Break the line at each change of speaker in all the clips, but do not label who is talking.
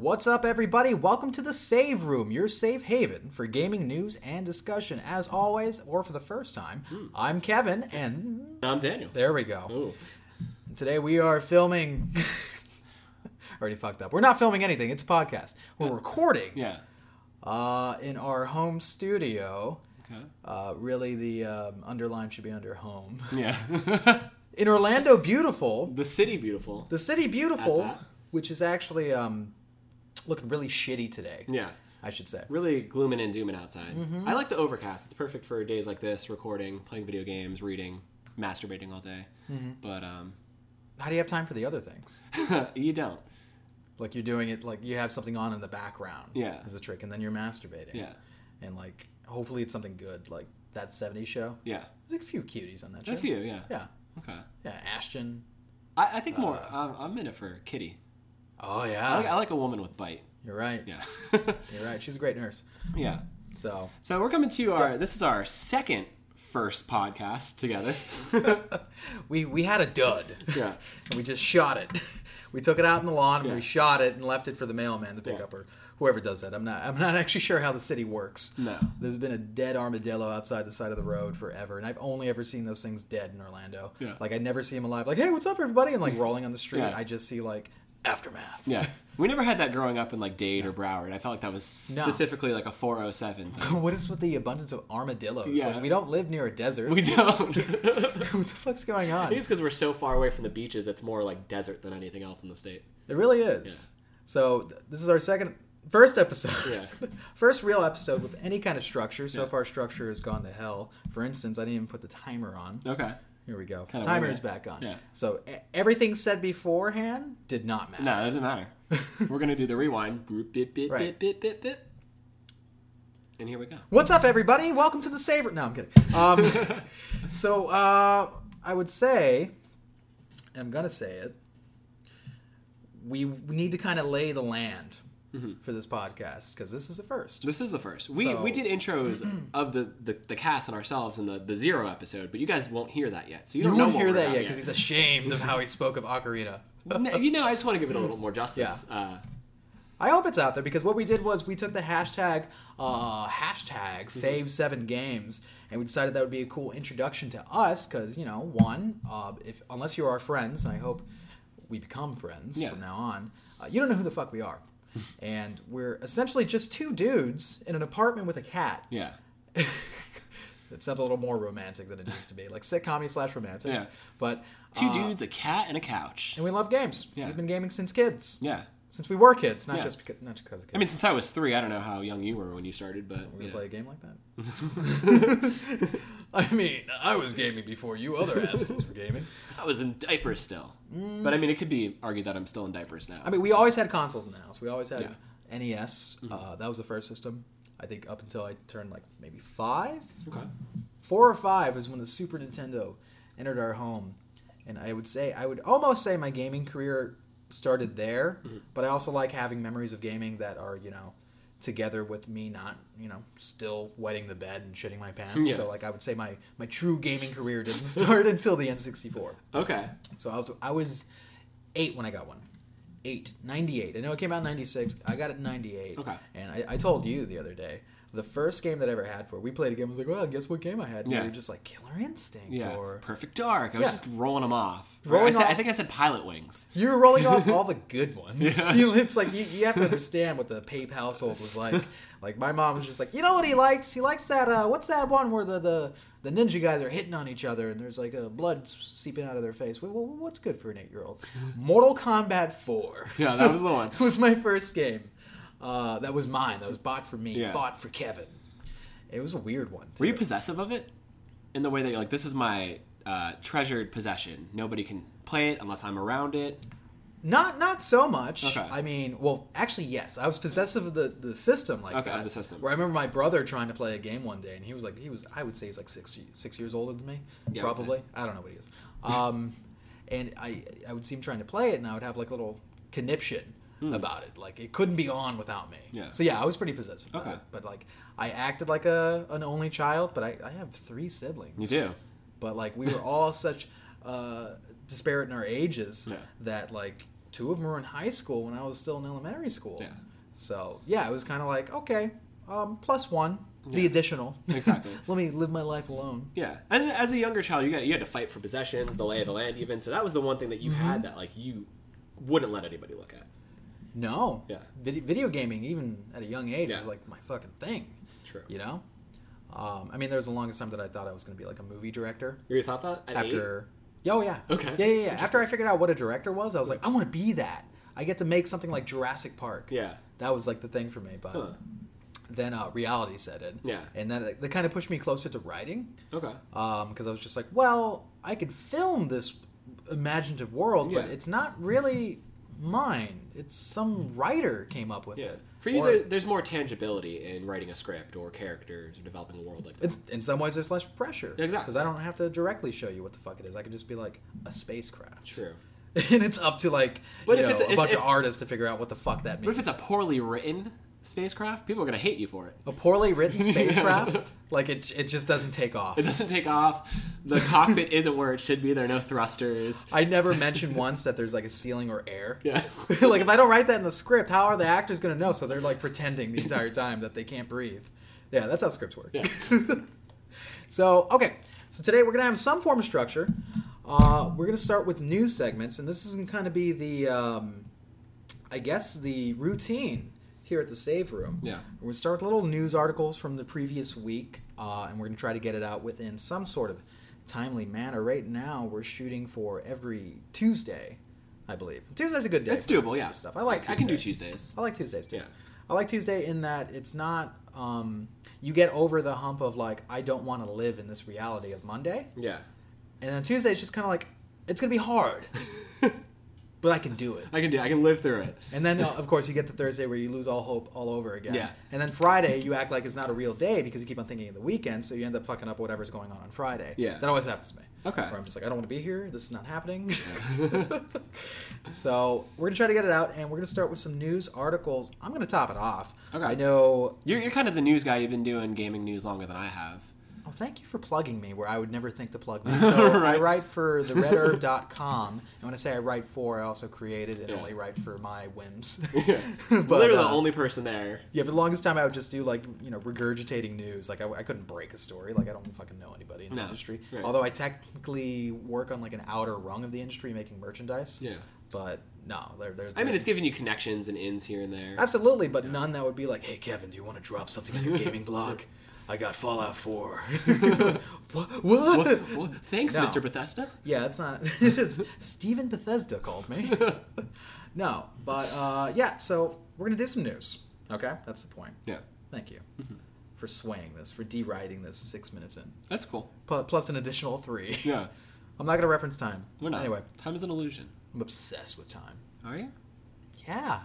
What's up, everybody? Welcome to the Save Room, your safe haven for gaming news and discussion. As always, or for the first time, I'm Kevin, and
I'm Daniel.
there we go.
Ooh.
Today we are filming. Already fucked up. We're not filming anything. It's a podcast. We're recording
Yeah.
uh, in our home studio.
Okay.
Uh, really, the um, underline should be under home.
Yeah.
In Orlando, beautiful.
the city beautiful.
The city, beautiful, which is actually um, looking really shitty today.
Yeah.
I should say.
Really glooming and dooming outside.
Mm-hmm.
I like the overcast. It's perfect for days like this, recording, playing video games, reading, masturbating all day.
Mm-hmm.
But um,
How do you have time for the other things?
you don't.
Like you're doing it, like you have something on in the background.
Yeah.
As a trick, and then you're masturbating.
Yeah.
And like, hopefully it's something good, like that '70s show.
Yeah.
There's like a few cuties on that show.
A few. Yeah.
Yeah.
Okay.
Yeah. Ashton.
I, I think more.
Uh,
I'm, I'm in it for Kitty.
Oh
I
yeah.
like, I like a woman with bite.
You're right.
Yeah.
You're right. She's a great nurse.
yeah.
So
So we're coming to our. This is our second first podcast together.
we we had a dud.
Yeah.
and we just shot it. We took it out in the lawn and
Yeah.
we shot it and left it for the mailman to pick
Yeah.
up or whoever does that. I'm not I'm not actually sure how the city works.
No.
There's been a dead armadillo outside the side of the road forever, and I've only ever seen those things dead in Orlando.
Yeah.
Like I never see them alive. Like, hey, what's up, everybody? And like rolling on the street.
Yeah.
I just see like aftermath.
Yeah. We never had that growing up in like Dade or Broward. I felt like that was
No.
specifically like a 407. thing.
what is with the abundance of armadillos?
Yeah.
Like, we don't live near a desert.
We don't.
what the fuck's going
I
on?
think it's because we're so far away from the beaches. It's more like desert than anything else in the state.
It really is.
Yeah.
So th- this is our second, first episode.
Yeah.
first real episode with any kind of structure. So
Yeah.
far, structure has gone to hell. For instance, I didn't even put the timer on.
Okay.
Here we go.
Kinda
Timer
weird.
is back on.
Yeah.
So everything said beforehand did not matter.
No, it doesn't matter. we're gonna do the rewind. Boop, bip, bip,
Right.
bip, bip, bip, bip. And here we go.
What's up, everybody? Welcome to the Saver. No, I'm kidding. Um, so uh, I would say, I'm gonna say it. We need to kind of lay the land for this podcast because this is the first.
This is the first. We
So-
we did intros of the, the the cast and ourselves in the the zero episode, but you guys won't hear that yet. So you
You
don't
won't hear that yet because he's ashamed of how he spoke of Ocarina.
No, you know, I just want to give it a little more justice. Uh,
I hope it's out there because what we did was we took the hashtag uh, hashtag
Mm-hmm.
Fave Seven Games and we decided that would be a cool introduction to us because you know one uh, if unless you're our friends and I hope we become friends
Yeah.
from now on uh, you don't know who the fuck we are and we're essentially just two dudes in an apartment with a cat.
yeah.
It sounds a little more romantic than it needs to be, like sitcom slash romantic.
Yeah.
But
Two
uh,
dudes, a cat, and a couch.
and we love games.
Yeah.
We've been gaming since kids.
Yeah.
Since we were kids, not
Yeah.
just because not because of kids.
I mean, since I was three, I don't know how young you were when you started, but
We're
you
gonna play a game like that. I mean, I was gaming before you other assholes were gaming.
I was in diapers still. But I mean, it could be argued that I'm still in diapers now.
Mm. I mean, we always had consoles in the house. We always had
Yeah.
NES. Uh, that was the first system. I think up until I turned like maybe five,
okay.
four or five is when the Super Nintendo entered our home, and I would say I would almost say my gaming career started there.
Mm-hmm.
But I also like having memories of gaming that are you know together with me not you know still wetting the bed and shitting my pants.
Yeah.
So like I would say my my true gaming career didn't start until the N64.
Okay.
So I was I was eight when I got one. Eight, 98. I know it came out in 96. I got it in 98.
Okay.
And I, I told you the other day, the first game that I ever had for it, we played a game. I was like, well, guess what game I had? And
Yeah.
You were just like Killer Instinct
Yeah.
or.
Perfect Dark. I was
Yeah.
just rolling them off.
Rolling
I, said, I think I said Pilotwings.
You were rolling off all the good ones.
Yeah.
You- it's like you, you have to understand what the Pape household was like. like my mom was just like, you know what he likes? He likes that. Uh, what's that one where the, the the ninja guys are hitting on each other and there's like uh, blood seeping out of their face? Well, what's good for an eight year old? Mortal Kombat Four.
Yeah, that was the one.
was my first game. Uh, that was mine. That was bought for me.
Yeah.
Bought for Kevin. It was a weird one.
Were you possessive of it? In the way that you're like, this is my uh, treasured possession. Nobody can play it unless I'm around it.
Not not so much.
Okay.
I mean, well, actually, yes. I was possessive of the, the system like
Okay,
that.
the system.
Where I remember my brother trying to play a game one day, and he was like, he was, I would say he's like six six years older than me,
Yeah, I
probably. I don't know what he is. Um, and I I would see him trying to play it, and I would have like a little conniption about it. Like it couldn't be on without me.
Hmm. Yeah.
So yeah, I was pretty possessive.
Okay.
it. But like I acted like a an only child, but I, I have three siblings.
You do.
But like we were all such uh, disparate in our ages
Yeah.
that like two of them were in high school when I was still in elementary school.
Yeah.
So yeah, it was kind of like okay, um, plus one, the additional.
Exactly.
Let me live my life alone.
Yeah, and as a younger child, you got you had to fight for possessions, the lay of the land, even. So that was the one thing that you
Mm-hmm.
had that like you wouldn't let anybody look at.
No.
Yeah.
Video, video gaming, even at a young age,
Yeah.
was like my fucking thing.
True.
You know. Um, I mean, there was the longest time that I thought I was going to be like a movie director.
You thought that? At eight?
after oh yeah
Okay.
yeah yeah yeah after i figured out what a director was i was like i want to be that i get to make something like jurassic park
Yeah.
that was like the thing for me but
Huh.
then uh, reality set in
Yeah.
and then that kind of pushed me closer to writing
Okay.
because i was just like well i could film this imaginative world but it's not really mine it's some writer came up with
Yeah.
it
For you,
Or-
there, there's more tangibility in writing a script or characters or developing a world like that.
it's in some ways there's less pressure
Exactly.
because i don't have to directly show you what the fuck it is i can just be like a spacecraft
True.
and it's up to like
But
you
if
know,
it's-
a bunch
if-
of artists to figure out what the fuck that means.
But if it's a poorly written spacecraft? People are gonna hate you for it.
a poorly written spacecraft? like it, it just doesn't take off.
It doesn't take off. The cockpit isn't where it should be. There are no thrusters.
I never mentioned once that there's like a ceiling or air.
Yeah.
like if I don't write that in the script, how are the actors going to know? So they're like pretending the entire time that they can't breathe. Yeah, that's how scripts work.
Yeah.
so okay, so today we're going to have some form of structure. Uh, we're going to start with news segments, and this is to kind of be the, um, I guess, the routine here at the Save Room.
Yeah.
We're going to start with little news articles from the previous week, uh, and we're going to try to get it out within some sort of timely manner. Right now, we're shooting for every Tuesday, I believe. Tuesday's a good day.
It's doable. Yeah.
Stuff I like.
I can do Tuesdays.
I like Tuesdays too.
Yeah.
I like Tuesday in that it's not. Um, you get over the hump of like I don't want to live in this reality of Monday,
Yeah.
and then Tuesday is just kind of like it's gonna be hard, but I can do it.
I can do. I can live through it.
And then, of course, you get the Thursday where you lose all hope all over again.
Yeah.
And then Friday, you act like it's not a real day because you keep on thinking of the weekend, so you end up fucking up whatever's going on on Friday.
Yeah.
That always happens to me.
Okay.
Where I'm just like, I don't want to be here. This is not happening. so we're gonna try to get it out, and we're gonna start with some news articles. I'm gonna top it off.
Okay.
I know.
You're, you're kind of the news guy. You've been doing gaming news longer than I have.
Oh, thank you for plugging me where I would never think to plug me. So I write for the theredherb.com. And when I say I write for, I also created and
Yeah.
only write for my whims.
Yeah.
But,
Literally
uh,
the only person there.
Yeah, for the longest time, I would just do like you know regurgitating news. Like I, I couldn't break a story. Like I don't fucking know anybody in the industry.
right.
Although I technically work on like an outer rung of the industry, making merchandise.
Yeah.
But no, there, there's.
I mean, it's giving you connections and ins here and there.
absolutely, but none that would be like, hey Kevin, do you want to drop something on your gaming blog? I got Fallout Four. what? What?
What, what? Thanks,
No.
Mr. Bethesda.
Yeah, it's not. it's Stephen Bethesda called me. no, but uh, yeah. So we're gonna do some news. Okay, that's the point.
Yeah.
Thank you for swaying this, for deriding this six minutes in,
That's cool.
Pl- plus an additional three.
Yeah.
I'm not gonna reference time.
We're not.
Anyway,
Time is an illusion.
I'm obsessed with time.
Are you?
Yeah,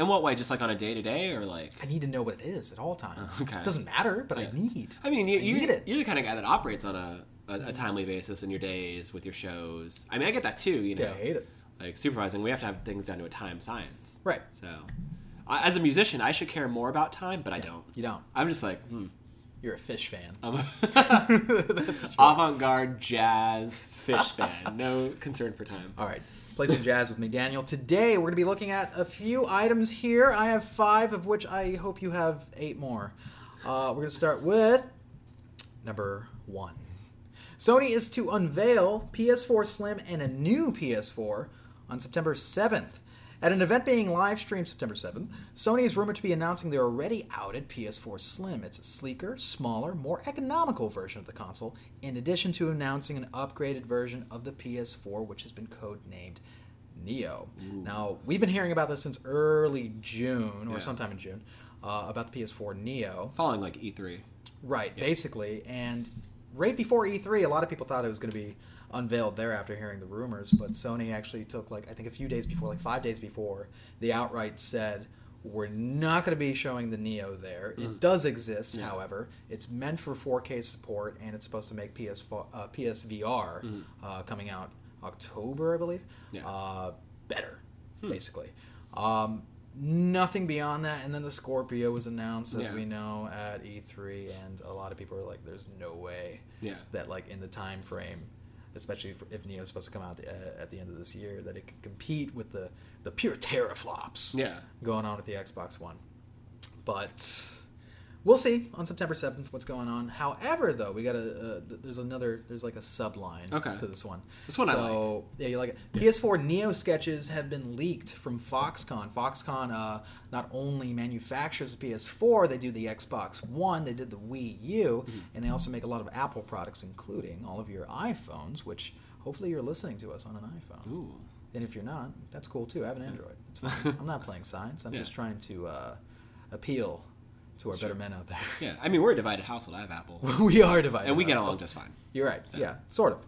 In what way? Just like on a day to day, or like?
I need to know what it is at all times.
Oh, okay.
It doesn't matter, but
Yeah.
I need.
I mean, you,
I
you,
need it.
you're the kind of guy that operates on a, a, a timely basis in your days with your shows. I mean, I get that too. You know,
Yeah, I hate it.
like supervising, we have to have things down to a time science.
Right.
So, I, as a musician, I should care more about time, but I don't.
You don't.
I'm just like, hmm.
You're a Phish fan.
I'm a
That's what you are.
avant-garde jazz Phish fan. No concern for time.
All right, play some jazz with me, Daniel. Today we're going to be looking at a few items here. I have five, of which I hope you have eight more. Uh, we're going to start with number one. Sony is to unveil PS4 Slim and a new PS4 on September 7th. At an event being live streamed September 7th, Sony is rumored to be announcing their already outed PS4 Slim. It's a sleeker, smaller, more economical version of the console, in addition to announcing an upgraded version of the PS4, which has been codenamed Neo. Now, we've been hearing about this since early June, or
Yeah.
sometime in June, uh, about the PS4 Neo.
Following like E E3.
Right, basically. And right before E3, a lot of people thought it was going to be unveiled there after hearing the rumors, but Sony actually took like I think a few days before, like 5 days before, they outright said we're not going to be showing the Neo there. It does exist,
Yeah.
however. It's meant for 4K support and it's supposed to make PS uh, PSVR uh, coming out October, I believe.
Yeah.
Uh, better, basically. Um, nothing beyond that, and then the Scorpio was announced, as
Yeah.
we know, at E3, and a lot of people are like, "There's no way
Yeah.
that, like, in the time frame especially if, if is supposed to come out the, uh, at the end of this year, that it can compete with the the pure teraflops
Yeah.
going on with the Xbox One. But we'll see on September seventh what's going on. However, though, we got a uh, there's another there's like a subline
Okay.
to this one.
This one I
so, yeah, you like it. PS4 Neo sketches have been leaked from Foxconn. Foxconn uh, not only manufactures the PS4, they do the Xbox One, they did the Wii U,
Mm-hmm.
and they also make a lot of Apple products, including all of your iPhones, which hopefully you're listening to us on an iPhone.
Ooh.
And if you're not, that's cool too. I have an Android. It's fine. I'm not playing science. I'm
Yeah.
just trying to uh, appeal to our
Sure.
better men out there.
Yeah. I mean, we're a divided household. I have Apple,
we are divided.
and we get along just fine.
You're right.
So-
Yeah, sort of.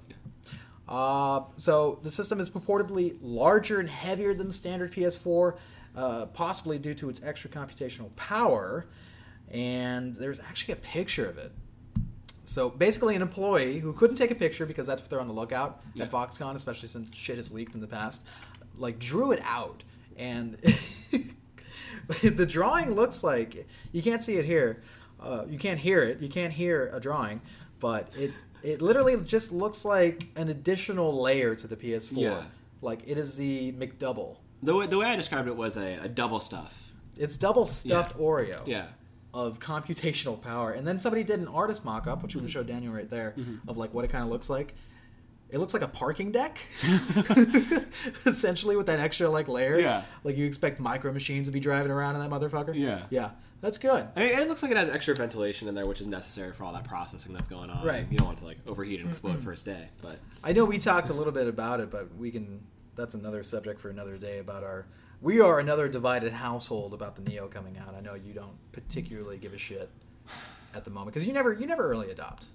Uh, so the system is purportedly larger and heavier than the standard PS4, uh, possibly due to its extra computational power. And there's actually a picture of it. So basically, an employee who couldn't take a picture because that's what they're on the lookout
Yeah.
at Foxconn, especially since shit has leaked in the past, like drew it out, and the drawing looks like you can't see it here, uh, you can't hear it, you can't hear a drawing, but it it literally just looks like an additional layer to the PS4.
Yeah.
Like it is the McDouble.
The way, the way I described it was a, a double stuff.
It's double stuffed Oreo.
Yeah.
of computational power. And then somebody did an artist mock up, which we would show Daniel right there, of like what it kind of looks like. It looks like a parking deck, essentially, with that extra like layer.
Yeah.
Like you expect micro machines to be driving around in that motherfucker.
Yeah.
Yeah. That's good.
I mean, it looks like it has extra ventilation in there, which is necessary for all that processing that's going on.
Right.
You don't want to like overheat and explode first day, but
I know we talked a little bit about it, but we can. That's another subject for another day about our. We are another divided household about the Neo coming out. I know you don't particularly give a shit at the moment because you never you never early adopt.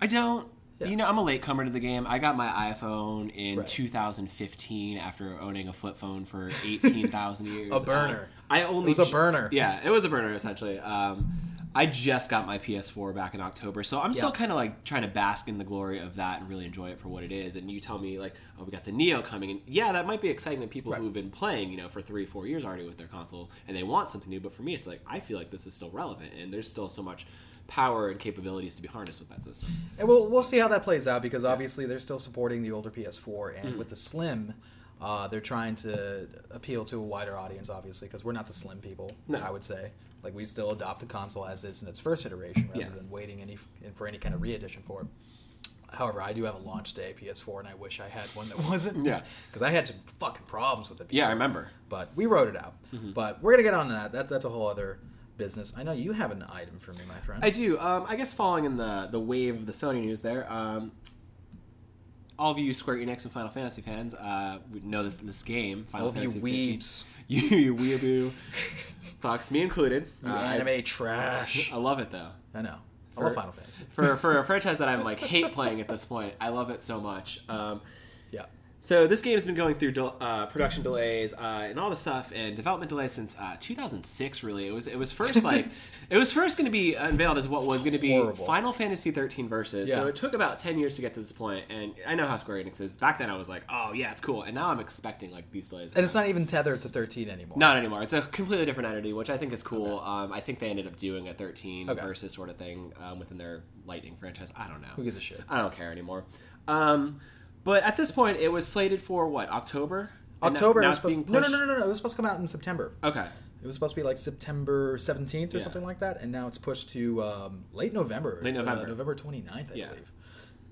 I don't.
Yeah.
You know, I'm a latecomer to the game. I got my iPhone in
Right.
2015 after owning a flip phone for 18,000 years.
A burner.
Uh, I only
It was a burner.
Yeah, it was a burner essentially. Um, I just got my PS4 back in October, so I'm still
Yeah.
kind of like trying to bask in the glory of that and really enjoy it for what it is. And you tell me like, oh, we got the Neo coming, and yeah, that might be exciting to people
Right.
who have been playing, you know, for three, four years already with their console, and they want something new. But for me, it's like I feel like this is still relevant, and there's still so much power and capabilities to be harnessed with that system.
And we'll we'll see how that plays out because obviously they're still supporting the older PS4, and
Hmm.
with the Slim, uh, they're trying to appeal to a wider audience, obviously, because we're not the Slim people.
No.
I would say like we still adopt the console as is in its first iteration rather
Yeah.
than waiting any for any kind of re-edition for it. However, I do have a launch day PS4, and I wish I had one that wasn't.
Yeah.
because I had some fucking problems with it.
Yeah, I remember.
But we wrote it out.
Mm-hmm.
But we're gonna get on to that. That's that's a whole other business. I know you have an item for me, my friend.
I do. Um, I guess following in the the wave of the Sony news there, um, all of you Square Enix and Final Fantasy fans uh, would know this this game. Final
All of you
Fantasy 15.
weebs,
you, you weeaboo, Fox, me included.
you
Uh,
anime trash.
I love it though.
I know. I love Final Fantasy.
For for a franchise that I'm like hate playing at this point, I love it so much. Um,
Yeah.
So this game has been going through del- uh, production delays uh, and all the stuff and development delays since uh, 2006. Really, it was it was first like it was first going to be unveiled as what was going to be
Horrible.
Final Fantasy 13 versus. So it took about 10 years to get to this point, and I know how Square Enix is. Back then, I was like, oh yeah, it's cool, and now I'm expecting like these delays.
And it's not even tethered to 13 anymore.
Not anymore. It's a completely different entity, which I think is cool. Um, I think they ended up doing a 13
Okay.
versus sort of thing um, within their Lightning franchise. I don't know.
Who gives a shit?
I don't care anymore. Um, but at this point, it was slated for what October? Now-
October.
Now, it's being
no, no, no, no, no. It was supposed to come out in September.
Okay.
It was supposed to be like September 17th or
Yeah.
something like that, and now it's pushed to um, late November.
Late
It's, uh,
November.
November 29th, I
Yeah.
believe.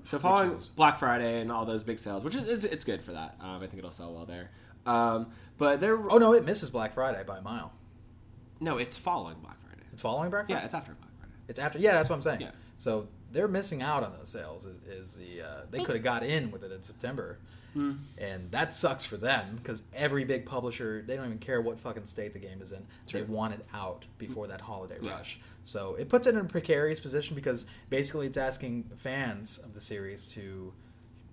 So following
is-
Black Friday and all those big sales, which is it's good for that. Um, I think it'll sell well there. Um, but there.
Oh no, it misses Black Friday by a mile.
no, it's following Black Friday.
It's following Black Friday.
Yeah, it's after Black Friday.
It's after. Yeah, that's what I'm saying.
Yeah.
So they're missing out on those sales. Is, is the uh, they could have got in with it in September,
Hmm.
and that sucks for them because every big publisher they don't even care what fucking state the game is in. They want it out before that holiday
Yeah.
rush. So it puts it in a precarious position because basically it's asking fans of the series to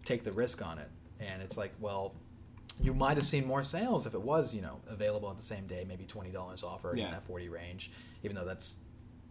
take the risk on it, and it's like, well. You might have seen more sales if it was, you know, available at the same day, maybe twenty dollars off or in that forty range. Even though that's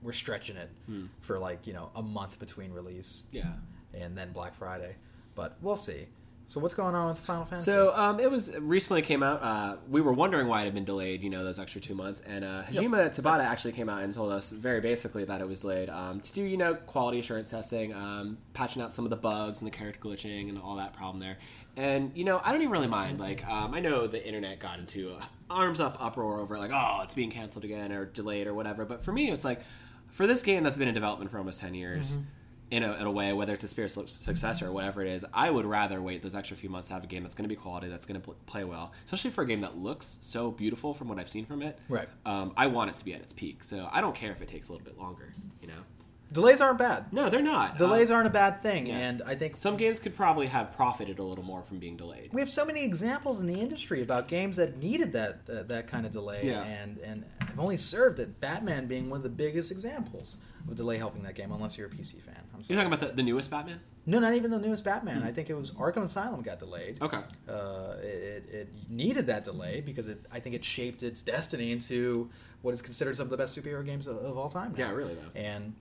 we're stretching it
Hmm.
for like you know a month between release
Yeah.
and then Black Friday. But we'll see. So what's going on with Final Fantasy?
So um, it was recently came out. Uh, we were wondering why it had been delayed. You know, those extra two months. And uh, Hajime Tabata actually came out and told us very basically that it was delayed um, to do you know quality assurance testing, um, patching out some of the bugs and the character glitching and all that problem there. And you know, I don't even really mind. Like, um, I know the internet got into a arms up uproar over like, oh, it's being canceled again or delayed or whatever. But for me, it's like for this game that's been in development for almost ten years in a, in a way, whether it's a spiritual successor or whatever it is, I would rather wait those extra few months to have a game that's going to be quality, that's going to pl- play well, especially for a game that looks so beautiful from what I've seen from it.
Right.
Um, I want it to be at its peak, so I don't care if it takes a little bit longer. You know.
Delays aren't bad.
No, they're not.
Delays
Uh,
aren't a bad thing,
yeah.
and I think
some games could probably have profited a little more from being delayed.
we have so many examples in the industry about games that needed that uh, that kind of delay,
Yeah.
and and have only served it. Batman being one of the biggest examples of delay helping that game, unless you're a PC fan. I'm
You're talking about the, the newest Batman?
No, not even the newest Batman. I think it was Arkham Asylum got delayed.
Okay.
Uh, it, it needed that delay because it, I think it shaped its destiny into what is considered some of the best superhero games of, of all time. now.
Yeah, really though.
And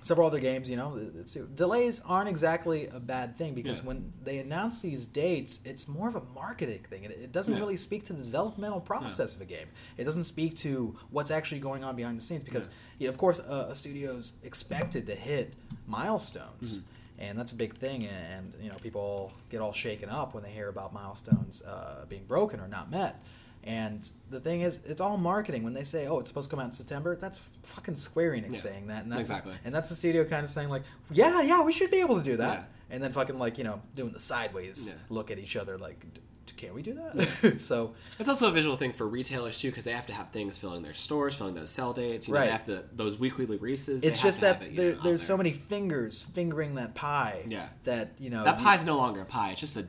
several other games, you know, it's, delays aren't exactly a bad thing because
Yeah.
when they announce these dates, it's more of a marketing thing. It, it doesn't
Yeah.
really speak to the developmental process of a game. It doesn't speak to what's actually going on behind the scenes because, yeah, of course, uh, a studio's expected to hit milestones.
Mm-hmm.
And that's a big thing, and you know people get all shaken up when they hear about milestones uh, being broken or not met. And the thing is, it's all marketing. When they say, "Oh, it's supposed to come out in September," that's fucking Square Enix
Yeah,
saying that, and that's
exactly.
and that's the studio kind of saying like, "Yeah, yeah, we should be able to do that."
Yeah.
And then fucking like you know doing the sideways
Yeah.
look at each other like, "Can we do that?" so
It's also a visual thing for retailers too, because they have to have things filling their stores, filling those sell dates. You know,
Right.
They have to those weekly releases.
it's just that
it,
there,
know,
there's so
there.
many fingers fingering that pie.
Yeah.
That you know
That
you-
pie's no longer a pie; it's just a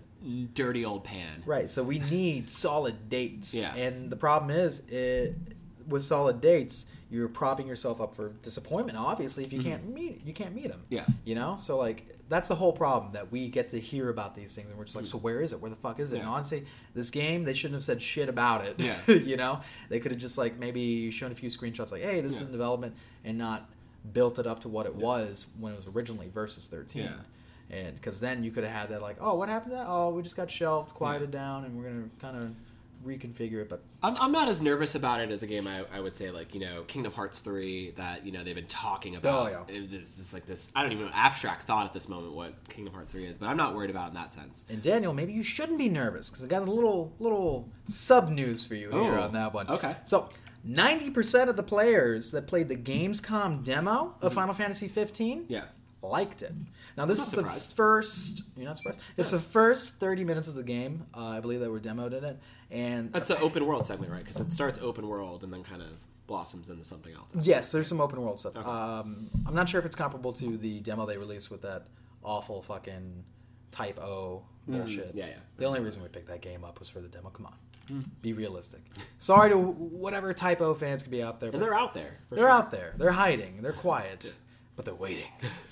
dirty old pan.
Right. So we need solid dates.
Yeah.
And the problem is, it, with solid dates, you're propping yourself up for disappointment. Obviously, if you can't meet, you can't meet them.
Mm-hmm. Yeah.
You know. So like, that's the whole problem that we get to hear about these things, and we're just like, so where is it? Where the fuck is it? And
Mm.
Honestly, this game, they shouldn't have said shit about it.
Yeah.
you know, they could have just like maybe shown a few screenshots, like, hey, this is in development, and not built it up to what it was when it was originally versus 13
Yeah.
And because then you could have had that like oh what happened to that oh we just got shelved quieted down and we're gonna kind of reconfigure it but
I'm, I'm not as nervous about it as a game I, I would say like you know Kingdom Hearts three that you know they've been talking about.
Oh, yeah.
It's just, like this I don't even know abstract thought at this moment what Kingdom Hearts three is, but I'm not worried about it in that sense.
and daniel maybe you shouldn't be nervous because i got a little little sub news for you here
Oh,
on that one
okay.
so 90% of the players that played the gamescom demo of mm-hmm. final fantasy 15
Yeah.
Liked it. Now this is
surprised.
the first. You're not surprised. It's the first 30 minutes of the game, uh, I believe, that were demoed in it, and
That's the open world segment, right? Because it starts open world and then kind of blossoms into something else.
Yes, there's some open world stuff.
Okay.
Um, I'm not sure if it's comparable to the demo they released with that awful fucking Type O bullshit.
Mm, yeah, yeah.
The only reason we picked that game up was for the demo. Come on,
Hmm.
be realistic. Sorry to whatever Type O fans could be out there.
And they're out there.
they're
sure.
out there. They're hiding. They're quiet, but they're waiting.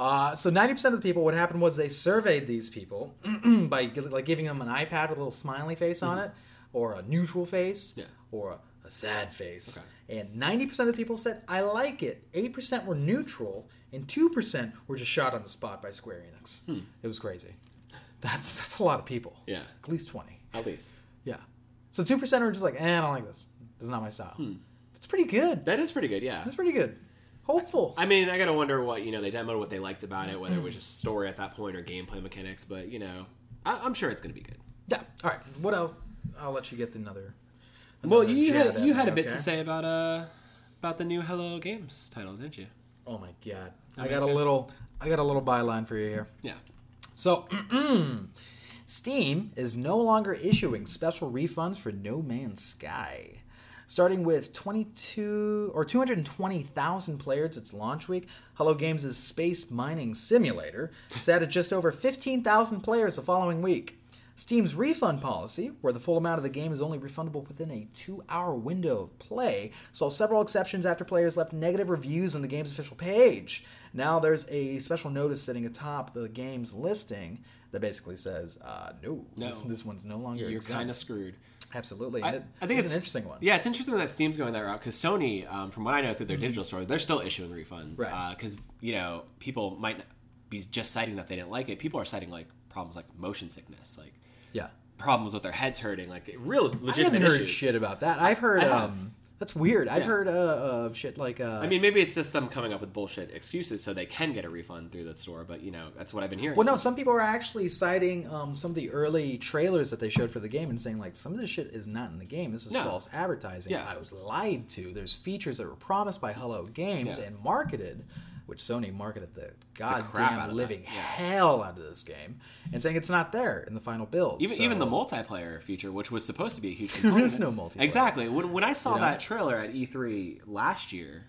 Uh, so 90% of the people, what happened was they surveyed these people by like giving them an iPad with a little smiley face on it, or a neutral face,
Yeah.
or a, a sad face.
Okay.
And 90% of the people said, I like it. 8% were neutral, and 2% were just shot on the spot by Square Enix. It was crazy. That's, that's a lot of people.
Yeah.
At least 20.
At least.
Yeah. So 2% are just like, eh, I don't like this. This is not my style. That's pretty good.
That is pretty good, yeah.
That's pretty good. Hopeful.
I mean, I gotta wonder what you know they demoed what they liked about it, whether it was just story at that point or gameplay mechanics. But you know, I, I'm sure it's gonna be good.
Yeah. All right. What else? I'll let you get another.
Well, you had you
me,
had a bit
okay?
to say about uh about the new Hello Games title, didn't you?
Oh my god! I got a
good.
little. I got a little byline for you here.
Yeah.
So, Steam is no longer issuing special refunds for No Man's Sky. Starting with 22 or 220,000 players its launch week, Hello Games' space mining simulator sat at just over 15,000 players the following week. Steam's refund policy, where the full amount of the game is only refundable within a two hour window of play, saw several exceptions after players left negative reviews on the game's official page. Now there's a special notice sitting atop the game's listing that basically says, uh, no,
No.
This, this one's no longer
You're kind of screwed.
Absolutely.
I,
it-
I think
it's,
it's
an interesting one.
Yeah, it's interesting that Steam's going that route because Sony, um, from what I know through their digital store, they're still issuing refunds.
Right.
Because you know people might be just citing that they didn't like it. People are citing like problems like motion sickness, like
Yeah.
problems with their heads hurting, like real
I
legitimate
haven't heard
issues.
shit about that. I've heard
I
um that's weird. I've
Yeah.
heard uh, of shit like uh
I mean, maybe it's just them coming up with bullshit excuses so they can get a refund through the store, but you know, that's what I've been hearing.
Well, no, some people are actually citing um, some of the early trailers that they showed for the game and saying like some of this shit is not in the game. This is
No.
false advertising.
Yeah.
I was lied to. There's features that were promised by Hello Games
Yeah.
and marketed, which Sony marketed the goddamn
of
living
yeah.
hell out of this game, and saying it's not there in the final build.
Even
So-
even the multiplayer feature, which was supposed to be a huge
There
component.
is no multiplayer.
Exactly. When, when I saw
You know?
that trailer at E3 last year,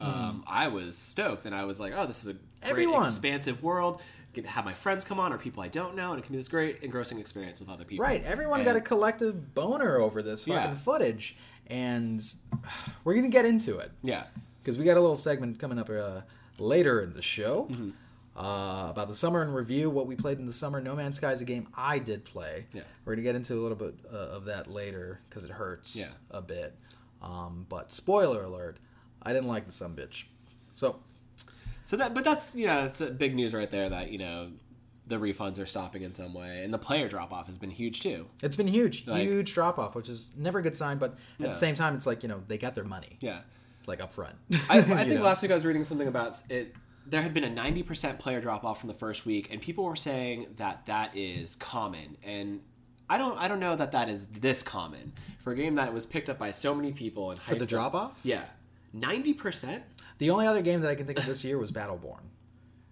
um, I was stoked, and I was like, "Oh, this is a great
Everyone.
expansive world. Have my friends come on or people I don't know, and it can be this great engrossing experience with other people."
Right, everyone
And-
got a collective boner over this fucking
Yeah.
footage, and we're gonna get into it.
Yeah.
because we got a little segment coming up uh, later in the show
Mm-hmm.
uh, about the summer in review, what we played in the summer. No Man's Sky is a game I did play.
Yeah.
We're gonna get into a little bit uh, of that later because it hurts
Yeah.
a bit. Um, but spoiler alert, I didn't like the some bitch. So
So that, but that's you know, it's a big news right there that you know the refunds are stopping in some way, and the player drop off has been huge too.
it's been huge,
Like-
huge drop off, which is never a good sign. But at
Yeah.
the same time, it's like you know they got their money
Yeah.
Like up front.
I, I think
know?
last week I was reading something about it. There had been a ninety percent player drop off from the first week, and people were saying that that is common. And I don't, I don't know that that is this common for a game that was picked up by so many people and
for the drop off.
Yeah, ninety percent.
The only other game that I can think of this year was Battleborn.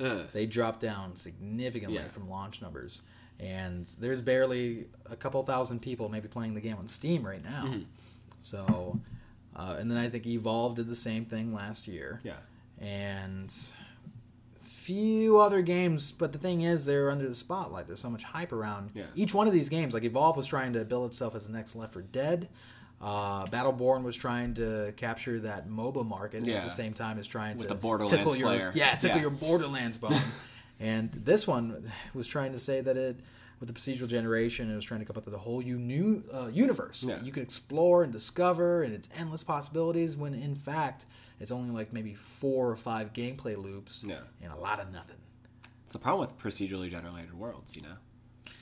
Uh,
they dropped down significantly
Yeah.
from launch numbers and there's barely a couple thousand people maybe playing the game on steam right now
Mm-hmm.
so uh, and then i think evolve did the same thing last year
yeah,
and few other games but the thing is they're under the spotlight there's so much hype around
Yeah.
each one of these games like evolve was trying to build itself as the next left for dead uh, Battleborn was trying to capture that MOBA market and at the same time as trying
With
to
the Borderlands
tickle your
flair.
yeah tickle
Yeah.
your Borderlands bone. and this one was trying to say that it with the procedural generation it was trying to come up with a whole new uh, universe
Yeah.
that you could explore and discover and its endless possibilities when in fact it's only like maybe four or five gameplay loops
Yeah.
and a lot of nothing.
it's the problem with procedurally generated worlds, you know. But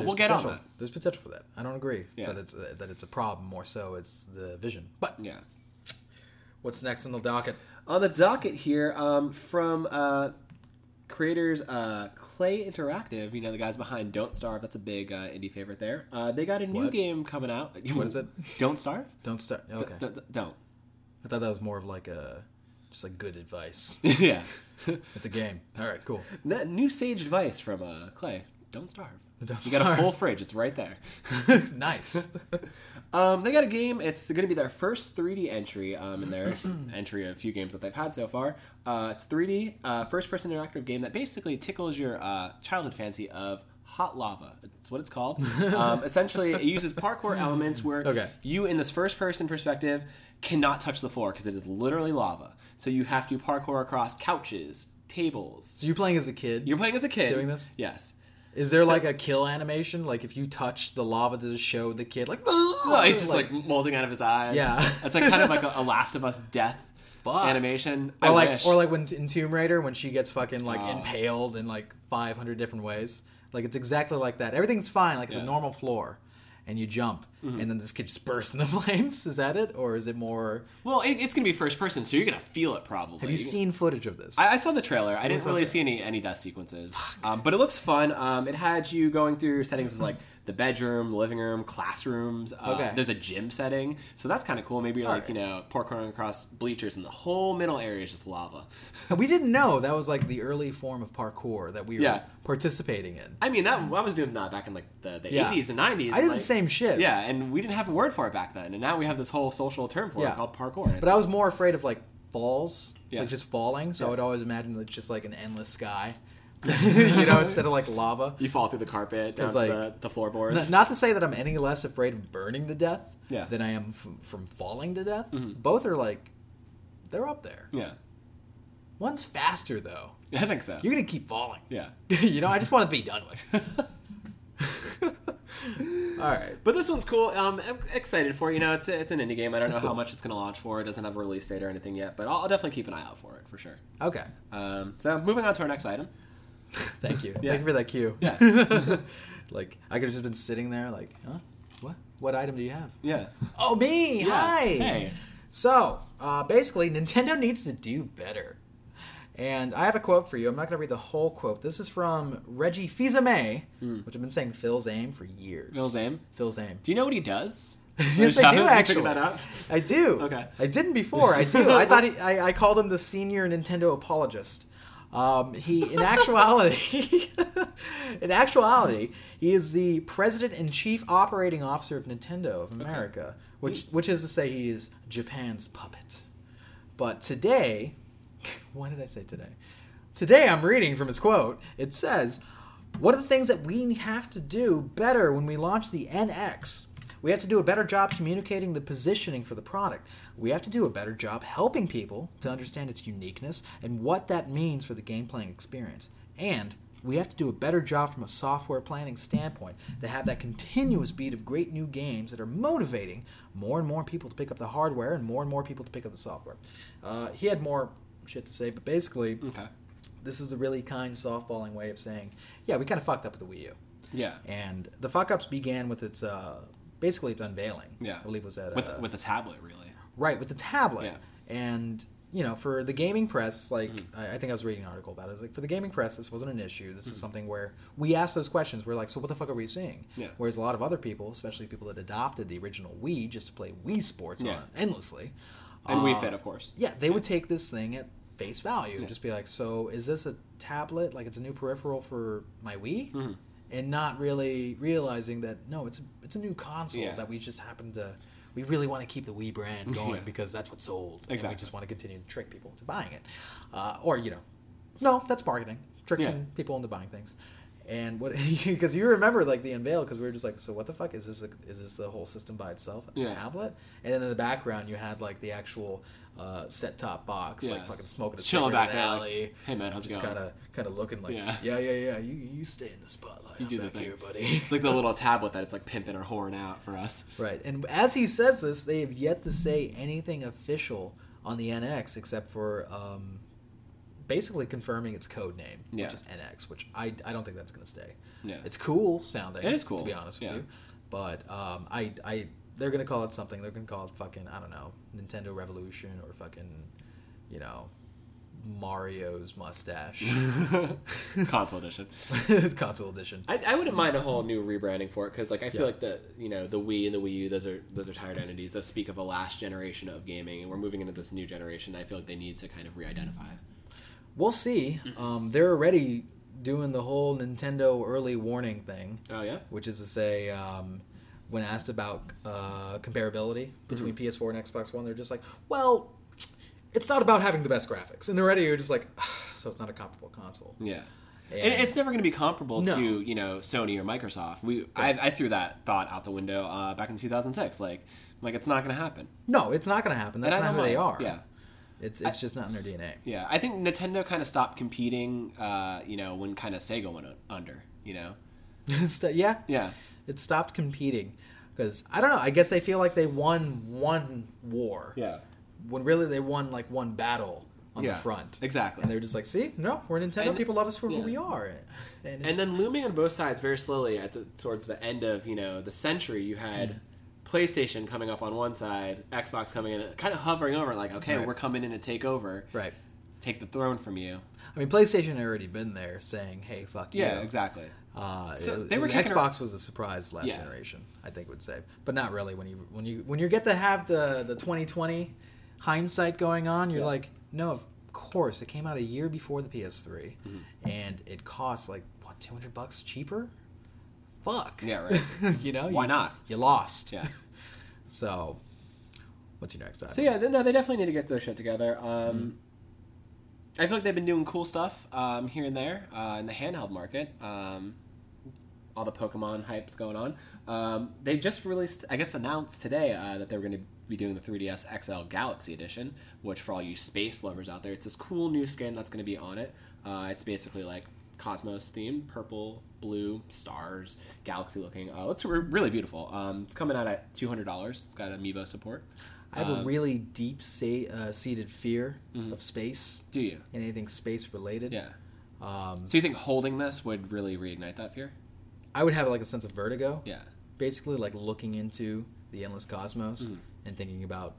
There's
we'll get on that.
There's potential for that. I don't agree
Yeah.
that it's uh, that it's a problem. More so, it's the vision. But
Yeah.
what's next on the docket?
On the docket here, um, from uh, creators uh, Klei Interactive, you know the guys behind Don't Starve. That's a big uh, indie favorite there. Uh, they got a new
What?
game coming out.
What is it?
Don't Starve.
Don't start. Okay,
D- d- don't.
I thought that was more of like a just like good advice.
yeah.
it's a game. All right, cool.
New sage advice from uh, Klei. Don't starve.
Don't
you got a full fridge. It's right there.
nice.
Um, they got a game. It's going to be their first 3D entry um, in their entry of a few games that they've had so far. Uh, it's 3D, uh, first-person interactive game that basically tickles your uh, childhood fancy of hot lava. It's what it's called. um, essentially, it uses parkour elements where
Okay.
you, in this first-person perspective, cannot touch the floor because it is literally lava. So you have to parkour across couches, tables.
So you're playing as a kid.
You're playing as a kid.
Doing this?
Yes.
Is there like a kill animation? Like if you touch the lava to show the kid, like,
Well, he's just like, molding out of his eyes.
Yeah.
It's like kind of like a, a Last of Us death
Fuck.
animation.
or
I
like,
wish.
or like when in Tomb Raider when she gets fucking like
Oh.
impaled in like 500 different ways. Like it's exactly like that. Everything's fine. Like it's
Yeah.
a normal floor, and you jump, and then this kid just bursts into flames. Is that it, or is it more?
Well, it, it's gonna be first person, so you're gonna feel it probably.
Have you seen footage of this?
I, I saw the trailer. I didn't really see any any death sequences, um, but it looks fun. Um, it had you going through settings as like the bedroom, the living room, classrooms. Uh,
Okay.
There's a gym setting, so that's kind of cool. Maybe you're like
Alright.
you know parkouring across bleachers, and the whole middle area is just lava.
we didn't know that was like the early form of parkour that we were
Yeah.
participating in.
I mean, that I was doing that back in like the, the
Yeah.
80s and 90s.
I did
like-
the same shit.
Yeah, and we didn't have a word for it back then, and now we have this whole social term for
Yeah.
it called parkour.
But I was more afraid of like falls,
Yeah.
like just falling. So I would always imagine it's just like an endless sky, you know, instead of like lava.
you fall through the carpet down to
like-
the, the floorboards.
Not to say that I'm any less afraid of burning to death
Yeah.
than I am f- from falling to death.
Mhm.
Both are like, they're up there.
yeah,
One's faster though.
I think so.
You're gonna keep falling.
Yeah.
you know, I just want to be done with. All right.
But this one's cool. Um, I'm excited for it. You know, it's it's an indie game. I don't
That's
know how much it's going to launch for. It doesn't have a release date or anything yet, but I'll, I'll definitely keep an eye out for it for sure.
Okay.
Um, so moving on to our next item.
Thank you.
Yeah.
Thank you for that cue.
Yeah.
like I could have just been sitting there, like, huh? What? What item do you have?
Yeah.
Oh, me!
Yeah.
Hi.
Hey.
So, uh, basically, Nintendo needs to do better. And I have a quote for you. I'm not going to read the whole quote. This is from Reggie Fils-Aimé, which I've been saying Phil's aim for years.
Phil's aim?
Phil's aim.
Do you know what he does?
yes, I do actually.
that out?
I do.
Okay.
I didn't before. I do. I thought he, I, I called him the senior Nintendo apologist. Um, he, in actuality, in actuality, he is the president and chief operating officer of Nintendo of America, which which is to say he is Japan's puppet. But today, why did I say today? Today I'm reading from his quote. It says, "What are the things that we have to do better when we launch the NX? We have to do a better job communicating the positioning for the product. We have to do a better job helping people to understand its uniqueness and what that means for the game playing experience. And we have to do a better job from a software planning standpoint to have that continuous beat of great new games that are motivating more and more people to pick up the hardware and more and more people to pick up the software. Uh, he had more shit to say, but basically,
Okay.
this is a really kind softballing way of saying, yeah, we kind of fucked up with the Wii U.
Yeah.
And the fuck ups began with its, uh, basically its unveiling.
Yeah.
I believe it was at,
With
uh,
with the tablet, really.
Right, with the tablet.
Yeah.
And, you know, for the gaming press, like, I, I think I was reading an article about it. It's like, for the gaming press, this wasn't an issue. This is something where we asked those questions. We're like, so what the fuck are we seeing?
Yeah.
Whereas a lot of other people, especially people that adopted the original Wii just to play Wii Sports
Yeah.
on endlessly.
And
uh,
Wii Fit, of course.
Yeah, they would take this thing at face value and
Yeah.
just be like, so is this a tablet? Like, it's a new peripheral for my Wii?
Mhm.
And not really realizing that, no, it's a, it's a new console
Yeah.
that we just happen to. We really want to keep the Wii brand going
Yeah.
because that's what sold. And
Exactly.
we just want to continue to trick people into buying it. Uh, or, you know, no, that's marketing. Tricking
Yeah.
people into buying things. And what, because you remember like the unveil, because we were just like, so what the fuck is this? A, is this the whole system by itself, a
Yeah.
tablet? And then in the background, you had like the actual uh, set top box, like fucking smoking a
Chilling back
in an
there, like,
alley.
"Hey, man, how's it
just
going?"
kind of kind of looking like,
Yeah.
yeah, yeah, yeah, You you stay in the spotlight.
You
I'm
do the thing.
here, buddy.
It's like the little tablet that it's like pimping or whoring out for us.
Right. And as he says this, they have yet to say anything official on the NX except for um, basically confirming its code name,
Yeah.
which is NX, which I, I don't think that's going to stay.
Yeah.
It's cool sounding.
It is cool,
To be honest with
yeah.
you. But um, I, I, they're going to call it something. They're going to call it fucking, I don't know, Nintendo Revolution or fucking, you know, Mario's mustache.
Console edition.
It's console edition.
I, I wouldn't mind a whole new rebranding for it because like I feel
Yeah.
like the you know the Wii and the Wii U those are those are tired entities. Those speak of a last generation of gaming, and we're moving into this new generation. I feel like they need to kind of re-identify.
We'll see.
Mm-hmm.
Um, they're already doing the whole Nintendo early warning thing.
Oh yeah.
which is to say, um, when asked about uh, comparability between
Mm-hmm.
PS4 and Xbox One, they're just like, well, it's not about having the best graphics. And already you're just like, so it's not a comparable console.
Yeah.
And-
And it's never going to be comparable
No.
to you know Sony or Microsoft. We I, I threw that thought out the window uh, back in 2006. Like like it's not going to happen.
No, it's not going to happen. That's not who
don't
they are.
Yeah.
It's it's just not in their DNA.
Yeah, I think Nintendo kind of stopped competing, uh, you know, when kind of Sega went under, you know.
Yeah,
Yeah,
it stopped competing because I don't know. I guess they feel like they won one war
yeah,
when really they won like one battle on
Yeah,
the front.
exactly.
And they're just like, see, no, we're Nintendo.
And-
People love us for
yeah.
who we are. And, it's
and then looming on both sides very slowly at the, towards the end of you know the century, you had PlayStation coming up on one side, Xbox coming in, kind of hovering over, like, okay,
Right.
we're coming in to take over,
right.
take the throne from you.
I mean, PlayStation had already been there saying, "Hey, fuck you.
Yeah,
you."
exactly.
Uh,
So
it-
they were
Xbox was a surprise of last
Yeah.
generation, I think would say, but not really. When you when you when you get to have the the 2020 hindsight going on, you're
Yeah.
like, no, of course, it came out a year before the PS3,
Mm-hmm.
and it costs like what 200 bucks cheaper. Fuck.
Yeah, right.
you know,
Why
you-
not?
You lost.
Yeah.
so, what's your next item?
So yeah, no, they definitely need to get their shit together. Um,
Mm-hmm.
I feel like they've been doing cool stuff um, here and there uh, in the handheld market. Um, all the Pokemon hype's going on. Um, they just released, I guess, announced today uh, that they were going to be doing the 3DS XL Galaxy Edition, which for all you space lovers out there, it's this cool new skin that's going to be on it. Uh, it's basically like Cosmos themed, purple, blue, stars, galaxy looking. Uh, looks re- really beautiful. Um, it's coming out at two hundred dollars. It's got amiibo support.
I have a
Um,
really deep uh, seated fear
Mhm.
of space
Do you?
and anything space related.
Yeah.
Um,
So you think holding this would really reignite that fear?
I would have like a sense of vertigo.
Yeah.
Basically, like looking into the endless cosmos
Mhm.
and thinking about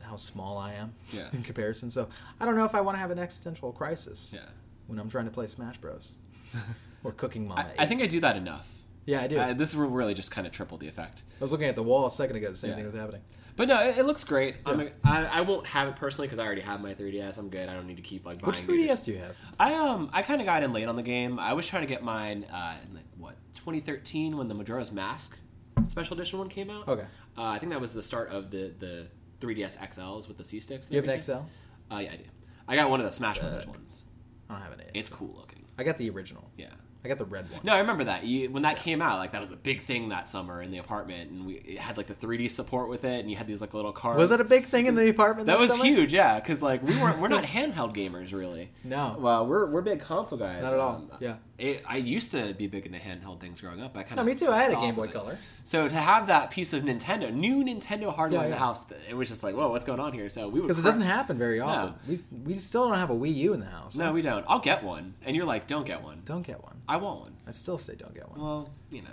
how small I am
Yeah.
in comparison. So I don't know if I want to have an existential crisis
Yeah.
when I'm trying to play Smash Bros. or Cooking Mama.
I, I think I do that enough.
yeah, I do.
Uh, this will really just kind of triple the effect.
I was looking at the wall a second ago. The same
Yeah.
thing was happening.
But no, it, it looks great. I'm a, I, I won't have it personally because I already have my 3DS. I'm good. I don't need to keep like buying.
Which 3DS do you have?
I um I kind of got in late on the game. I was trying to get mine uh, in like what 2013 when the Majora's Mask special edition one came out.
Okay.
Uh, I think that was the start of the the 3DS XLs with the C sticks.
You have an. XL?
Uh, yeah, I do. I got one of the Smash Brothers ones.
I don't have an A.
It's cool looking.
I got the original.
Yeah.
I got the red one.
No, I remember that. You, when that came out, like that was a big thing that summer in the apartment, and we it had like the 3D support with it, and you had these like little cards.
Was that a big thing in the apartment?
That was
summer?
huge, yeah. Because like we weren't, we're not handheld gamers really.
No.
Well, we're we're big console guys.
Not at all.
Um,
Yeah.
it, I used to be big into handheld things growing up. I kind of No,
me too. I had a Game Boy Color.
So to have that piece of Nintendo, new Nintendo hardware
Yeah,
in the
yeah.
house, it was just like, whoa, what's going on here? So we
Because it doesn't happen very often. We, we still don't have a Wii U in the house.
No, we don't. I'll get one, and you're like, don't get one.
Don't get one.
I want one.
I'd still say don't get one.
Well, you know.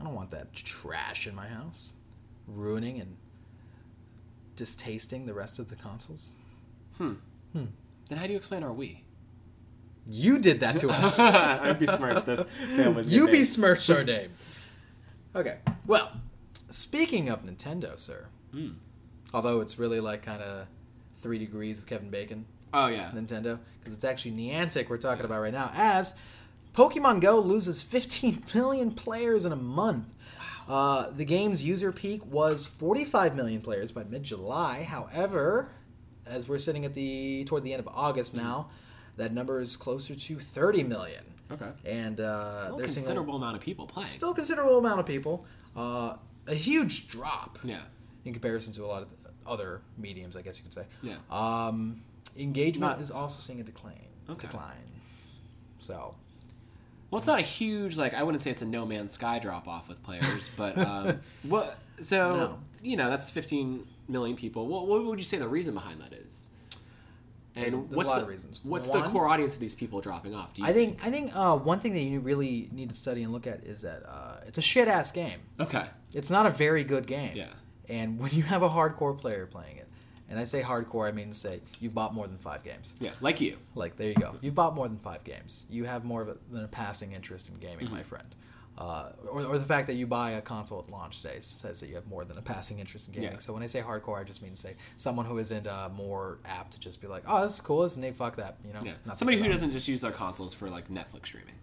I don't want that trash in my house, ruining and distasting the rest of the consoles.
Hmm.
Hmm.
Then how do you explain our Wii?
You did that to us.
I besmirched this family's
you
name.
besmirched our name. Okay. Well, speaking of Nintendo, sir,
Hmm.
although it's really like kind of three degrees of Kevin Bacon,
Oh yeah.
Nintendo, because it's actually Niantic we're talking about right now, as Pokemon Go loses 15 million players in a month. Uh, the game's user peak was 45 million players by mid-July. However, as we're sitting at the toward the end of August now, that number is closer to 30 million.
Okay.
And uh,
Still a
they're seeing
considerable amount of people playing.
still considerable amount of people. Uh, a huge drop
Yeah.
in comparison to a lot of other mediums, I guess you could say.
Yeah.
Um, engagement
Not-
is also seeing a decline.
Okay.
Decline. So
Well, it's not a huge like I wouldn't say it's a no man's sky drop off with players, but um, what? So
No.
you know that's 15 million people. What, what would you say the reason behind that is? And
There's- there's a
what's
lot
the,
of reasons.
What's
One-
the core audience of these people dropping off? Do you
I think I think uh, one thing that you really need to study and look at is that uh, it's a shit ass game.
Okay.
It's not a very good game.
Yeah.
And when you have a hardcore player playing it, and I say hardcore, I mean to say you've bought more than five games.
Yeah, like you.
Like there you go. You've bought more than five games. You have more of a, than a passing interest in gaming,
Mm-hmm.
my friend. Uh, or, or the fact that you buy a console at launch day says that you have more than a passing interest in gaming.
Yeah.
So when I say hardcore, I just mean to say someone who isn't uh, more apt to just be like, "Oh, this is cool, this is neat, fuck that," you know.
Yeah.
Not
Somebody who doesn't just use their consoles for like Netflix streaming.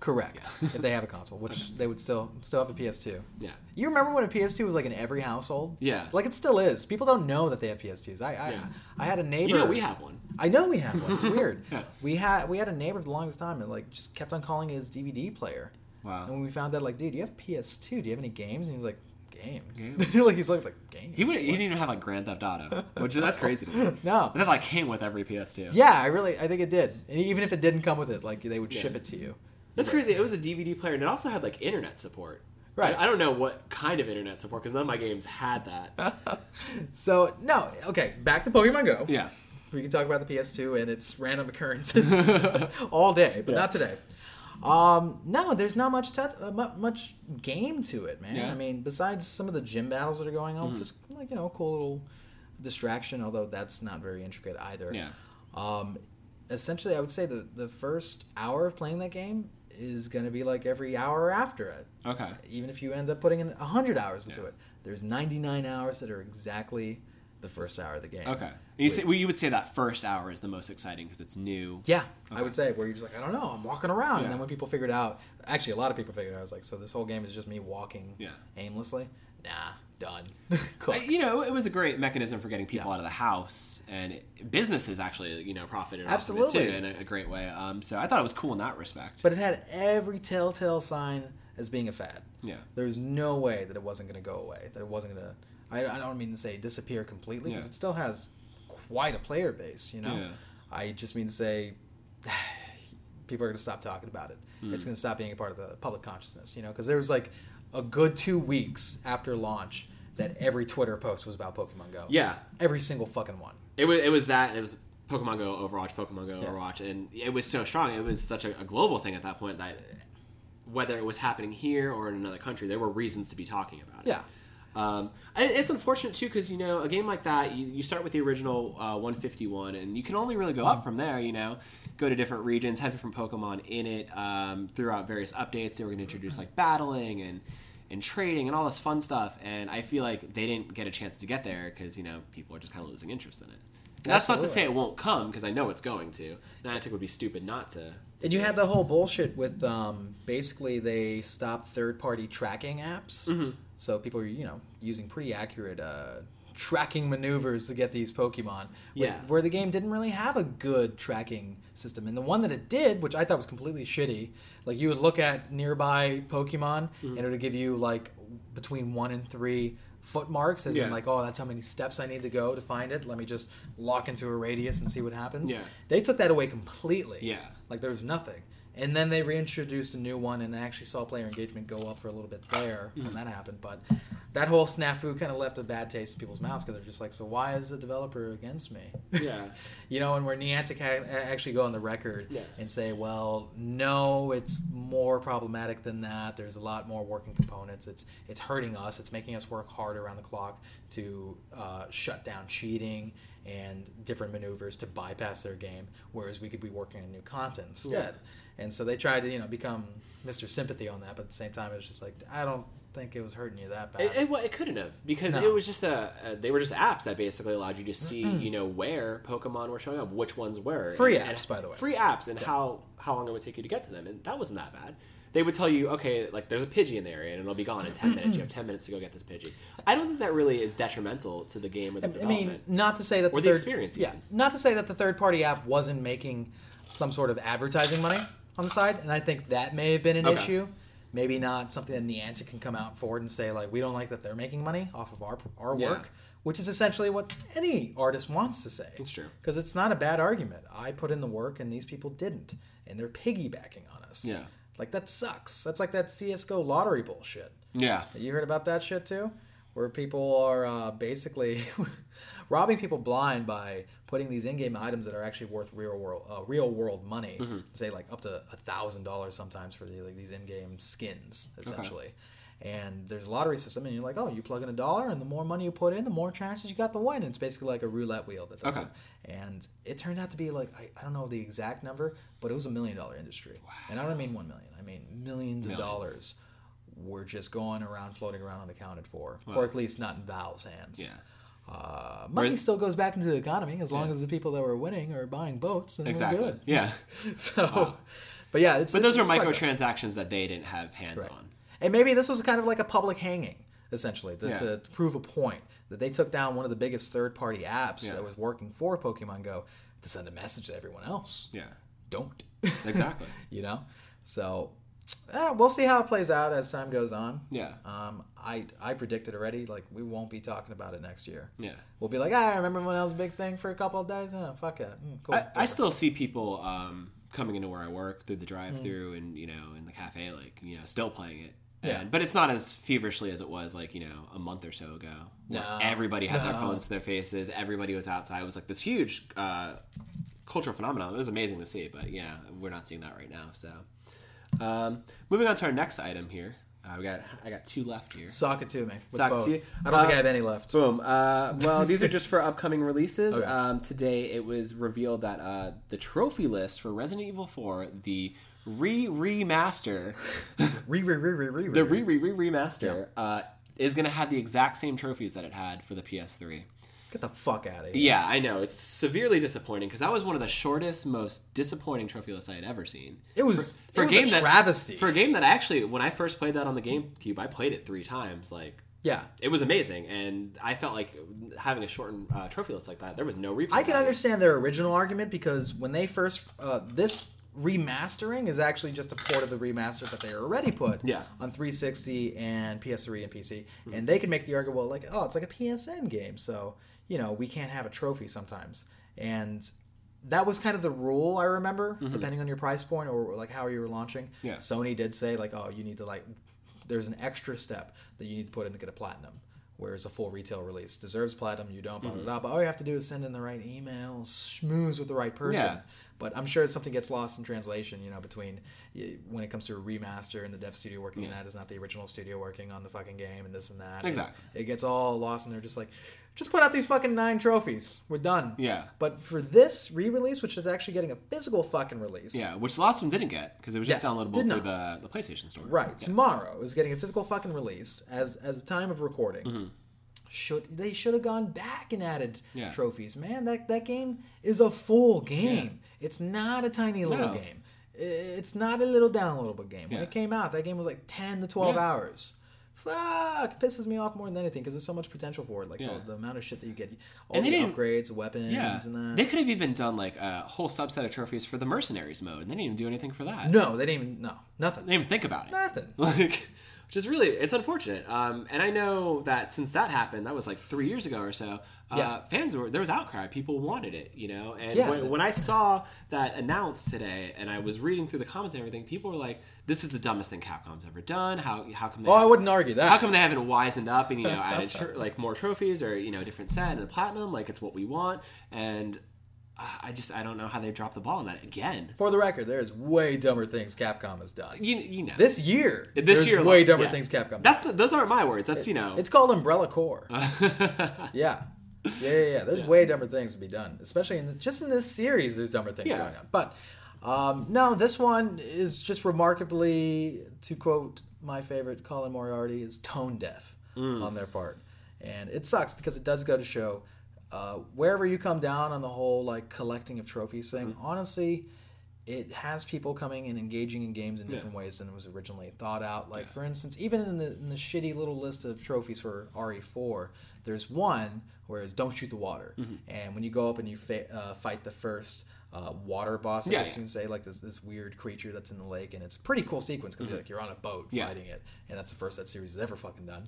Correct. if they have a console, which they would still still have a PS2.
Yeah.
You remember when a PS2 was like in every household?
Yeah.
Like it still is. People don't know that they have PS2s. I I,
Yeah.
I had a neighbor.
You know we have one.
I know we have one. It's weird.
Yeah.
We had we had a neighbor for the longest time and like just kept on calling it his DVD player.
Wow.
And when we found out, like, dude, you have PS2. Do you have any games? And he's like, games.
Games.
like he's like, like games.
He would. He didn't even have like Grand Theft Auto, which that's crazy to me.
No.
That like came with every PS2.
Yeah, I really, I think it did. And even if it didn't come with it, like they would
Yeah.
ship it to you.
That's crazy. It was a DVD player, and it also had like internet support.
Right.
I, don't know what kind of internet support because none of my games had that.
so no, okay, back to Pokemon Go.
yeah.
We can talk about the PS2 and its random occurrences all day, but
Yeah.
not today. Um, no, there's not much uh, mu- much game to it, man.
Yeah. Mm-hmm.
I mean, besides some of the gym battles that are going on, just like you know, a cool little distraction. Although that's not very intricate either.
Yeah.
Um, essentially, I would say that the first hour of playing that game is going to be like every hour after it.
Okay.
Even if you end up putting in 100 hours into
Yeah.
it, there's 99 hours that are exactly the first hour of the game.
Okay. And you say well, you would say that first hour is the most exciting because it's new.
Yeah, I would say where you're just like, I don't know, I'm walking around,
Yeah.
and then when people figured out, actually, a lot of people figured out, I was like, so this whole game is just me walking
Yeah.
aimlessly. Nah, done.
I- you know, it was a great mechanism for getting people
Yeah.
out of the house, and it, businesses actually, you know, profited off of
Absolutely.
it too in a, a great way. Um, so I thought it was cool in that respect.
but it had every telltale sign as being a fad.
yeah.
There was no way that it wasn't going to go away. That it wasn't going to. I, I don't mean to say disappear completely because
Yeah.
it still has quite a player base. You know,
Yeah.
I just mean to say people are going to stop talking about it.
Hmm.
It's going to stop being a part of the public consciousness. You know, because there was like a good two weeks after launch that every Twitter post was about Pokemon Go.
Yeah.
every single fucking one.
It was. It was that. It was Pokemon Go, Overwatch, Pokemon Go,
Yeah.
Overwatch, and it was so strong. It was such a, a global thing at that point that whether it was happening here or in another country, there were reasons to be talking about it.
Yeah.
Um, it's unfortunate too because you know a game like that, you, you start with the original uh, 151, and you can only really go up from there. You know, go to different regions, have different Pokemon in it. Um, throughout various updates, they were going to introduce like battling and and trading and all this fun stuff. And I feel like they didn't get a chance to get there because you know people are just kind of losing interest in it. That's not to say it won't come because I know it's going to. Niantic would be stupid not to.
And you had the whole bullshit with um, basically they stopped third party tracking apps.
Mm-hmm.
So people are, you know, using pretty accurate uh, tracking maneuvers to get these Pokemon.
Yeah.
Where, where the game didn't really have a good tracking system. And the one that it did, which I thought was completely shitty, like you would look at nearby Pokemon
Mm-hmm.
and it would give you like between one and three foot marks as
Yeah.
in like oh that's how many steps i need to go to find it let me just lock into a radius and see what happens
Yeah.
they took that away completely
Yeah.
like there was nothing. And then they reintroduced a new one, and I actually saw player engagement go up for a little bit there when that happened. But that whole snafu kind of left a bad taste in people's mouths because they're just like, so why is the developer against me?
Yeah.
you know, and where Niantic ha- actually go on the record
Yeah.
and say, well, no, it's more problematic than that. There's a lot more working components. It's it's hurting us. It's making us work hard around the clock to uh, shut down cheating and different maneuvers to bypass their game, whereas we could be working on new content instead. And so they tried to, you know, become Mr. Sympathy on that, but at the same time, it was just like, I don't think it was hurting you that bad.
It, it, well, it couldn't have because
No.
it was just a, a they were just apps that basically allowed you to see you know where Pokemon were showing up, which ones were
Free
and-
apps,
and-
by the way.
free apps, and how how long it would take you to get to them, and that wasn't that bad. They would tell you, okay, like there's a Pidgey in the area, and it'll be gone in ten minutes. You have ten minutes to go get this Pidgey. I don't think that really is detrimental to the game or the
I
development.
mean, not to say that
Or the experience,
Yeah,
even.
not to say that the third party app wasn't making some sort of advertising money on the side, and I think that may have been an
Okay.
issue. Maybe not something that Niantic can come out forward and say like, we don't like that they're making money off of our our
Yeah.
work, which is essentially what any artist wants to say.
It's true.
because it's not a bad argument. I put in the work, and these people didn't, and they're piggybacking on us.
Yeah.
like that sucks. That's like that CS:GO lottery bullshit.
yeah,
You heard about that shit too? Where people are uh, basically robbing people blind by putting these in-game items that are actually worth real world, uh, real world money, say like up to a thousand dollars sometimes for the, like these in-game skins, essentially. And there's a lottery system, and you're like, oh, you plug in a dollar, and the more money you put in, the more chances you got to win. And it's basically like a roulette wheel that does
Okay.
it. And it turned out to be like I, I don't know the exact number, but it was a million dollar industry. Wow. And I don't mean one million; I mean millions, of dollars were just going around, floating around unaccounted for,
Wow.
or at least not in Valve's hands.
Yeah.
Uh, money
Whereas-
still goes back into the economy as long
Yeah.
as the people that were winning are buying boats. Then
exactly.
good.
Yeah,
So, but yeah, it's
but those are
it's fucked
microtransactions that they didn't have hands
Right.
on.
And maybe this was kind of like a public hanging, essentially, to,
Yeah.
to prove a point that they took down one of the biggest third-party apps
Yeah.
that was working for Pokemon Go to send a message to everyone else.
Yeah,
Don't.
exactly.
you know, so eh, we'll see how it plays out as time goes on.
Yeah,
Um, I I predicted already. Like we won't be talking about it next year.
yeah.
We'll be like, ah, remember when that was a big thing for a couple of days? Oh, fuck it. Mm, cool.
I, I still see people um, coming into where I work through the drive-through and you know in the cafe, like you know, still playing it.
Yeah.
And, but it's not as feverishly as it was like you know a month or so ago.
No.
everybody had their phones to their faces. Everybody was outside. It was like this huge uh, cultural phenomenon. It was amazing to see, but yeah, we're not seeing that right now. So, um, moving on to our next item here, uh, we got I got two left here.
Sock it to me. with
Sock it to you.
I don't think
Uh,
I have any left.
Boom. Uh, well, these are just for upcoming releases.
Okay.
Um, today it was revealed that uh, the trophy list for Resident Evil 4, the re remaster,
Re re re re re
the re re re remaster, uh, is going to have the exact same trophies that it had for the PS3.
Get the fuck out of here.
Yeah, I know. It's severely disappointing because that was one of the shortest, most disappointing trophy lists I had ever seen.
It was
For
it
a
was
game
a
that
travesty.
For a game that I actually, when I first played that on the GameCube, I played it three times. Like,
yeah.
it was amazing, and I felt like having a shortened uh, trophy list like that, there was no replay.
I can understand their original argument because when they first uh, this remastering is actually just a port of the remaster that they already put
Yeah.
on 360 and PS3 and PC, and they can make the argument well, like oh, it's like a PSN game, so you know we can't have a trophy sometimes, and that was kind of the rule I remember, depending on your price point or like how you were launching.
Mm-hmm. Yeah.
Sony did say like oh you need to like there's an extra step that you need to put in to get a platinum. Whereas a full retail release deserves platinum, you don't, blah, blah, blah. But all you have to do is send in the right email, schmooze with the right person.
Yeah.
But I'm sure something gets lost in translation, you know, between when it comes to a remaster and the dev studio working on that is not the original studio working on the fucking game and this and that.
Exactly.
It gets all lost and they're just like, just put out these fucking nine trophies. We're done.
Yeah.
But for this re-release, which is actually getting a physical fucking release,
Yeah, which the last one didn't get because it was just
Yeah,
downloadable through the, the PlayStation Store.
right tomorrow is getting a physical fucking release as as the time of recording.
Mm-hmm.
Should they should have gone back and added
Yeah.
trophies? Man, that that game is a full game. It's not a tiny little
No.
game. It's not a little downloadable game. When it came out, that game was like ten to twelve
Yeah.
hours. Fuck, it pisses me off more than anything because there's so much potential for it. Like
Yeah.
the, the amount of shit that you get, all
And
the upgrades, weapons,
Yeah,
and that.
they could have even done like a whole subset of trophies for the mercenaries mode, and they didn't even do anything for that.
no, they didn't even. No, nothing.
They didn't even think about it.
Nothing.
Like, which is really it's unfortunate. Um, and I know that since that happened, that was like three years ago or so. Uh,
Yeah.
Fans were there was outcry. People wanted it, you know. And
Yeah.
when, when I saw that announced today, and I was reading through the comments and everything, people were like, "This is the dumbest thing Capcom's ever done. How how come they
Oh, I wouldn't argue that.
how come they haven't wisened up and you know added tr- like more trophies or you know different set and a platinum? Like it's what we want." And uh, I just I don't know how they dropped the ball on that again.
For the record, there's way dumber things Capcom has done.
You you know
This year,
This year,
way
like,
dumber
yeah.
things Capcom.
That's the, those aren't my words. That's you know.
It's called Umbrella Corps. yeah. Yeah, yeah, yeah. There's way dumber things to be done, especially in the, just in this series. There's dumber things
Yeah.
going on, but um, no, this one is just remarkably, to quote my favorite Colin Moriarty, is tone deaf
Mm.
on their part, and it sucks because it does go to show uh, wherever you come down on the whole like collecting of trophies thing.
Mm.
Honestly, it has people coming and engaging in games in different ways than it was originally thought out. Like for instance, even in the in the shitty little list of trophies for RE4, there's one where it's don't shoot the water,
Mm-hmm.
and when you go up and you fa- uh, fight the first. Uh, water boss, I
Yeah,
guess
yeah.
you can say, like this this weird creature that's in the lake, and it's a pretty cool sequence because you're like you're on a boat
Mm-hmm. Yeah.
Fighting it, and that's the first that series has ever fucking done.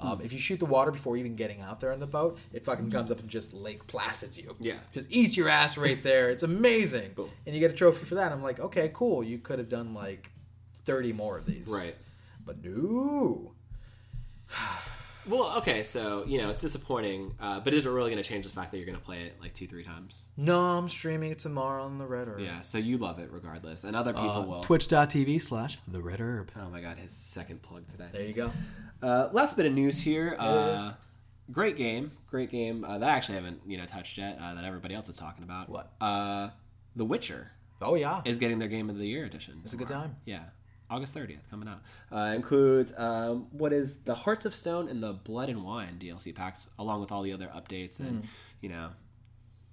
Um, If you shoot the water before even getting out there in the boat, it fucking comes up and just Lake Placids you.
Yeah.
Just eats your ass right there. It's amazing.
Boom.
And you get a trophy for that. I'm like, okay, cool. You could have done like 30 more of these.
Right.
But no.
Well, okay, so you know it's disappointing, uh, but is it really going to change the fact that you're going to play it like two, three times?
No, I'm streaming it tomorrow on the Red Herb.
Yeah, so you love it regardless, and other people
Uh,
will.
Twitch.tv slash the Red Herb.
Oh my god, his second plug today.
There you go.
Uh, last bit of news here. Uh, great game, great game uh, that I actually haven't you know touched yet. Uh, that everybody else is talking about.
What?
Uh, The Witcher
Oh, yeah.
is getting their Game of the Year edition.
It's a good time.
Yeah, August 30th coming out. Uh, includes um, what is the Hearts of Stone and the Blood and Wine DLC packs, along with all the other updates and you know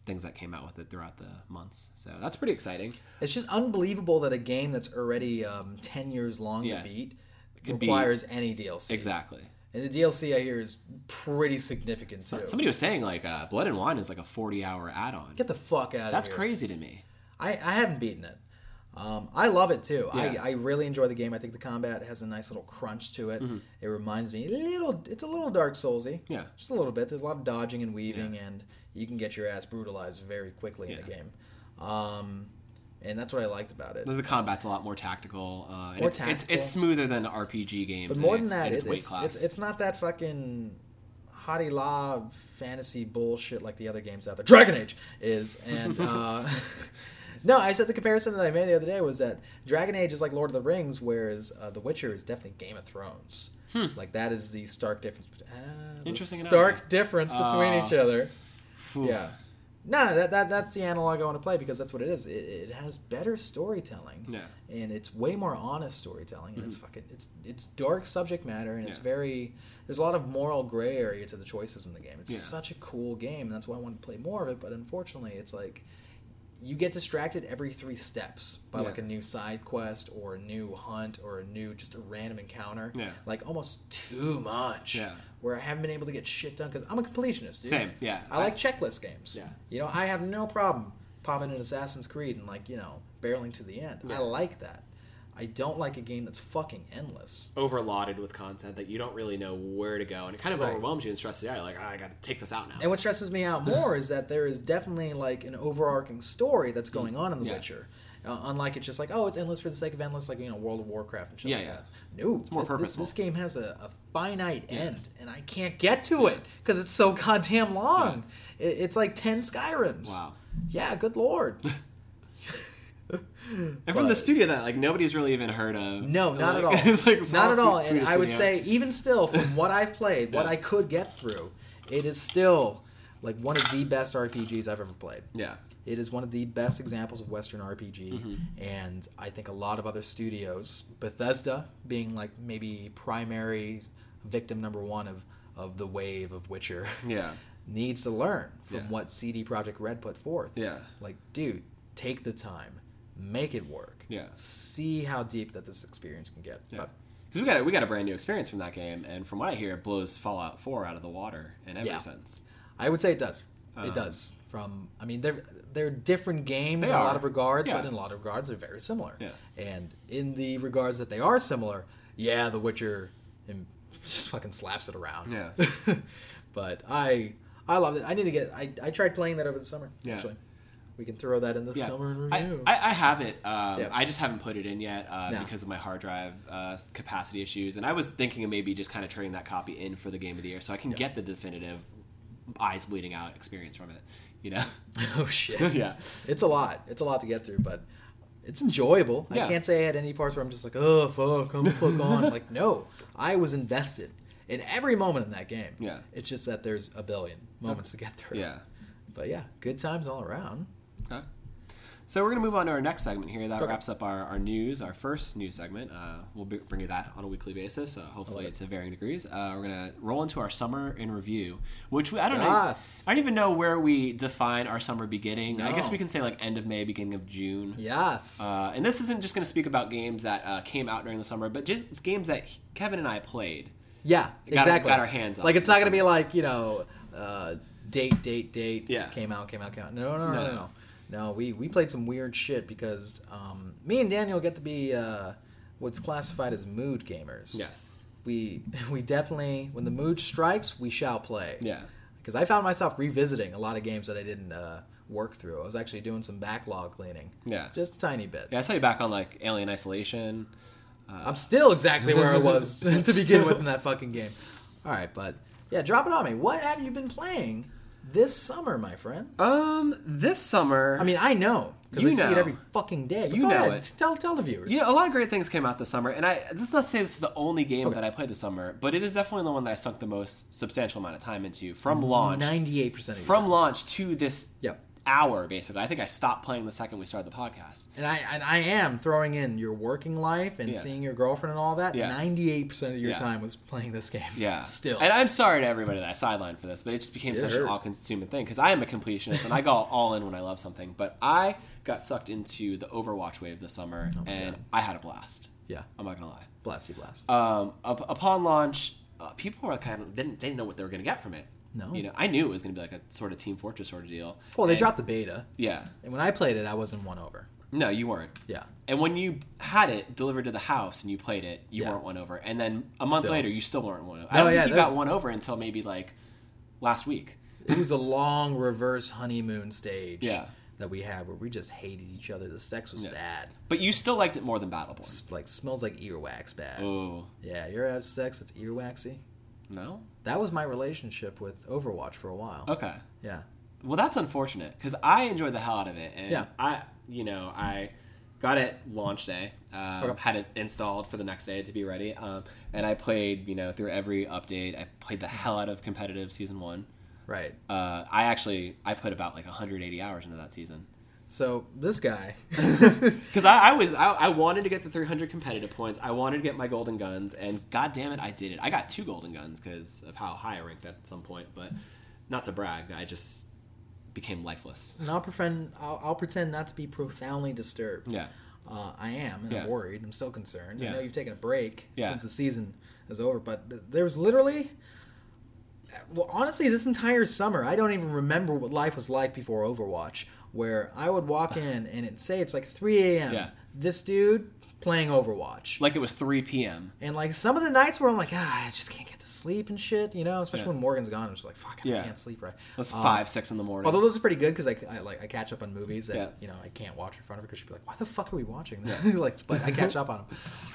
things that came out with it throughout the months. So that's pretty exciting.
It's just unbelievable that a game that's already um, 10 years long
Yeah.
to beat
could be-
requires any DLC.
Exactly.
And the DLC I hear is pretty significant too.
Somebody was saying like uh, Blood and Wine is like a 40 hour add on.
Get the fuck out of here.
That's crazy to me.
I, I haven't beaten it. Um, I love it too.
Yeah.
I, I really enjoy the game. I think the combat has a nice little crunch to it. It reminds me a little. It's a little Dark Soulsy.
Mm-hmm. Yeah.
just a little bit. There's a lot of dodging and weaving, and you can get your ass brutalized very quickly in the game. Um, and that's what I liked about it.
The combat's a lot more tactical. Uh, and
More
it's, It's,
tactical.
it's smoother than RPG games.
But more
its-
than that,
its
it, it's, it's it's not that fucking hottie la fantasy bullshit like the other games out there. Dragon Age is, and uh, no, I said the comparison that I made the other day was that Dragon Age is like Lord of the Rings, whereas uh, The Witcher is definitely Game of Thrones. Like that is the stark difference. Ah, the
Interesting
stark
analogy.
difference between
Ah.
each other.
Phew.
Yeah. No, that, that that's the analog I want to play because that's what it is. It, it has better storytelling
Yeah.
and it's way more honest storytelling and it's fucking it's it's dark subject matter and it's
Mm-hmm.
Very there's a lot of moral gray area to the choices in the game it's
Yeah.
such a cool game and that's why i wanted to play more of it but unfortunately it's like you get distracted every three steps by
Yeah.
like a new side quest or a new hunt or a new just a random encounter
Yeah.
like almost too much
Yeah.
where i haven't been able to get shit done because i'm a completionist dude.
Same, yeah.
i like checklist games
Yeah.
you know i have no problem popping in assassin's creed and like you know barreling to the end i like that I don't like a game that's fucking endless.
Overloaded with content that you don't really know where to go, and it kind of
Right.
overwhelms you and stresses you out. You're like, "Ah, I got to take this out now.
And what stresses me out more is that there is definitely like an overarching story that's going on in The
Yeah.
Witcher. Uh, unlike it's just like, oh, it's endless for the sake of endless, like you know, World of Warcraft and shit
Yeah,
like
yeah.
that. No, it's
more
This,
purposeful.
this game has a, a finite end, and I can't get to it because it's so goddamn long. It, it's like ten Skyrims.
Wow.
Yeah, good lord.
And from the studio that like nobody's really even heard of.
No, not at all.
It's like
not at all. And I would say, even still, from what I've played, what I could get through, it is still like one of the best RPGs I've ever played.
Yeah.
It is one of the best examples of Western RPG,
Mm-hmm.
and I think a lot of other studios, Bethesda being like maybe primary victim number one of, of the wave of Witcher,
Yeah.
needs to learn from
Yeah.
what CD Projekt Red put forth.
Yeah.
Like, dude, take the time, make it work.
Yeah.
See how deep that this experience can get.
Yeah. Because we got a, we got a brand new experience from that game, and from what I hear, it blows Fallout 4 out of the water in every
Yeah.
sense.
I would say it does.
Um,
it does. From I mean, they're they're different games
They
in a lot of regards,
Yeah.
but in a lot of regards they're very similar.
Yeah.
And in the regards that they are similar, yeah, The Witcher just fucking slaps it around.
Yeah.
but I I loved it. I need to get. I, I tried playing that over the summer.
Yeah.
Actually, we can throw that in the
Yeah.
summer
I,
review.
I, I have it. Um,
Yeah.
I just haven't put it in yet uh,
No.
because of my hard drive uh, capacity issues. And I was thinking of maybe just kind of trading that copy in for the game of the year so I can get the definitive eyes bleeding out experience from it. You know?
oh shit.
yeah.
It's a lot. It's a lot to get through, but it's enjoyable.
Yeah.
I can't say I had any parts where I'm just like, oh fuck, I'm fuck on. Like, no, I was invested in every moment in that game.
Yeah.
It's just that there's a billion moments to get through.
Yeah.
But yeah, good times all around.
So we're going to move on to our next segment here. That
Okay.
wraps up our, our news, our first news segment. Uh, we'll be, bring you that on a weekly basis, uh, hopefully
it.
to varying degrees. Uh, we're going to roll into our summer in review, which we, I don't
Yes.
know. I don't even know where we define our summer beginning. I guess we can say like end of May, beginning of June.
Yes.
Uh, and this isn't just going to speak about games that uh, came out during the summer, but just games that Kevin and I played.
yeah,
got-
exactly.
got our hands on
Like it's not gonna be like you know, uh, date, date, date.
Yeah.
Came out, came out, came out. No, no, no,
No.
no, no. No, we we played some weird shit because um, me and Daniel get to be uh, what's classified as mood gamers.
Yes.
we we definitely when the mood strikes we shall play
Yeah.
because i found myself revisiting a lot of games that i didn't uh, work through i was actually doing some backlog cleaning
Yeah.
just a tiny bit
Yeah, I saw you back on like Alien Isolation. Uh,
i'm still exactly where i was to begin with in that fucking game all right but yeah drop it on me what have you been playing this summer my friend
um, this summer.
i mean i know because
You
i see
know.
it every fucking day
You know
ahead,
it.
tell tell the viewers
Yeah, a lot of great things came out this summer, and I this is not to say this is the only game that I played this summer, but it is definitely the one that I sunk the most substantial amount of time into from launch.
98%
From launch to this
Yep.
Hour, basically. I think I stopped playing the second we started the podcast.
And I and I am throwing in your working life and
Yeah.
seeing your girlfriend and all that. Ninety eight percent of your
Yeah.
time was playing this game.
Yeah,
Still.
and I'm sorry to everybody that I sidelined for this, but it just became
It
such an all-consuming thing because I am a completionist and I go all in when I love something. But I got sucked into the Overwatch wave this summer,
Oh
and
God.
I had a blast.
yeah.
I'm not gonna lie.
Blast you blast.
um, up, upon launch, uh, people were kind of didn't didn't know what they were going to get from it.
No.
you know, I knew it was going to be like a sort of Team Fortress sort of deal.
well, they
And-
dropped the beta,
Yeah,
and when I played it, I wasn't won over.
no, you weren't.
Yeah.
And when you had it delivered to the house and you played it, you
Yeah.
weren't won over. And then a month
Still.
later, you still weren't won over. I don't
yeah,
think you got won over until maybe like last week.
It was a long reverse honeymoon stage.
Yeah.
That we had where we just hated each other. The sex was
Yeah.
bad.
But you still liked it more than Battleborn.
It's like smells like earwax bad.
Oh
Yeah, you ever have sex that's earwaxy?
no.
That was my relationship with Overwatch for a while.
Okay.
Yeah.
Well, that's unfortunate because I enjoyed the hell out of it, and
Yeah.
I, you know, I got it launch day, um,
Okay.
had it installed for the next day to be ready, um, and I played, you know, through every update. I played the hell out of competitive season one.
Right.
Uh, I actually I put about like 180 hours into that season
So this guy.
because I, I was I, I wanted to get the 300 competitive points. I wanted to get my golden guns, and god damn it, I did it. I got two golden guns because of how high I ranked at some point, but not to brag, I just became lifeless.
And I'll pretend I'll, I'll pretend not to be profoundly disturbed.
Yeah.
Uh, I am, and
Yeah.
I'm worried. I'm still concerned. I know you've taken a break
Yeah.
since the season is over, but th- there was literally, well, honestly, this entire summer, I don't even remember what life was like before Overwatch. Where I would walk in and it'd say it's like 3 a.m.
Yeah.
This dude playing Overwatch.
like it was 3 p.m.
And like some of the nights where I'm like, ah, I just can't get to sleep and shit, you know, especially
Yeah.
when Morgan's gone. I'm just like, fuck, I
Yeah.
can't sleep right.
It was
Um,
five, six in the morning.
Although those are pretty good because I, I like I catch up on movies that
Yeah.
you know I can't watch in front of her because she'd be like, "Why the fuck are we watching that?" like, but I catch up on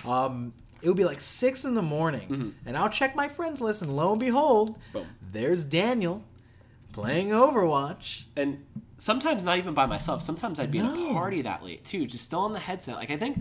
them. Um, it would be like six in the morning, and I'll check my friends list, and lo and behold,
Mm-hmm. Boom.
there's Daniel playing Overwatch.
and sometimes not even by myself. Sometimes I'd be at a party that late too, just still on the headset. Like I think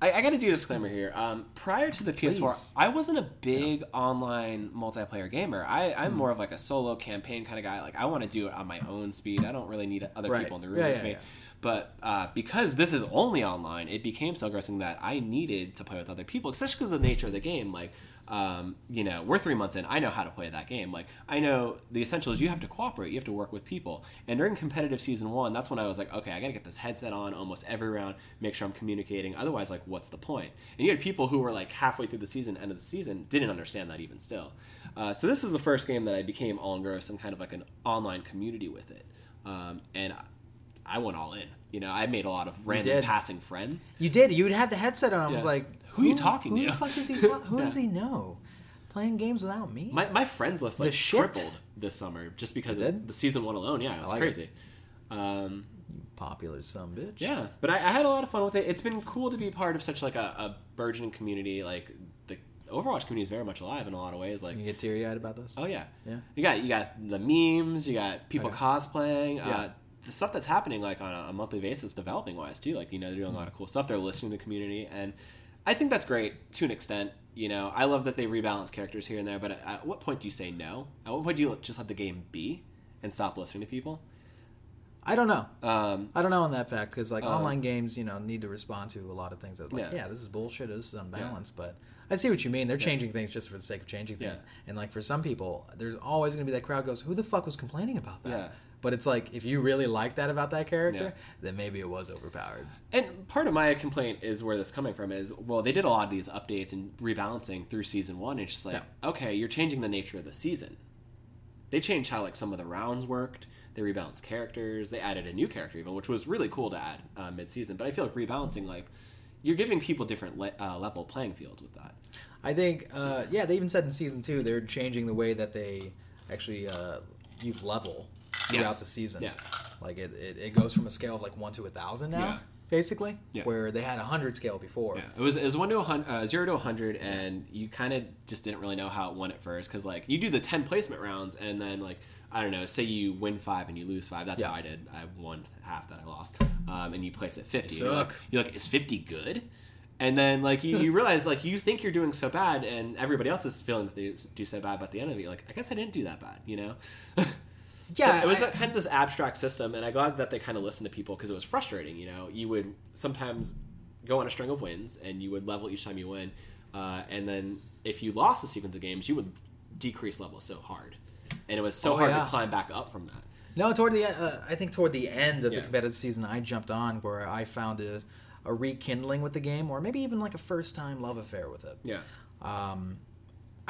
I, I got to do a disclaimer here. Um, prior to the PS4, I wasn't a big online multiplayer gamer. I,
Hmm.
I'm more of like a solo campaign kind of guy. Like I want to do it on my own speed. I don't really need other
Right.
people in the room
Yeah,
with
yeah,
me.
yeah.
But uh, because this is only online, it became so aggressive that I needed to play with other people, especially because of the nature of the game. Like, um, you know, we're three months in. I know how to play that game. Like, I know the essential is you have to cooperate. You have to work with people. And during competitive season one, that's when I was like, okay, I got to get this headset on almost every round, make sure I'm communicating. Otherwise, like, what's the point? And you had people who were like halfway through the season, end of the season, didn't understand that even still. Uh, so this is the first game that I became all engrossed in kind of like an online community with it. Um, and I went all in. You know, I made a lot of random passing friends.
You did. You had the headset on. I was like,
Who are you talking
who
to?"
the fuck is he? Who
Yeah.
does he know? Playing games without me?
My, my friends list like
The
tripled this summer just because of the season one alone. Yeah, it was
like it.
crazy. Um,
Popular some bitch.
yeah, but I, I had a lot of fun with it. It's been cool to be part of such like a, a burgeoning community. Like the Overwatch community is very much alive in a lot of ways. Like
You get teary eyed about this?
Oh yeah,
Yeah.
You got you got the memes. You got people
Okay.
cosplaying.
Yeah.
Uh, the stuff that's happening like on a, a monthly basis, developing wise too. Like you know they're doing a lot of cool stuff. They're listening to the community, and I think that's great to an extent. You know, I love that they rebalance characters here and there. But at, at what point do you say no? At what point do you just let the game be and stop listening to people?
I don't know.
Um,
I don't know on that fact because like
Um,
online games, you know, need to respond to a lot of things that like,
Yeah.
yeah, this is bullshit. This is unbalanced. But I see what you mean. They're changing things just for the sake of changing things.
Yeah.
And like for some people, there's always going to be that crowd goes, "Who the fuck was complaining about that?" But it's like if you really like that about that character,
Yeah.
then maybe it was overpowered.
And part of my complaint is where this coming from is well, they did a lot of these updates and rebalancing through season one. It's just like, okay, you're changing the nature of the season. They changed how like some of the rounds worked. They rebalanced characters. They added a new character even, which was really cool to add uh, mid season. But I feel like rebalancing like you're giving people different le- uh, level playing fields with that.
I think, uh, yeah, they even said in season two they're changing the way that they actually uh, you level throughout
Yes.
the season.
Yeah.
Like it, it, it goes from a scale of like one to a thousand now,
Yeah.
basically.
Yeah.
Where they had a hundred scale before.
Yeah, it was it was one to a hundred, uh, zero to a hundred, and you kind of just didn't really know how it went at first because like you do the ten placement rounds, and then like I don't know, say you win five and you lose five. That's
Yeah.
how I did. I won half that I lost, um, and you place at fifty.
You
You're like, you're like, is fifty good? And then like you, you realize like you think you're doing so bad, and everybody else is feeling that they do so bad. But at the end of it, you're like, I guess I didn't do that bad, you know?
Yeah,
So it was
I-
kind of this abstract system, and I glad that they kind of listened to people because it was frustrating. You know, you would sometimes go on a string of wins, and you would level each time you win, uh, and then if you lost a sequence of games, you would decrease level so hard, and it was so
Oh,
hard
yeah.
to climb back up from that.
No, toward the uh, I think toward the end of
Yeah.
the competitive season, I jumped on where I found a, a rekindling with the game, or maybe even like a first time love affair with it.
Yeah,
Um,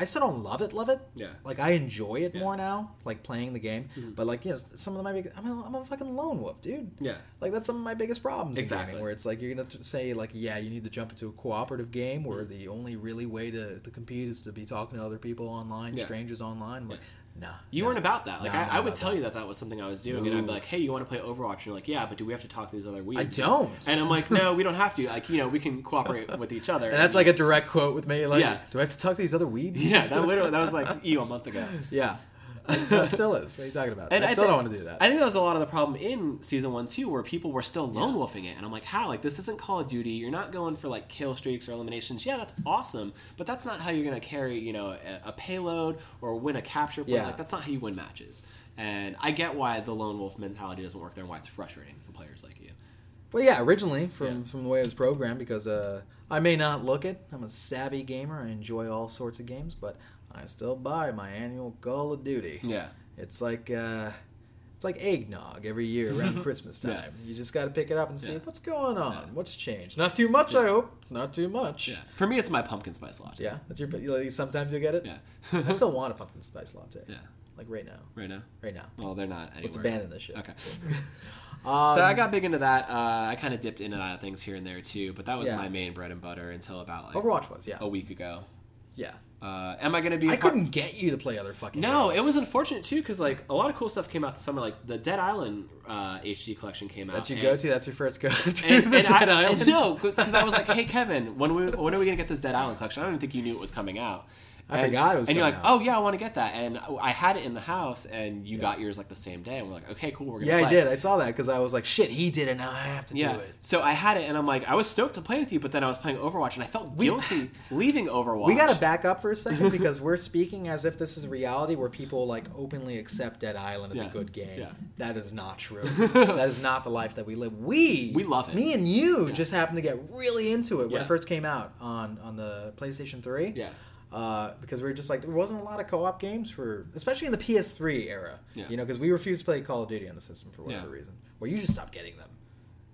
I still don't love it, love it.
Yeah.
Like I enjoy it
Yeah.
more now, like playing the game.
Mhm.
But like, you know, some of them might be. I'm a, I'm a fucking lone wolf, dude.
yeah,
Like that's some of my biggest problems.
Exactly.
gaming, where it's like you're gonna say like, yeah, you need to jump into a cooperative game where
Mm-hmm.
the only really way to, to compete is to be talking to other people online,
Yeah.
strangers online. Like, nah.
You
nah.
weren't about that. Like
No,
I, I would tell
that.
you that that was something I was doing, and I'd be like, "Hey, you want to play Overwatch?" And you're like, "Yeah, but do we have to talk to these other weeds?"
I don't.
And I'm like, "No, we don't have to. Like, you know, we can cooperate with each other."
And that's like a direct quote with me. Like,
Yeah.
do I have to talk to these other weebs?
yeah, that literally that was like you a month ago.
yeah. that still is. What are you talking about?
And
I
I
still
thi-
don't want to do that.
I think that was a lot of the problem in season one too, where people were still lone wolfing it, and I'm like, how? Like this isn't Call of Duty. You're not going for like kill streaks or eliminations. Yeah, that's awesome, but that's not how you're gonna carry, you know, a, a payload or win a capture point.
Yeah.
Like that's not how you win matches. And I get why the lone wolf mentality doesn't work there, and why it's frustrating for players like you.
Well, yeah, originally from
Yeah.
from the way it was programmed, because uh, I may not look it. I'm a savvy gamer. I enjoy all sorts of games, but I still buy my annual Call of Duty.
Yeah.
It's like uh, it's like eggnog every year around Christmas time.
Yeah.
You just got to pick it up and see
Yeah.
what's going on.
Yeah.
What's changed? Not too much, I hope. Not too much.
Yeah. For me, it's my pumpkin spice latte.
Yeah, that's your. you- Sometimes you get it.
Yeah.
I still want a pumpkin spice latte.
yeah.
like right now,
right now.
right now.
Well, they're not anywhere.
Let's abandon this shit.
Okay.
Um,
so I got big into that. Uh, I kind of dipped in and out of things here and there too, but that was
Yeah.
my main bread and butter until about like
Overwatch was yeah,
a week ago.
yeah.
Uh, am I going to be?
I
part-
couldn't get you to play other fucking.
No,
games.
it was unfortunate too because like a lot of cool stuff came out this summer. Like the Dead Island uh, HD collection came out.
That's your
and-
go to. That's your first go to.
And, and I,
Dead Island.
and no, because I was like, "Hey, Kevin, when we when are we gonna get this Dead Island collection?" I don't even think you knew it was coming out.
I
And-
forgot it was
And you're like,
out.
"Oh yeah, I want to get that." And I had it in the house, and you got yours like the same day. And we're like, "Okay, cool, we're gonna."
Yeah, I did. I saw that because I was like, shit, he did it. Now I have to
Yeah.
do it.
So I had it, and I'm like, I was stoked to play with you, but then I was playing Overwatch, and I felt guilty leaving Overwatch.
We got to back up for a second because we're speaking as if this is reality where people like openly accept Dead Island as
Yeah.
a good game.
Yeah.
That is not true. that is not the life that we live. We
We love it.
Me and you just happened to get really into it when it first came out on on the PlayStation Three.
Yeah.
Uh, because we were just like there wasn't a lot of co-op games for, especially in the PS3 era.
Yeah.
You know, because we refused to play Call of Duty on the system for whatever
Yeah.
reason. Where you just stopped getting them.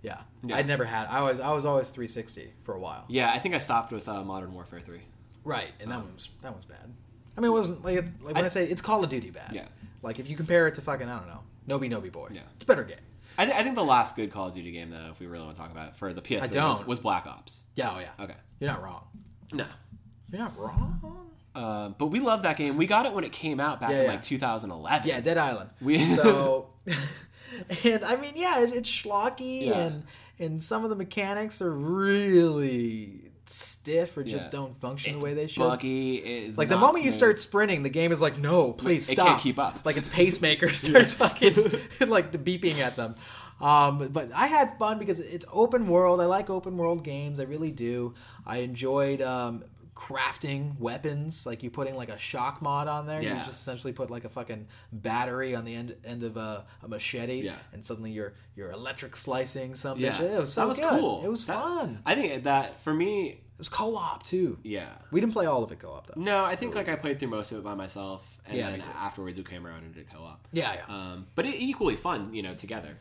Yeah.
Yeah.
I'd never had. I was I was always 360 for a while.
Yeah, I think I stopped with uh, Modern Warfare Three.
Right, and that one was that was bad. I mean, it wasn't like, like when I,
Um, I-
say it's Call of Duty bad.
Yeah.
Like if you compare it to fucking I don't know, Noby Noby Boy.
Yeah.
It's a better game.
I, th- I think the last good Call of Duty game, though, if we really want to talk about it, for the PS3 was, was Black Ops.
Yeah, oh yeah.
Okay.
You're not wrong.
No.
You're not wrong.
Uh, but we love that game. We got it when it came out back
Yeah,
in
yeah.
like 2011.
Yeah, Dead Island.
We-
so, and I mean, yeah, it, it's schlocky,
Yeah.
and and some of the mechanics are really stiff or just don't function
It's
the way they should.
buggy. It is
Like the moment you start sprinting, the game is like, no, please
it
stop.
can't keep up.
Like its pacemaker starts fucking like beeping at them. Um, but I had fun because it's open world. I like open world games. I really do. I enjoyed um, crafting weapons. Like you putting like a shock mod on there. You just essentially put like a fucking battery on the end end of a, a machete.
Yeah.
And suddenly you're you're electric slicing something.
Yeah.
It was so
that was
good.
cool.
It was
That-
fun.
I think that for me,
It was co-op too.
yeah.
We didn't play all of it co-op though.
No, I think like I played through most of it by myself, and
Yeah,
then afterwards we came around and did co-op.
Yeah, yeah.
Um, but it, equally fun, you know, together.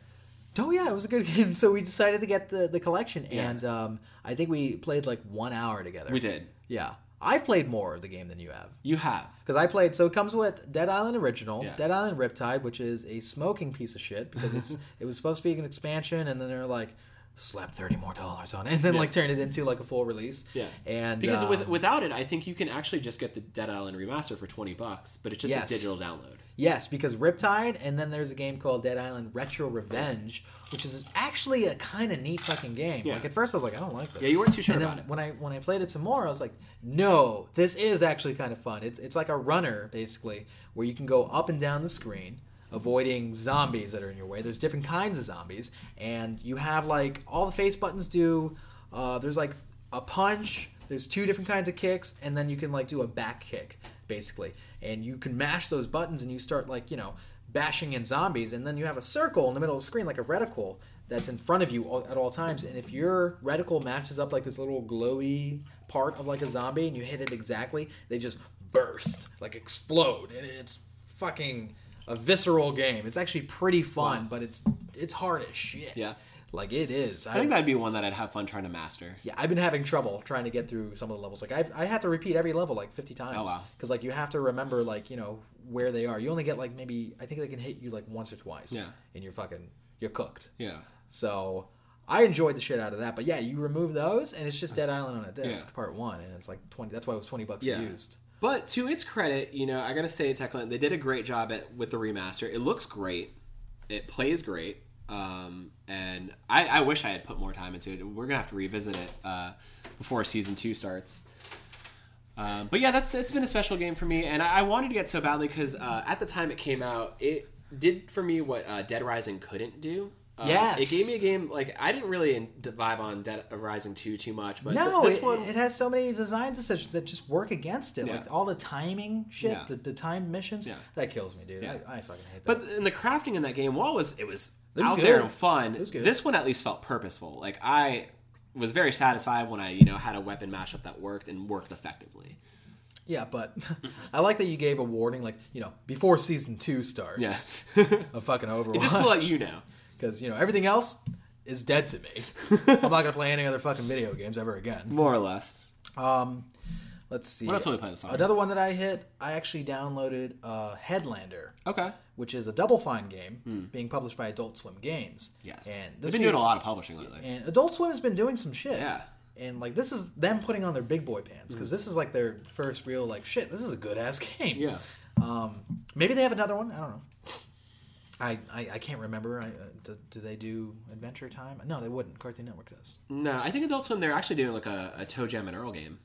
Oh yeah, it was a good game. So we decided to get the the collection,
Yeah.
and um, I think we played like one hour together.
We did.
Yeah, I've played more of the game than you have
You have.
because I played. So it comes with Dead Island Original,
Yeah.
Dead Island Riptide, which is a smoking piece of shit because it's it was supposed to be an expansion, and then they're like slap thirty more dollars on it, and then
Yeah.
like turned it into like a full release.
Yeah.
and
Because
um,
with, without it, I think you can actually just get the Dead Island remaster for twenty bucks, but it's just
Yes.
a digital download.
Yes, because Riptide, and then there's a game called Dead Island Retro Revenge, which is actually a kind of neat fucking game.
Yeah.
Like at first, I was like, I don't like this.
Yeah, you weren't too sure
and then
about it.
when I when I played it some more, I was like, no, this is actually kind of fun. It's it's like a runner basically, where you can go up and down the screen, avoiding zombies that are in your way. There's different kinds of zombies, and you have like all the face buttons do. Uh, there's like a punch. There's two different kinds of kicks, and then you can like do a back kick basically, and you can mash those buttons, and you start like you know bashing in zombies, and then you have a circle in the middle of the screen like a reticle that's in front of you all, at all times. And if your reticle matches up like this little glowy part of like a zombie, and you hit it exactly, they just burst, like explode, and it's fucking a visceral game. It's actually pretty fun, but it's it's hard as shit.
Yeah.
like it is.
I think that'd be one that I'd have fun trying to master.
yeah, I've been having trouble trying to get through some of the levels. Like I've, I have to repeat every level like fifty times.
Oh, wow.
Because like you have to remember like you know where they are. You only get like maybe I think they can hit you like once or twice.
Yeah.
And you're fucking you're cooked.
Yeah.
So I enjoyed the shit out of that. But yeah, you remove those and it's just Dead Island on a disc,
Yeah.
part one, and it's like twenty. That's why it was twenty bucks
Yeah.
used.
But to its credit, you know, I gotta say, Techland, they did a great job at with the remaster. It looks great. It plays great. Um, and I, I wish I had put more time into it. We're gonna have to revisit it uh, before season two starts. Um, but yeah, that's it's been a special game for me, and I, I wanted to get so badly because uh, at the time it came out, it did for me what uh, Dead Rising couldn't do. Uh,
Yes.
it gave me a game like I didn't really vibe on Dead Rising two too much, but th-
no,
this
it,
one
it has so many design decisions that just work against it.
Yeah.
Like all the timing shit,
Yeah.
the, the timed missions.
Yeah.
That kills me, dude.
Yeah.
I, I fucking hate that.
But in the crafting in that game, while it was it was,
It was
out
good.
there and fun,
It was good.
this one at least felt purposeful. Like I was very satisfied when I you know had a weapon mashup that worked and worked effectively.
Yeah, but I like that you gave a warning, like you know, before season two starts.
Yeah.
of fucking Overwatch.
Just to let you know.
Because you know everything else is dead to me. I'm not gonna play any other fucking video games ever again.
More or less.
Um, let's see.
What else will we play this summer?
Another one that I hit. I actually downloaded uh, Headlander,
Okay.
which is a Double Fine game being published by Adult Swim Games.
Yes.
and
They've been
we-
doing a lot of publishing lately.
And Adult Swim has been doing some shit.
Yeah.
And like this is them putting on their big boy pants because this is like their first real like shit. This is a good ass game.
Yeah.
Um, maybe they have another one. I don't know. I I, I can't remember. I, uh, do, do they do Adventure Time? No, they wouldn't. Cartoon Network does.
No, I think Adult Swim they're actually doing like a, a ToeJam and Earl game.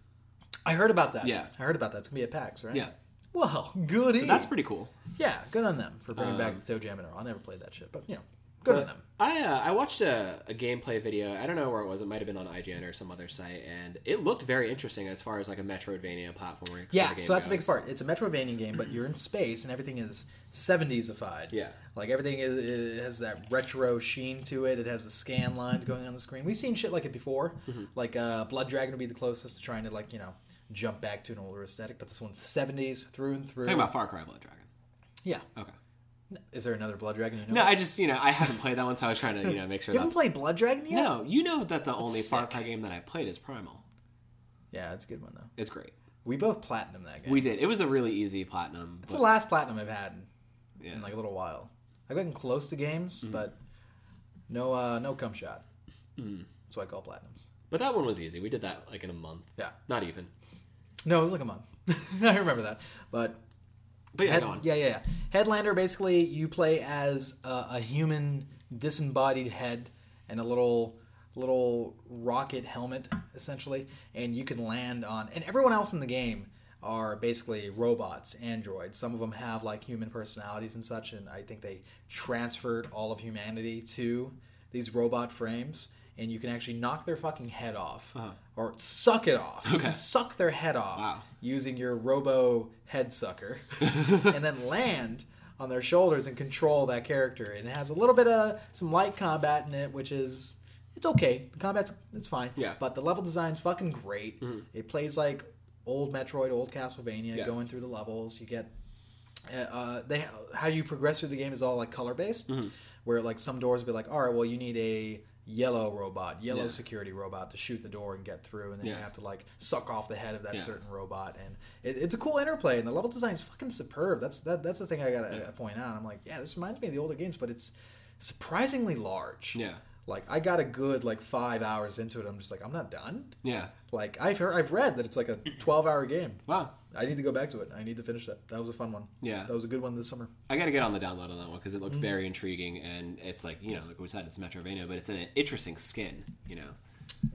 I heard about that.
Yeah.
I heard about that. It's gonna be at PAX, right?
Yeah.
Well, good.
So that's pretty cool.
yeah, good on them for bringing back
Um,
the ToeJam and Earl. I never played that shit, but you know, good on them.
I uh, I watched a, a gameplay video. I don't know where it was. It might have been on IGN or some other site, and it looked very interesting as far as like a Metroidvania platformer.
Yeah,
game
so that's a big part. It's a Metroidvania game, but you're in space and everything is 70sified.
Yeah.
Like everything is, is, has that retro sheen to it. It has the scan lines going on the screen. We've seen shit like it before.
Mm-hmm.
Like uh, Blood Dragon would be the closest to trying to like, you know, jump back to an older aesthetic, but this one's 70s through and through.
Talking about Far Cry Blood Dragon.
yeah.
Okay.
Is there another Blood Dragon you know?
No, I just you know I haven't played that one, so I was trying to you know make sure
you haven't played Blood Dragon yet?
no. You know that the only Far. Cry game that I played is Primal.
Yeah, it's a good one though.
It's great.
We both platinum that game.
We did. It was a really easy platinum.
it's
but-
the last platinum I've had
yeah.
in like a little while. I've gotten close to games,
Mm-hmm.
but no uh no cum shot.
Mm.
That's what I call platinums.
But that one was easy. We did that like in a month.
Yeah.
Not even.
No, it was like a month. I remember that. But
But yeah,
Head- yeah, yeah, yeah. Headlander basically you play as a, a human disembodied head and a little little rocket helmet essentially, and you can land on. And everyone else in the game are basically robots, androids. Some of them have like human personalities and such, and I think they transferred all of humanity to these robot frames. And you can actually knock their fucking head off, or suck it off. You
Uh-huh. Okay.
can suck their head off
Wow.
using your robo head sucker and then land on their shoulders and control that character and it has a little bit of some light combat in it which is it's okay the combat's it's fine
Yeah. Mm-hmm.
but the level design's fucking great it plays like old metroid old castlevania
Yeah.
going through the levels you get uh, uh, they how you progress through the game is all like color based
Mm-hmm.
where like some doors will be like all right well you need a yellow robot yellow
Yeah.
security robot to shoot the door and get through and then you have to like suck off the head of that
Yeah.
certain robot and it, it's a cool interplay and the level design is fucking superb that's that, that's the thing i gotta point out i'm like yeah this reminds me of the older games but it's surprisingly large
Yeah.
Like i got a good like five hours into it i'm just like i'm not done
Yeah.
like i've heard i've read that it's like a 12 hour game
Wow.
i need to go back to it i need to finish that that was a fun one
Yeah.
that was a good one this summer
I got to get on the download on that one because it looked
Mm-hmm.
very intriguing and it's like you know like we said it's Metroidvania but it's an interesting skin you know.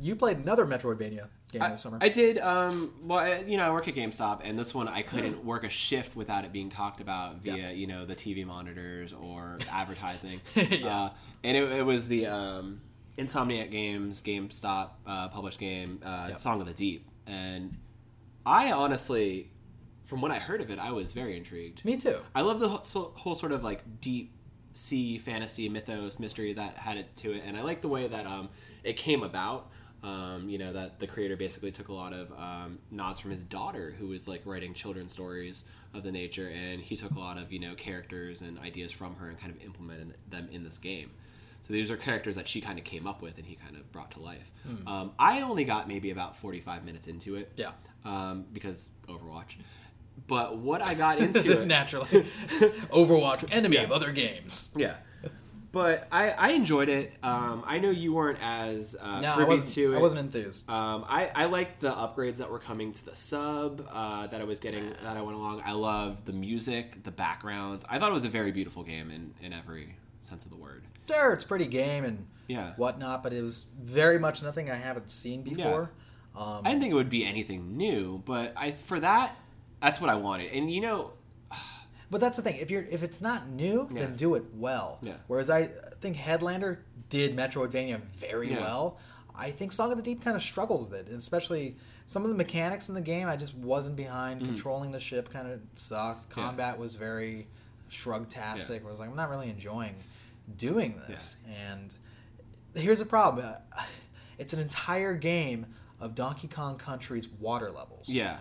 You played another metroidvania game
I,
this summer
I did. Um, well, I, you know, I work at GameStop, and this one I couldn't work a shift without it being talked about via
Yeah.
you know the TV monitors or advertising.
Yeah.
uh, and it, it was the um, Insomniac Games GameStop uh, published game, uh,
Yep.
Song of the Deep, and I honestly, from what I heard of it, I was very intrigued.
me too
I love the whole, whole sort of like deep sea fantasy mythos mystery that had it to it, and I like the way that um, it came about. Um, you know that the creator basically took a lot of um, nods from his daughter, who was like writing children's stories of the nature, and he took a lot of you know characters and ideas from her and kind of implemented them in this game. So these are characters that she kind of came up with and he kind of brought to life. Um, I only got maybe about forty five minutes into it,
yeah
um, because Overwatch. But what I got into
naturally overwatch enemy
Yeah.
of other games
Yeah. But I, I enjoyed it. Um, I know you weren't as uh,
no i
privy
wasn't,
to it.
I wasn't enthused
Um, I, I liked the upgrades that were coming to the sub uh, that I was getting that I went along. I loved the music, the backgrounds. I thought it was a very beautiful game in, in every sense of the word.
sure it's a pretty game and
Yeah.
whatnot, but it was very much nothing I haven't seen before. Um,
I didn't think it would be anything new, but I for that, that's what I wanted. And you know,
but that's the thing. If you're if it's not new,
Yeah.
then do it well.
Yeah.
Whereas I think Headlander did Metroidvania very
Yeah.
well. I think Song of the Deep kind of struggled with it, and especially some of the mechanics in the game. I just wasn't behind. Controlling the ship kind of sucked.
Mm-hmm. Yeah.
Combat was very shrug-tastic. I was like, I'm not really enjoying doing this. And here's the problem: it's an entire game of Donkey Kong Country's water levels.
yeah.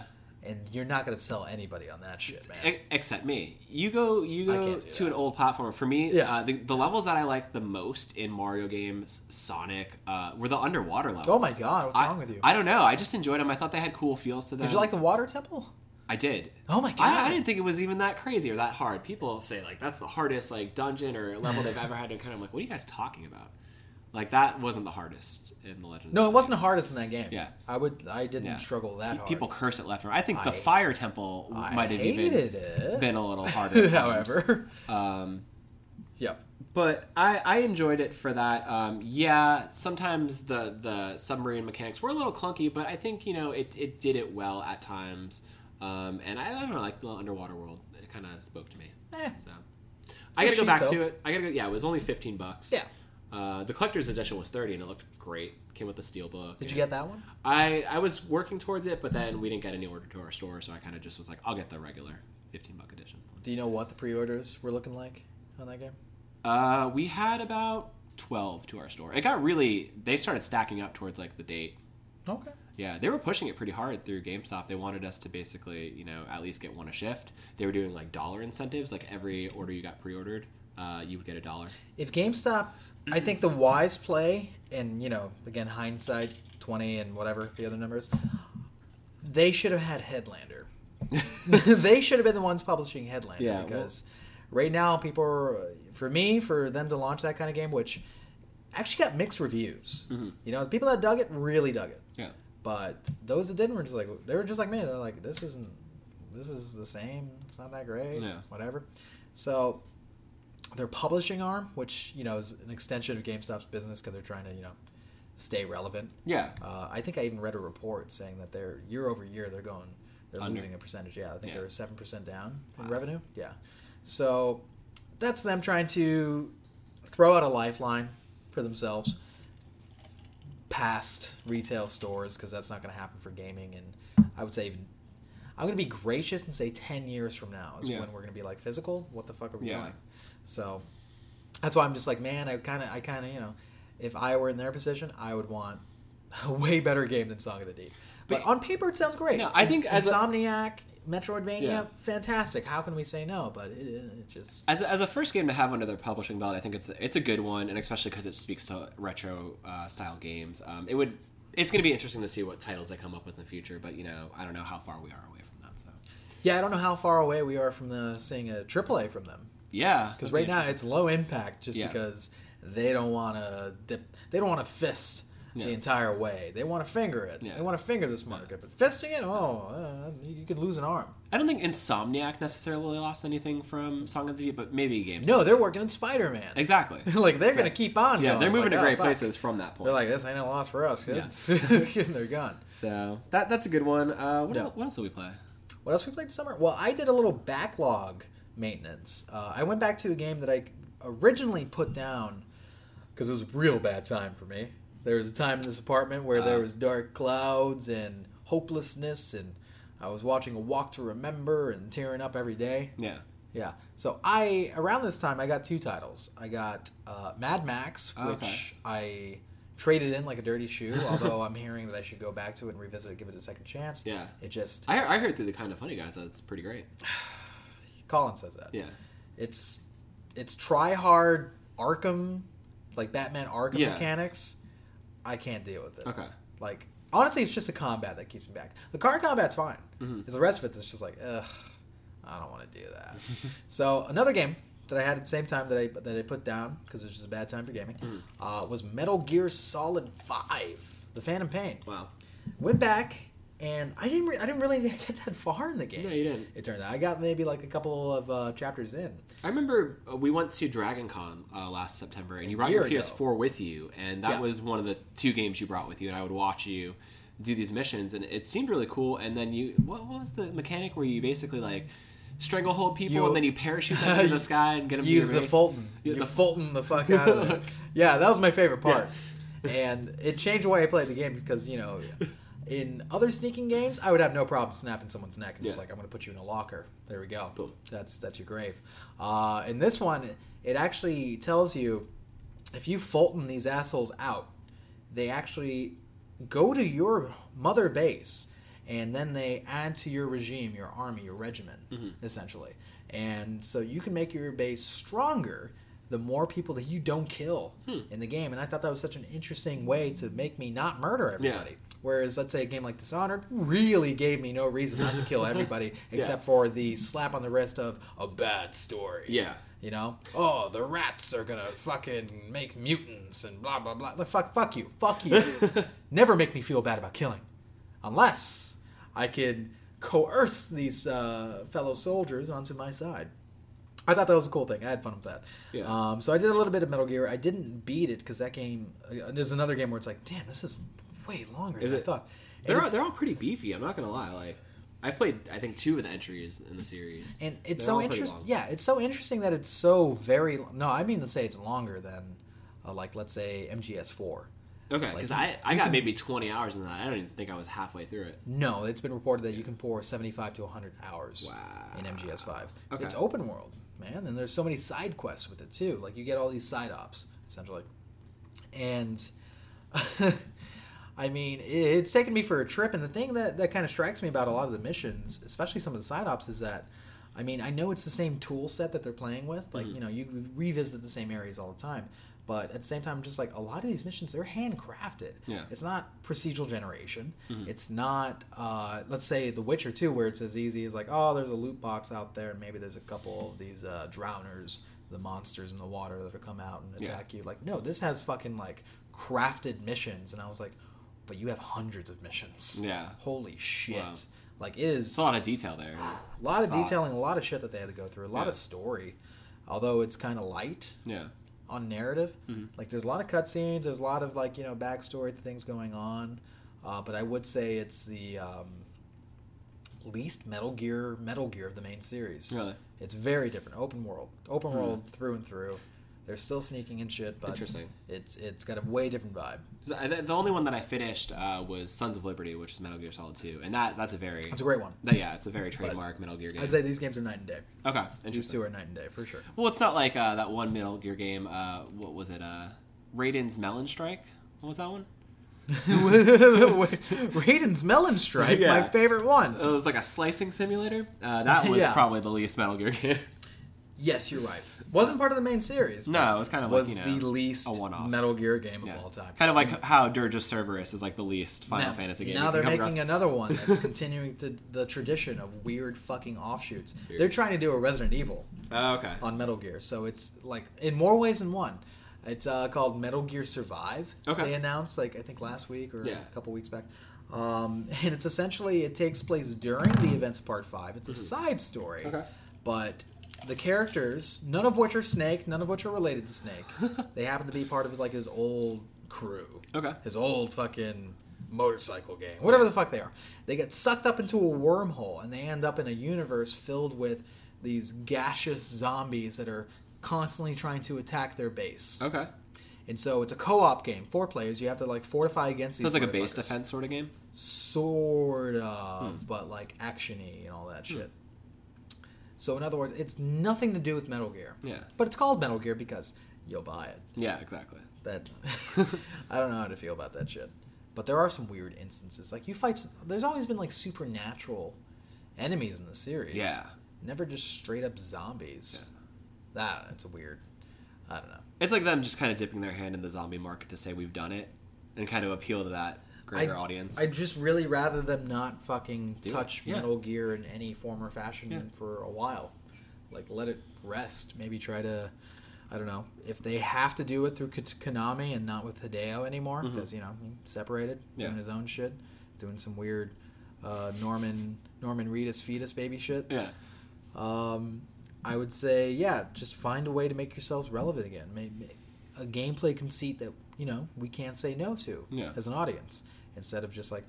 And you're not gonna sell anybody on that shit, man.
Except me. You go. You go to
that.
an old platform. For me,
Yeah.
uh, the, the levels that I like the most in Mario games, Sonic, uh, were the underwater levels.
Oh my god, what's
I,
wrong with you?
I don't know. I just enjoyed them. I thought they had cool feels to them.
Did you like the water temple?
I did.
Oh my god!
I, I didn't think it was even that crazy or that hard. People say like that's the hardest like dungeon or level they've ever had to kind I'm like, what are you guys talking about? Like that wasn't the hardest in the Legend. of
No, it wasn't the hardest in that game.
Yeah.
I would. I didn't
Yeah.
struggle that hard.
People curse it left and right. I think the Fire Temple
I
might have even
it.
been a little harder.
However,
um,
yep.
but I, I enjoyed it for that. Um, yeah, sometimes the the submarine mechanics were a little clunky, but I think you know it, it did it well at times. Um, and I, I don't know, like the underwater world, it kind of spoke to me.
Eh.
So I gotta go back
though.
to it. I gotta go. Yeah, it was only fifteen bucks.
Yeah.
Uh, the collector's edition was thirty, and it looked great. Came with the steel book.
Did you get that one?
I I was working towards it, but then we didn't get any order to our store, so I kind of just was like, I'll get the regular fifteen buck edition.
Do you know what the pre-orders were looking like on that game?
Uh, we had about twelve to our store. It got really. They started stacking up towards like the date.
Okay.
Yeah, they were pushing it pretty hard through GameStop. They wanted us to basically, you know, at least get one a shift. They were doing like dollar incentives. Like every order you got pre-ordered, uh, you would get a dollar.
If GameStop, I think the wise play, and you know, again, hindsight twenty and whatever the other numbers, they should have had Headlander. they should have been the ones publishing Headlander
Yeah, well-
because right now people are, for me for them to launch that kind of game, which actually got mixed reviews.
Mhm.
You know, the people that dug it really dug it,
Yeah.
but those that didn't were just like they were just like me. They're like, this isn't, this is the same. It's not that great.
Yeah.
Whatever. So their publishing arm, which you know is an extension of GameStop's business because they're trying to you know stay relevant.
Yeah.
Uh, I think I even read a report saying that they're year over year they're going they're
Under.
losing a percentage. Yeah, I think
Yeah.
they're seven percent down in
Wow.
revenue. Yeah, so that's them trying to throw out a lifeline for themselves past retail stores because that's not going to happen for gaming. And I would say even, I'm going to be gracious and say ten years from now is
Yeah.
when we're going to be like physical. What the fuck are we
Yeah.
doing? So that's why I'm just like, man, I kind of, I kind of, you know, if I were in their position, I would want a way better game than Song of the Deep. But,
But-
on paper, it sounds great.
No, I think as a-
Insomniac, Metroidvania,
Yeah.
fantastic. How can we say no? But it, it just
As a, as a first game to have under their publishing belt, I think it's it's a good one, and especially because it speaks to retro uh, style games. Um, it would it's going to be interesting to see what titles they come up with in the future. But you know, I don't know how far we are away from that. So
yeah, I don't know how far away we are from the seeing a AAA from them.
Yeah,
Because
that'd be
right now it's low impact, just
Yeah.
because they don't want to dip. They don't want to fist
Yeah.
the entire way. They want to finger it.
Yeah.
They want to finger this market. But fisting it, oh, uh, you could lose an arm.
I don't think Insomniac necessarily lost anything from Song of the Deep, but maybe games.
No, they're working on Spider Man.
exactly.
like they're
So-
gonna keep on.
Yeah,
going.
they're moving
Like,
to
oh,
great
fuck.
places from that point.
They're like, this ain't a loss for us, kids. and they're gone.
so that that's a good one. Uh, what,
Yeah.
else, what else did we play?
What else we played this summer? Well, I did a little backlog maintenance. Uh, I went back to a game that I originally put down because it was a real bad time for me. There was a time in this apartment where there
Uh.
was dark clouds and hopelessness, and I was watching A Walk to Remember and tearing up every day.
Yeah.
Yeah. So I around this time I got two titles. I got uh, Mad Max, which
Oh, Okay.
I traded in like a dirty shoe. although I'm hearing that I should go back to it and revisit it, give it a second chance.
Yeah.
It just
I, I heard through the kind of funny guys that it's pretty great.
Colin says that.
Yeah.
It's it's try hard Arkham, like Batman Arkham
Yeah.
mechanics. I can't deal with it.
Okay.
Like honestly, it's just the combat that keeps me back. The car combat's fine.
Mhm.
It's the rest of it that's just like, ugh, I don't want to do that. so another game that I had at the same time that I that I put down because it was just a bad time for gaming
Mhm.
uh, was Metal Gear Solid Five: The Phantom Pain.
Wow.
Went back and I didn't re- I didn't really get that far in the game.
No, you didn't.
It turned out I got maybe like a couple of uh, chapters in.
I remember uh, we went to Dragon Con uh, last September, and you brought your
ago.
PS4 with you, and that
Yeah.
was one of the two games you brought with you, and I would watch you do these missions, and it seemed really cool. And then you, what, what was the mechanic where you basically like stranglehold people,
You-
and then you parachute them into the sky and get them
Use
to
the? Fulton.
Yeah,
you
the-
Fulton the fuck out of it. yeah, that was my favorite part. and it changed the way I played the game because, you know, in other sneaking games, I would have no problem snapping someone's neck and just like, I'm going to put you in a locker. There we go.
Boom.
That's that's your grave. Uh, in this one, it actually tells you if you Fulton these assholes out, they actually go to your mother base and then they add to your regime, your army, your regiment, essentially. And so you can make your base stronger the more people that you don't kill in the game. And I thought that was such an interesting way to make me not murder everybody. Whereas, let's say a game like Dishonored really gave me no reason not to kill everybody except for the slap on the wrist of a bad story.
Yeah.
You know, oh, the rats are gonna fucking make mutants and blah blah blah. The fuck, fuck you, fuck you. Never make me feel bad about killing, unless I could coerce these uh, fellow soldiers onto my side. I thought that was a cool thing. I had fun with that.
Yeah.
Um, so I did a little bit of Metal Gear. I didn't beat it because that game. Uh, there's another game where it's like, damn, this is way longer
Is
than
it-
I thought.
They're all, they're all pretty beefy. I'm not gonna lie. Like I've played I think two of the entries in the series.
And it's
They're
so
all pretty
interesting.
long.
Yeah, it's so interesting that it's so very. No, I mean to say it's longer than, uh, like, let's say MGS4.
Okay, because I, I got maybe 20 hours in that. I don't even think I was halfway through it.
No, it's been reported that you can pour 75 to 100 hours
Wow.
in MGS5.
Okay.
It's open world, man, and there's so many side quests with it too. Like you get all these side ops essentially, and I mean, it's taken me for a trip. And the thing that that kind of strikes me about a lot of the missions, especially some of the side ops, is that. I mean, I know it's the same tool set that they're playing with. Like,
Mm-hmm.
you know, you revisit the same areas all the time. But at the same time, just like a lot of these missions, they're handcrafted.
Yeah. Mm-hmm.
It's not procedural generation. It's not, uh, let's say, The Witcher 2, where it's as easy as like, oh, there's a loot box out there, and maybe there's a couple of these uh, drowners, the monsters in the water that will come out and
Yeah.
attack you. Like, no, this has fucking like crafted missions, and I was like, but you have hundreds of missions.
Yeah.
Holy shit.
Wow.
Like, it is
It's a lot of detail there.
a lot of
thought.
detailing, a lot of shit that they had to go through, a lot
Yeah.
of story. Although it's kind of light
Yeah.
on narrative.
Mhm.
Like there's a lot of cutscenes, there's a lot of like you know backstory things going on, uh, but I would say it's the um, least Metal Gear Metal Gear of the main series.
Really?
It's very different, open world, open
Hmm.
world through and through. They're still sneaking and shit, but
Interesting.
it's it's got a way different vibe.
I- The only one that I finished uh, was Sons of Liberty, which is Metal Gear Solid 2, and that that's a very
It's a great one.
that- yeah, it's a very trademark Metal Gear game.
I'd say these games are night and day.
okay,
These
interesting.
two are night and day for sure.
Well, it's not like uh, that one Metal Gear game. Uh, what was it? Uh, Raiden's Melon Strike. What was that one?
Raiden's Melon Strike, my favorite one.
It was like a slicing simulator. Uh, that was
Yeah.
probably the least Metal Gear game.
Yes, you're right. Wasn't part of the main series.
no, it was kind of
was
like you know
the least
a one-off.
Metal Gear game
Yeah.
of all time.
Kind of like how Dirge of Cerberus is like the least Final
now,
Fantasy game.
Now they're making
across.
another one that's continuing to the tradition of weird fucking offshoots.
Weird.
They're trying to do a Resident Evil
Oh, okay.
on Metal Gear, so it's like in more ways than one. It's uh, called Metal Gear Survive.
Okay.
They announced like I think last week or
Yeah.
a couple weeks back. Um, and it's essentially it takes place during the events of Part Five. It's a side story,
Mm-hmm. Okay.
but the characters, none of which are Snake, none of which are related to Snake. they happen to be part of his like his old crew
Okay.
his old fucking motorcycle gang, whatever the fuck they are. They get sucked up into a wormhole and they end up in a universe filled with these gaseous zombies that are constantly trying to attack their base.
Okay.
And so it's a co-op game, four players. You have to like fortify against
So
these.
it's like a base defense sort of game.
sort of,
Hmm.
but like actiony and all that shit. So in other words, it's nothing to do with Metal Gear.
Yeah.
But it's called Metal Gear because you'll buy it
Yeah, exactly.
that I don't know how to feel about that shit. But there are some weird instances. Like you fight. Some, there's always been like supernatural enemies in the series.
Yeah.
Never just straight up zombies. Yeah. That it's a weird. I don't know.
It's like them just kind of dipping their hand in the zombie market to say we've done it, and kind of appeal to that greater
I,
audience.
I just really rather them not fucking
Do it.
touch
Yeah.
Metal Gear in any form or fashion
Yeah.
for a while. Like let it rest. Maybe try to. I don't know if they have to do it through Konami and not with Hideo anymore because you know he separated,
Yeah.
doing his own shit, doing some weird uh, Norman Norman Reedus fetus baby shit.
yeah.
Um, I would say yeah, just find a way to make yourselves relevant again. Maybe a gameplay conceit that you know we can't say no to
Yeah.
as an audience instead of just like,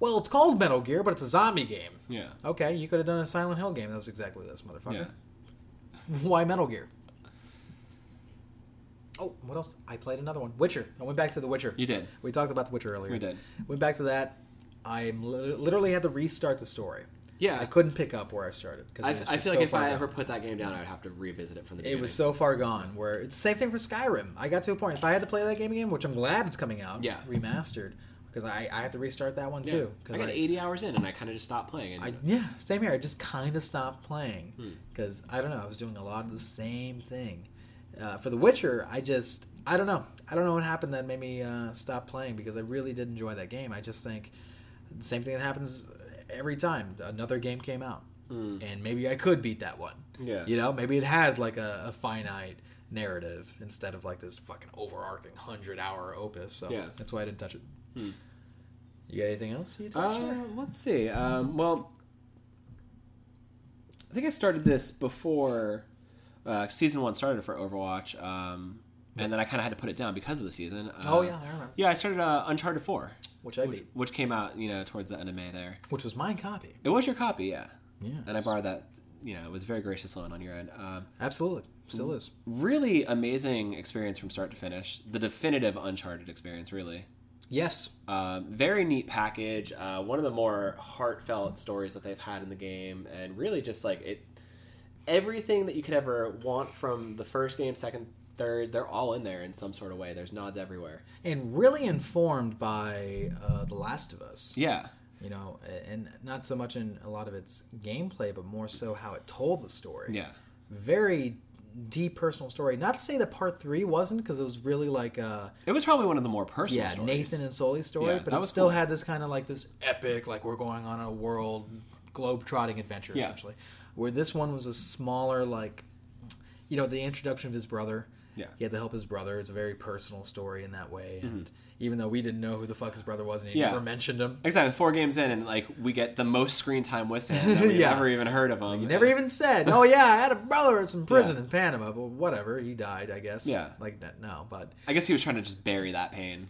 well, it's called Metal Gear, but it's a zombie game.
Yeah.
Okay, you could have done a Silent Hill game that was exactly this, motherfucker.
Yeah.
Why Metal Gear? Oh, what else? I played another one. Witcher. I went back to The Witcher.
You did.
We talked about The Witcher earlier.
We did.
Went back to that. I literally had to restart the story.
Yeah.
I couldn't pick up where I started because
I, I feel like if I ever put that game down, I'd have to revisit it from the Beginning.
it was so far gone. Where it's the same thing for Skyrim. I got to a point. If I had to play that game again, which I'm glad it's coming out,
Yeah.
remastered. because I, I have to restart that one
Yeah.
too.
I got 80 hours in and I kind of just stopped playing. And,
I yeah, same here. I just kind of stopped playing
Hmm.
because I don't know. I was doing a lot of the same thing. Uh, for The Witcher, I just I don't know. I don't know what happened that made me uh, stop playing because I really did enjoy that game. I just think the same thing that happens every time another game came out,
Hmm.
and maybe I could beat that one.
Yeah.
You know, maybe it had like a, a finite narrative instead of like this fucking overarching hundred hour opus. So
Yeah.
that's why I didn't touch it.
Hmm.
You got anything else you touch?
Uh, let's see. Um, well, I think I started this before uh, season one started for Overwatch, um, and then I kind of had to put it down because of the season. Uh,
oh yeah, I remember.
yeah. I started uh, Uncharted Four,
Which I
which,
beat.
which came out you know towards the end of May. There,
Which was my copy.
it was your copy, yeah,
Yeah.
and I borrowed that. You know, it was a very gracious loan on your end. Um,
Absolutely. Still is.
really amazing experience from start to finish. The definitive Uncharted experience, really.
Yes.
Um, very neat package. Uh, one of the more heartfelt stories that they've had in the game, and really just like it, everything that you could ever want from the first game, second, third, they're all in there in some sort of way. There's nods everywhere.
And really informed by uh, The Last of Us.
Yeah,
You know, and not so much in a lot of its gameplay, but more so how it told the story.
yeah,
Very deep personal story. Not to say that part three wasn't, because it was really like uh
it was probably one of the more personal.
yeah,
stories.
Nathan and Sully's story,
Yeah,
but it still
cool.
had this kind of like this epic, like we're going on a world globe trotting adventure
Yeah.
essentially. Where this one was a smaller, like you know, the introduction of his brother.
Yeah. Mm-hmm.
He had to help his brother. It's a very personal story in that way. And even though we didn't know who the fuck his brother was and he
Yeah.
never mentioned him.
Exactly. Four games in, and like we get the most screen time with Sam that we've
Yeah.
never even heard of him.
He never even said, "Oh yeah, I had a brother that's in prison
Yeah.
in Panama." But whatever, he died, I guess.
Yeah.
like that. No, but
I guess he was trying to just bury that pain.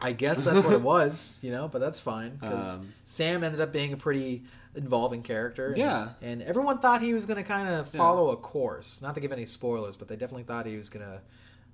I guess that's what it was, you know. But that's fine because
Um,
Sam ended up being a pretty involving character. and-
Yeah.
and everyone thought he was going to kind of follow a course. Not to give any spoilers, but they definitely thought he was going to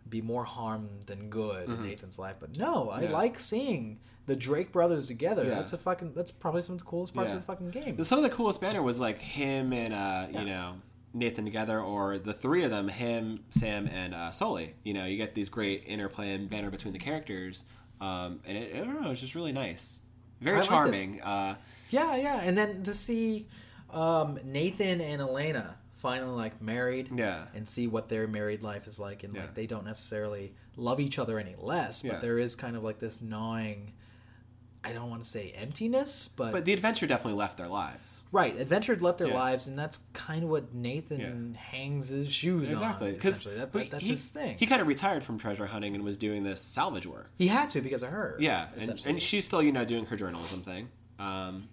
be more harm than good in Nathan's life. But no, I
Mm-hmm. Yeah.
like seeing the Drake brothers together.
Yeah.
That's a fucking. That's probably some of the coolest parts
Yeah.
of the fucking game.
Some of the coolest banner was like him and uh, you know Nathan together, or the three of them, him, Sam, and uh, Sully. You know, you get these great interplay and banner between the characters, um, and it, I don't know, it's just really nice, very
I
charming. Uh,
Yeah, yeah, and then to see um, Nathan and Elena finally like married,
Yeah.
and see what their married life is like, and
Yeah.
like they don't necessarily love each other any less, but
Yeah.
there is kind of like this gnawing. I don't want to say emptiness, but,
but the adventure definitely left their lives.
right, adventure left their
Yeah.
lives, and that's kind of what Nathan hangs his shoes
Exactly,
on.
because
that, that- that's
he,
his thing.
He kind of retired from treasure hunting and was doing this salvage work.
He had to because of her.
Yeah, and, and she's still you know doing her journalism thing. Um,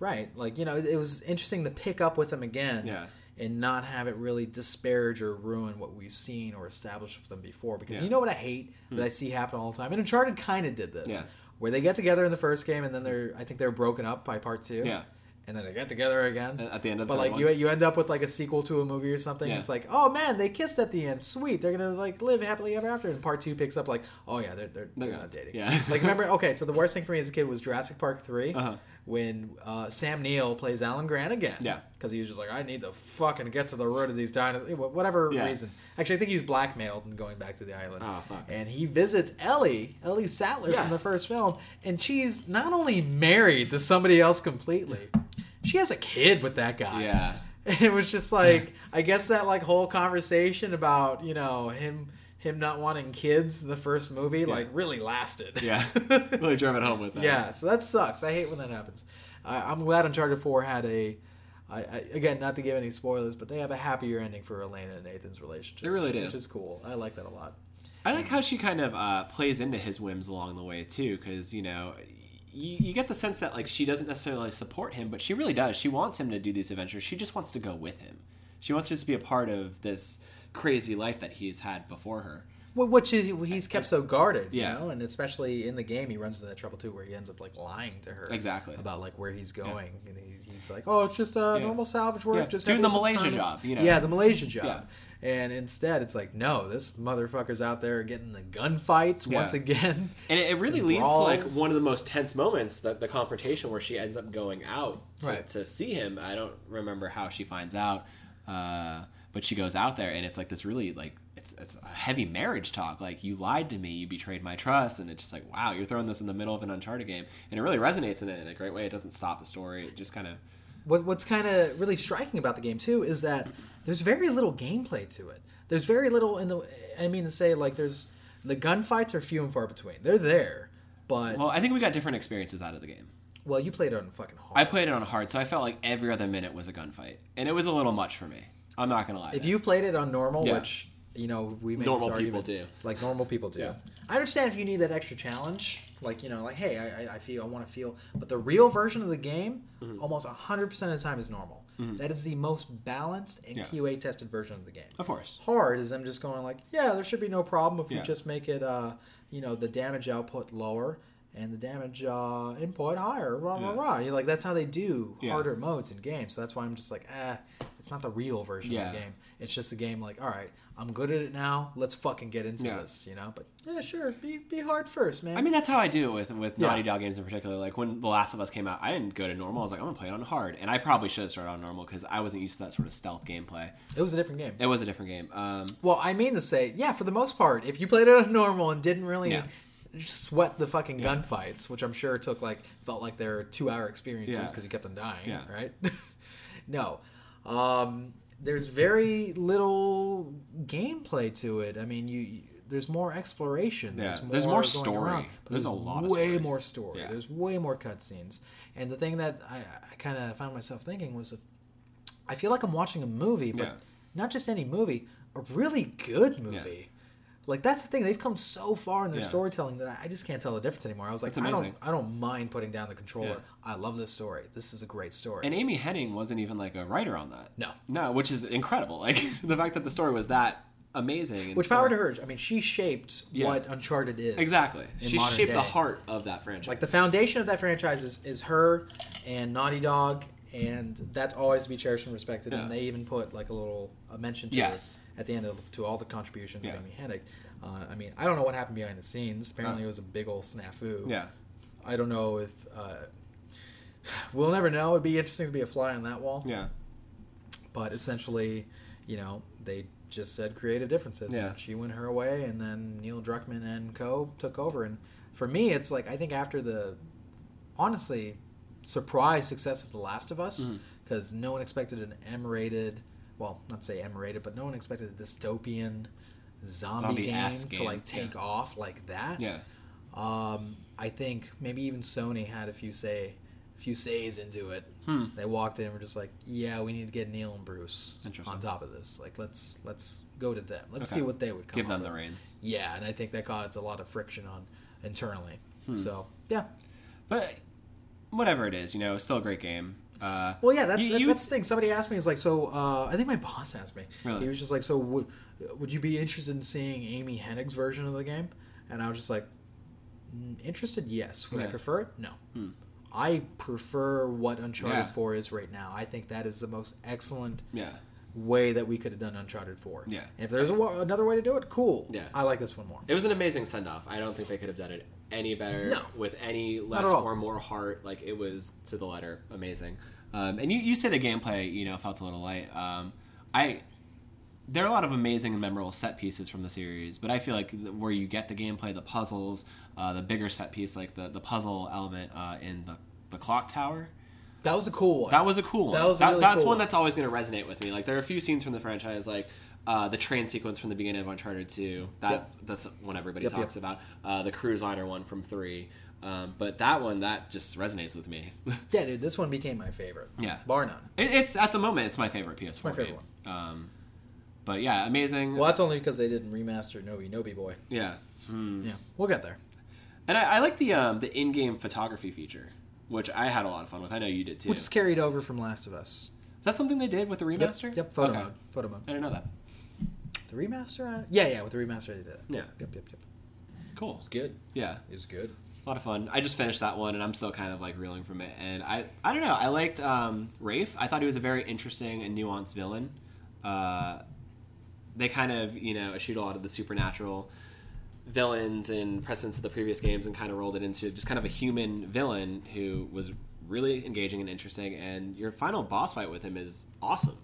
Right. Like, you know, it was interesting to pick up with them again
Yeah.
and not have it really disparage or ruin what we've seen or established with them before. Because
Yeah. Hmm.
you know what I hate that I see happen all the time? And Uncharted kind of did this. Where they get together in the first game and then they're, I think they're broken up by part two.
Yeah.
And then they get together again.
at the end of the
But like
third
you, you end up with like a sequel to a movie or something.
Yeah.
It's like, oh man, they kissed at the end. Sweet, they're gonna like live happily ever after. And part two picks up like, oh yeah, they're they're, they're
Yeah.
not dating.
Yeah.
like remember? Okay, so the worst thing for me as a kid was Jurassic Park 3
Uh-huh.
When uh, Sam Neill plays Alan Grant again.
Yeah.
because he was just like, I need to fucking get to the root of these dinosaurs. Whatever
Yeah.
reason. Actually, I think he was blackmailed and going back to the island.
Oh, fuck.
And he visits Ellie, Ellie Sattler from the first film, and she's not only married to somebody else completely, she has a kid with that guy.
yeah,
It was just like I guess that like whole conversation about you know him him not wanting kids in the first movie like really lasted.
yeah, really drove it home with that.
yeah. So that sucks. I hate when that happens. I, I'm glad Uncharted Four had a. I, I, again, not to give any spoilers, but they have a happier ending for Elena and Nathan's relationship.
They really did.
which is cool. I like that a lot.
I like how she kind of uh, plays into his whims along the way too, because you know, you, you get the sense that like she doesn't necessarily support him, but she really does. She wants him to do these adventures. She just wants to go with him. She wants just to be a part of this crazy life that he's had before her.
Well, which is he's kept so guarded, you
Yeah.
know, and especially in the game, he runs into that trouble too, where he ends up like lying to her
Exactly.
about like where he's going, and he, he's like, "Oh, it's just a
Yeah.
normal salvage work,
Yeah,
just
doing the
having
Malaysia job, you know.
Yeah, the Malaysia job.
Yeah.
And instead, it's like, no, this motherfucker's out there getting the gunfights
Yeah.
once again.
And it, it really
And
leads to like one of the most tense moments, the, the confrontation where she ends up going out to,
Right.
to see him. I don't remember how she finds out, uh, but she goes out there, and it's like this really like it's it's a heavy marriage talk. Like you lied to me, you betrayed my trust, and it's just like wow, you're throwing this in the middle of an Uncharted game, and it really resonates in it in a great way. It doesn't stop the story. It just kind of
What, what's kind of really striking about the game too is that there's very little gameplay to it. There's very little in the. I mean to say like there's the gunfights are few and far between. They're there, but well,
well, I think we got different experiences out of the game.
Well, you played it on fucking hard.
I played it on hard, so I felt like every other minute was a gunfight, and it was a little much for me. I'm not gonna lie.
if you played it on normal,
Yeah.
which you know we make
Normal
this
people
argument,
do.
like normal people do.
Yeah.
I understand if you need that extra challenge, like you know, like hey, I, I- I feel I want to feel, but the real version of the game,
Mm-hmm.
almost hundred percent of the time is normal. That is the most balanced and
Yeah.
QA tested version of the game.
of course,
hard is them just going like, yeah, there should be no problem if we
Yeah.
just make it, uh, you know, the damage output lower and the damage uh, input higher. Rah rah
Yeah.
rah. You're like, that's how they do
Yeah.
harder modes in games. So that's why I'm just like, ah, it's not the real version
Yeah.
of the game. It's just a game like, all right, I'm good at it now. Let's fucking get into this, you know. But yeah, sure, be be hard first, man.
I mean that's how I do with with. Naughty Dog games in particular. Like when The Last of Us came out, I didn't go to normal. I was like, I'm gonna play it on hard, and I probably should have started on normal because I wasn't used to that sort of stealth gameplay.
it was a different game.
It was a different game. Um,
Well, I mean to say, yeah, for the most part, if you played it on normal and didn't really. Sweat the fucking
Yeah.
gunfights, which I'm sure took like felt like their two hour experiences
Yeah.
because you kept on dying,
Yeah.
right? no, um, there's very little gameplay to it. I mean, you. you there's more exploration.
Yeah,
There's more,
there's more story.
around, but
There's a lot of
way
story.
more story.
Yeah.
There's way more cutscenes. And the thing that I, I kind of found myself thinking was, I feel like I'm watching a movie, but
Yeah.
not just any movie, a really good movie. Like that's the thing; they've come so far in their
Yeah.
storytelling that I- just can't tell the difference anymore. I was like, I don't, I don't mind putting down the controller.
Yeah.
I love this story. This is a great story.
and Amy Hennig wasn't even like a writer on that.
No.
no, which is incredible. Like the fact that the story was that amazing.
Which power to her? I mean, she shaped
Yeah.
what Uncharted is.
Exactly. She shaped the heart of that franchise.
Like the foundation of that franchise is, is her and Naughty Dog, and that's always to be cherished and respected.
Yeah.
And they even put like a little a mention to
Yes.
it at the end of to all the contributions
Yeah.
of Amy Hennig. Uh, I mean, I don't know what happened behind the scenes. Apparently, it was a big old snafu.
yeah.
I don't know if uh, we'll never know. It'd be interesting to be a fly on that wall.
Yeah.
But essentially, you know, they just said creative differences.
Yeah.
And she went her way, and then Neil Druckmann and co took over. And for me, it's like I think after the honestly surprise success of The Last of Us, because no one expected an M-rated, well, not say M-rated, but no one expected a dystopian zombie, game
Zombie-esque
to like take
yeah.
off like that.
Yeah.
Um, I think maybe even Sony had a few say, a few says into it.
Hmm.
They walked in and were just like, "Yeah, we need to get Neil and Bruce on top of this. Like, let's let's go to them. Let's
Okay.
see what they would come
Give them
with."
the reins.
Yeah, and I think that caused a lot of friction on internally.
Hmm.
So yeah,
But whatever it is, you know, it's still a great game. Uh,
well, yeah, that's
You-
that-
you-
that's the thing. Somebody asked me, "Is like, so uh, I think my boss asked me.
Really?
He was just like, so would would you be interested in seeing Amy Hennig's version of the game?" And I was just like, "Mm, "Interested? Yes. Would I prefer it? No."
Hmm.
I prefer what Uncharted
Yeah.
4 is right now. I think that is the most excellent
yeah.
way that we could have done Uncharted 4.
Yeah.
If there's a, another way to do it, cool.
Yeah.
I like this one more.
It was an amazing send off. I don't think they could have done it any better
No.
with any less or more heart. Like it was to the letter amazing. Um, and you, you say the gameplay, you know, felt a little light. Um, I there are a lot of amazing and memorable set pieces from the series, but I feel like the- where you get the gameplay, the puzzles, uh, the bigger set piece, like the the puzzle element uh, in the the clock tower.
That was a cool one.
That was a cool one.
That was a really
that's
cool
one
one.
that's always going to resonate with me. Like there are a few scenes from the franchise, like uh, the train sequence from the beginning of Uncharted Two. That
Yep.
that's one everybody
Yep,
talks about. Uh, the cruise liner one from Three. Um, but that one that just resonates with me.
yeah, dude, this one became my favorite.
Yeah.
Bar none.
it, it's at the moment it's my favorite PS4
my favorite
game. Um, but yeah, amazing.
Well, that's only because they didn't remaster Noby Noby Boy.
Yeah, Hmm.
Yeah, we'll get there.
and I, I like the um, the in-game photography feature, which I had a lot of fun with. I know you did too.
Which is carried over from Last of Us.
is that something they did with the remaster?
Yep, photo
Okay.
mode. Photo mode.
I didn't know that.
The remaster? uh, Yeah, yeah, with the remaster they did it.
Yeah.
Yep, yep, yep.
Cool.
It's good.
Yeah.
It's good.
A lot of fun. I just finished that one, and I'm still kind of like reeling from it. And I, I don't know. I liked um, Rafe. I thought he was a very interesting and nuanced villain. Uh, they kind of, you know, shoot a lot of the supernatural villains and precedents of the previous games, and kind of rolled it into just kind of a human villain who was really engaging and interesting. And your final boss fight with him is awesome.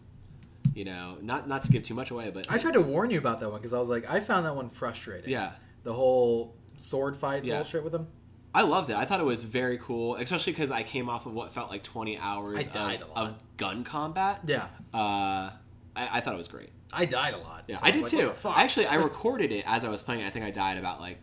You know, not not to give too much away, but
I tried to warn you about that one because I was like, I found that one frustrating.
yeah,
The whole sword fight
Yeah.
bullshit with him.
I loved it. I thought it was very cool, especially because I came off of what felt like 20 hours of, of gun combat.
Yeah.
Uh, I, I thought it was great.
I died a lot.
Yeah,
So
I did
like,
too.
what the fuck?
Actually, I recorded it as I was playing. I think I died about like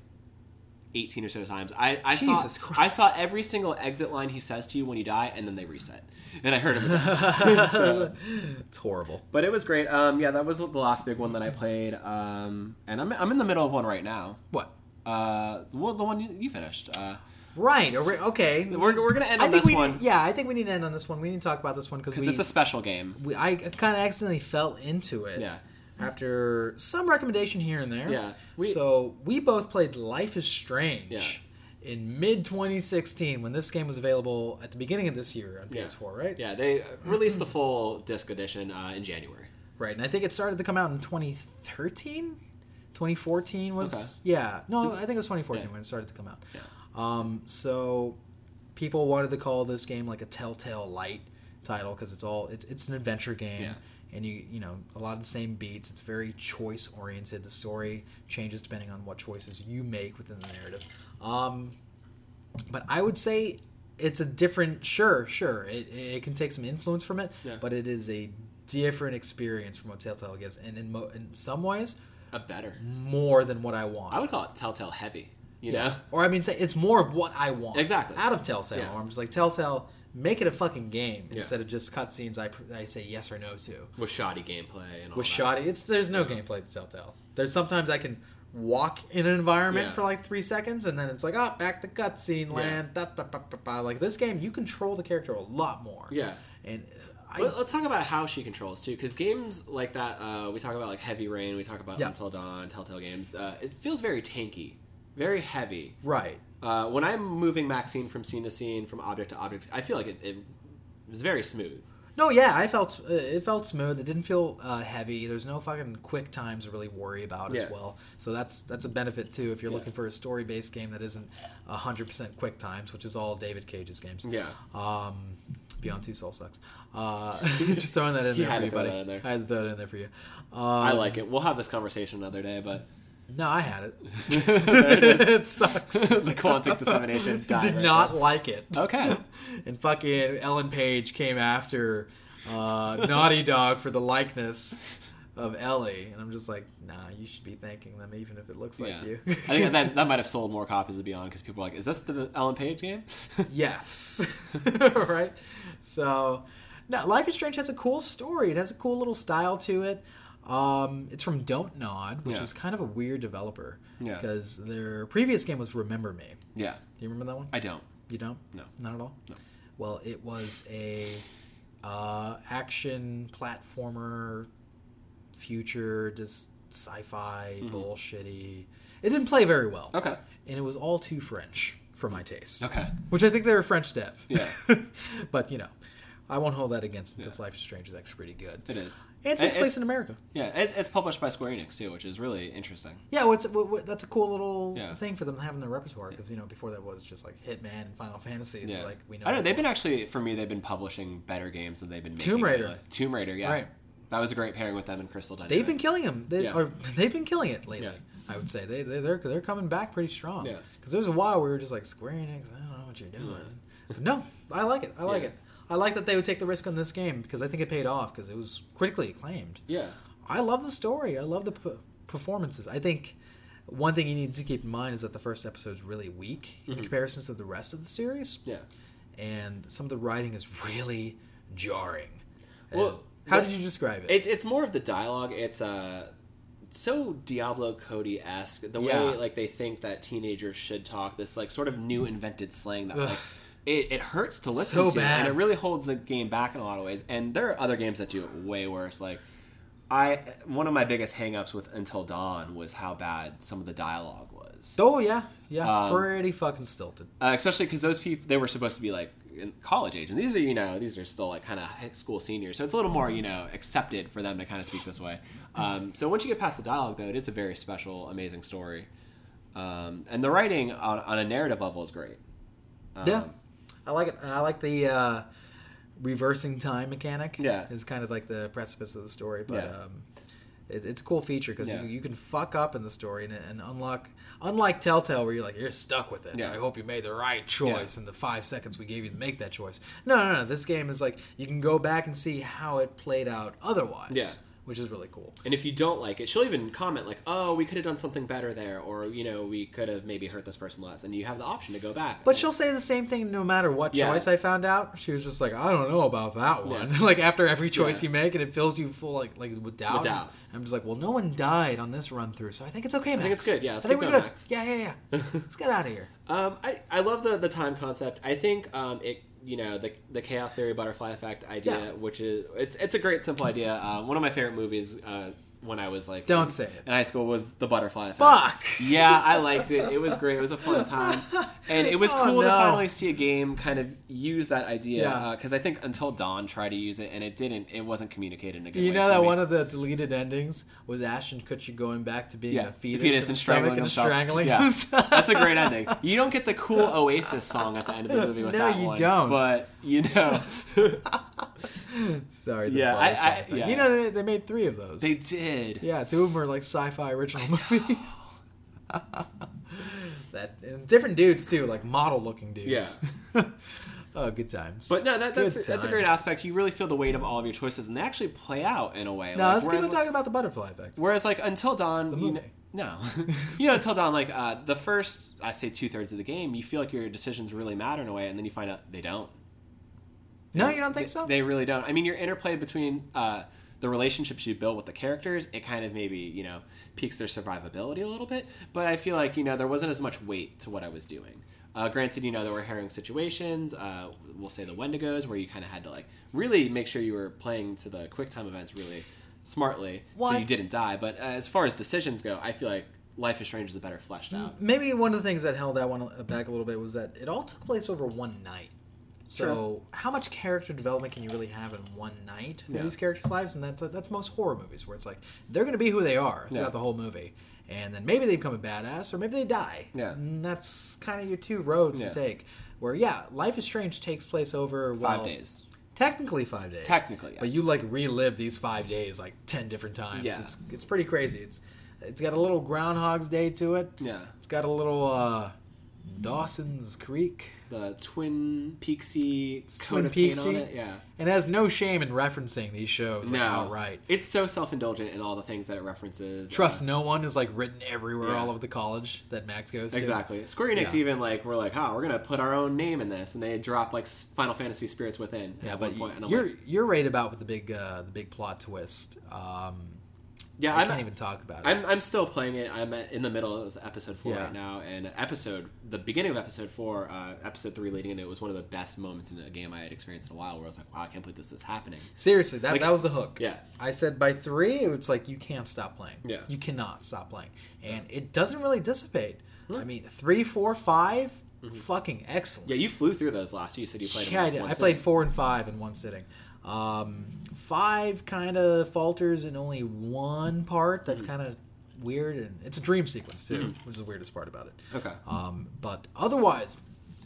18 or so times. I, I
Jesus
saw
Christ.
I saw every single exit line he says to you when you die, and then they reset. And I heard him. So-
it's horrible.
but it was great. Um, yeah, that was the last big one that I played. Um, and I'm, I'm in the middle of one right now.
What?
Uh, well, the one you, you finished. Uh,
Right. Okay.
we're, we're gonna end
I
on
think
this
we
one
yeah, I think we need to end on this one. We need to talk about this one because
it's a special game.
we I kind of accidentally fell into it.
Yeah.
After some recommendation here and there.
Yeah, we-
so we both played Life is Strange.
Yeah.
In mid 2016, when this game was available at the beginning of this year on PS4, right?
Yeah, they released the full disc edition uh, in January.
Right, and I think it started to come out in 2013. 2014 was
Okay.
yeah. No, I think it was 2014
Yeah.
when it started to come out.
Yeah.
Um, so people wanted to call this game like a Telltale Light title because it's all it's it's an adventure game.
Yeah.
And you you know a lot of the same beats. It's very choice oriented. The story changes depending on what choices you make within the narrative. Um, but I would say it's a different. Sure, sure. It it can take some influence from it,
Yeah.
but it is a different experience from what Telltale gives, and in mo- in some ways
A better.
more than what I want.
I would call it Telltale heavy. You
Yeah.
know.
Or I mean, say it's more of what I want.
Exactly.
Out of Telltale.
Yeah.
Or I'm just like Telltale, make it a fucking game
Yeah.
instead of just cutscenes I I say yes or no to.
With shoddy gameplay and all
With
that.
shoddy, it's there's no gameplay to Telltale. There's sometimes I can walk in an environment
Yeah.
for like three seconds and then it's like oh back to cutscene land. Da, da, da, da. Like this game, you control the character a lot more.
Yeah.
And I,
Let- Let's talk about how she controls too, because games like that, uh, we talk about like Heavy Rain, we talk about
Yeah.
Until Dawn, Telltale games. Uh, it feels very tanky, very heavy.
right.
Uh, when I'm moving Maxine from scene to scene, from object to object, I feel like it, it was very smooth.
No, yeah, I felt uh, it felt smooth. It didn't feel uh, heavy. There's no fucking quick times to really worry about
Yeah.
as well. So that's that's a benefit too if you're
Yeah.
looking for a story based game that isn't hundred percent quick times, which is all David Cage's games.
Yeah.
Um, Beyond Two Soul sucks. Uh, just throwing that in
He
there
had
for
to
you,
throw
buddy.
that in there.
I had to throw it in there for you. Um,
I like it. We'll have this conversation another day, but
No, I had it.
It
it sucks.
The quantic dissemination died
Did
right
not
there.
like it.
Okay.
and fucking Ellen Page came after uh, Naughty Dog for the likeness of Ellie, and I'm just like, nah, you should be thanking them, even if it looks like you.
I think that, that might have sold more copies of Beyond because people are like, is this the Ellen Page game?
yes, right. So, no, Life is Strange has a cool story. It has a cool little style to it. Um, it's from Don't Nod, which
Yeah.
is kind of a weird developer.
Yeah.
Because their previous game was Remember Me.
yeah.
Do you remember that one?
I don't.
You don't?
No.
Not at all?
No.
Well, it was a uh, action platformer, future, just sci-fi, bullshitty. It didn't play very well.
Mm-hmm. Okay.
And it was all too French for my taste.
Okay.
Which I think they're a French dev.
Yeah.
but, you know, I won't hold that against them because Life is Strange is actually pretty good.
It is.
And it takes
It-
place in America.
Yeah, it, it's published by Square Enix too, which is really interesting.
Yeah, well, it's, that's a cool little
Yeah.
thing for them to have in their repertoire because, you know, before that was just like Hitman and Final Fantasy. It's
Yeah,
like we know.
I don't know. They've been actually for me. They've been publishing better games than they've been making.
Tomb Raider.
Tomb Raider. Yeah.
Right.
That was a great pairing with them and Crystal Dynamics.
They've been killing them. They,
Yeah.
or, they've been killing it lately.
Yeah.
I would say they, they they're they're coming back pretty strong.
Yeah.
Because there's a while we were just like Square Enix. I don't know what you're doing. No, I like it. I like
Yeah.
it. I like that they would take the risk on this game because I think it paid off because it was critically acclaimed.
Yeah.
I love the story. I love the p- performances. I think one thing you need to keep in mind is that the first episode is really weak in comparison to the rest of the series,
Yeah.
and some of the writing is really jarring.
Well,
As- how did you describe it?
It's it's more of the dialogue. It's uh so Diablo Cody esque. The
Yeah.
way like they think that teenagers should talk. This like sort of new invented slang that
Ugh.
like. It, it hurts to listen
So
to,
bad.
and it really holds the game back in a lot of ways. And there are other games that do it way worse. Like, I one of my biggest hangups with Until Dawn was how bad some of the dialogue was.
oh yeah, yeah,
Um,
pretty fucking stilted.
uh, especially because those people they were supposed to be like in college age and these are you know these are still like kind of high school seniors so it's a little more you know accepted for them to kind of speak this way um, so once you get past the dialogue though it is a very special amazing story um, and the writing on, on a narrative level is great um,
Yeah, I like it, and I like the uh, reversing time mechanic.
Yeah.
is kind of like the precipice of the story, but
Yeah.
um, it, it's a cool feature because
Yeah.
you, you can fuck up in the story and, and unlock. Unlike Telltale, where you're like you're stuck with it.
Yeah.
I hope you made the right choice in the five seconds we gave you to make that choice. No, no, no. This game is like you can go back and see how it played out otherwise.
Yeah.
Which is really cool.
And if you don't like it, she'll even comment like, "Oh, we could have done something better there," or you know, we could have maybe hurt this person less, and you have the option to go back.
But she'll say the same thing no matter what
Yeah.
choice I found out. She was just like, I don't know about that one. like after every choice
Yeah.
you make, and it fills you full like like with doubt.
With doubt.
I'm just like, well, no one died on this run through, so I think it's okay. Max.
think it's good. Yeah, let's
I think we're good.
Max.
Yeah, yeah, yeah. let's get out of here.
Um, I, I love the, the time concept. I think um, it you know the the chaos theory butterfly effect idea,
Yeah.
which is it's it's a great simple idea. Uh, one of my favorite movies uh, when I was like
Don't say it.
in high school was the butterfly effect.
Fuck.
Yeah, I liked it. It was great. It was a fun time, and it was
Oh,
cool to finally see a game kind of use that idea.
Yeah.
Uh, because I think until Dawn tried to use it, and it didn't. It wasn't communicated in a good
Do you know that
me.
one of the deleted endings was Ashton Kutcher going back to being
yeah,
a fetus,
fetus
in
and strangling
and
himself.
strangling
yeah,
himself?
that's a great ending. You don't get the cool Oasis song at the end of the movie with
No,
that
you don't.
But you know,
Sorry, the
Yeah, I- I- yeah.
You know they, they made three of those.
they did.
Yeah, two of them are like sci-fi original movies. that and different dudes too, like model-looking dudes. Yeah. oh, good times.
But no, that, that's
Good
that's a great aspect. You really feel the weight of all of your choices, and they actually play out in a way.
no,
like,
let's keep talking about the butterfly effect.
Whereas, like until dawn,
The
you know, no, you know, until dawn, like uh, the first, I say two thirds of the game, you feel like your decisions really matter in a way, and then you find out they don't.
No, you don't think
They-
so?
They really don't. I mean, your interplay between uh, the relationships you build with the characters, it kind of maybe you know peaks their survivability a little bit. But I feel like you know there wasn't as much weight to what I was doing. Uh, granted, you know there were harrowing situations. Uh, we'll say the Wendigos, where you kind of had to like really make sure you were playing to the quick time events really smartly, so you didn't die. But uh, as far as decisions go, I feel like Life is Strange is a better fleshed out.
Maybe one of the things that held that one back a little bit was that it all took place over one night. So, how much character development can you really have in one night
Yeah.
these characters' lives? And that's that's most horror movies, where it's like they're going to be who they are throughout
Yeah.
the whole movie, and then maybe they become a badass, or maybe they die.
Yeah.
and that's kind of your two roads
Yeah.
to take. Where yeah, Life is Strange takes place over
Five
well,
days.
technically five days.
Technically, yes.
but you like relive these five days like ten different times.
Yeah.
It's it's pretty crazy. It's it's got a little Groundhog's Day to it.
Yeah.
It's got a little uh, Dawson's Creek.
The Twin Peaksy
Twin
coat of paint on
Peaksy?
it. Yeah.
And it has no shame in referencing these shows like,
No,
outright.
It's so self-indulgent in all the things that it references.
Trust
Uh,
no one is like written everywhere
Yeah.
all over the college that Max goes to.
exactly. Square Enix
Yeah.
even like we're like, oh, we're gonna put our own name in this, and they drop like Final Fantasy Spirits Within.
Yeah,
at
but
one point, and
you're
like,
you're right about with the big uh, the big plot twist. Um,
yeah,
I
I'm,
can't even talk about it.
I'm I'm still playing it. I'm in the middle of episode four
Yeah.
right now, and episode the beginning of episode four, uh, episode three leading into it was one of the best moments in a game I had experienced in a while. Where I was like, wow, I can't believe this is happening.
Seriously, that
Like-
that was the hook.
Yeah.
I said by three, it's like you can't stop playing.
Yeah.
You cannot stop playing, and it doesn't really dissipate. I mean, three, four, five, fucking excellent.
Mm-hmm. Yeah, you flew through those last. You said you played. them
Yeah, I did. I played
sitting.
four and five in one sitting. Um, five kind of falters in only one part. That's
Mm.
kind of weird, and it's a dream sequence too, which is the weirdest part about it.
Okay.
Um, but otherwise,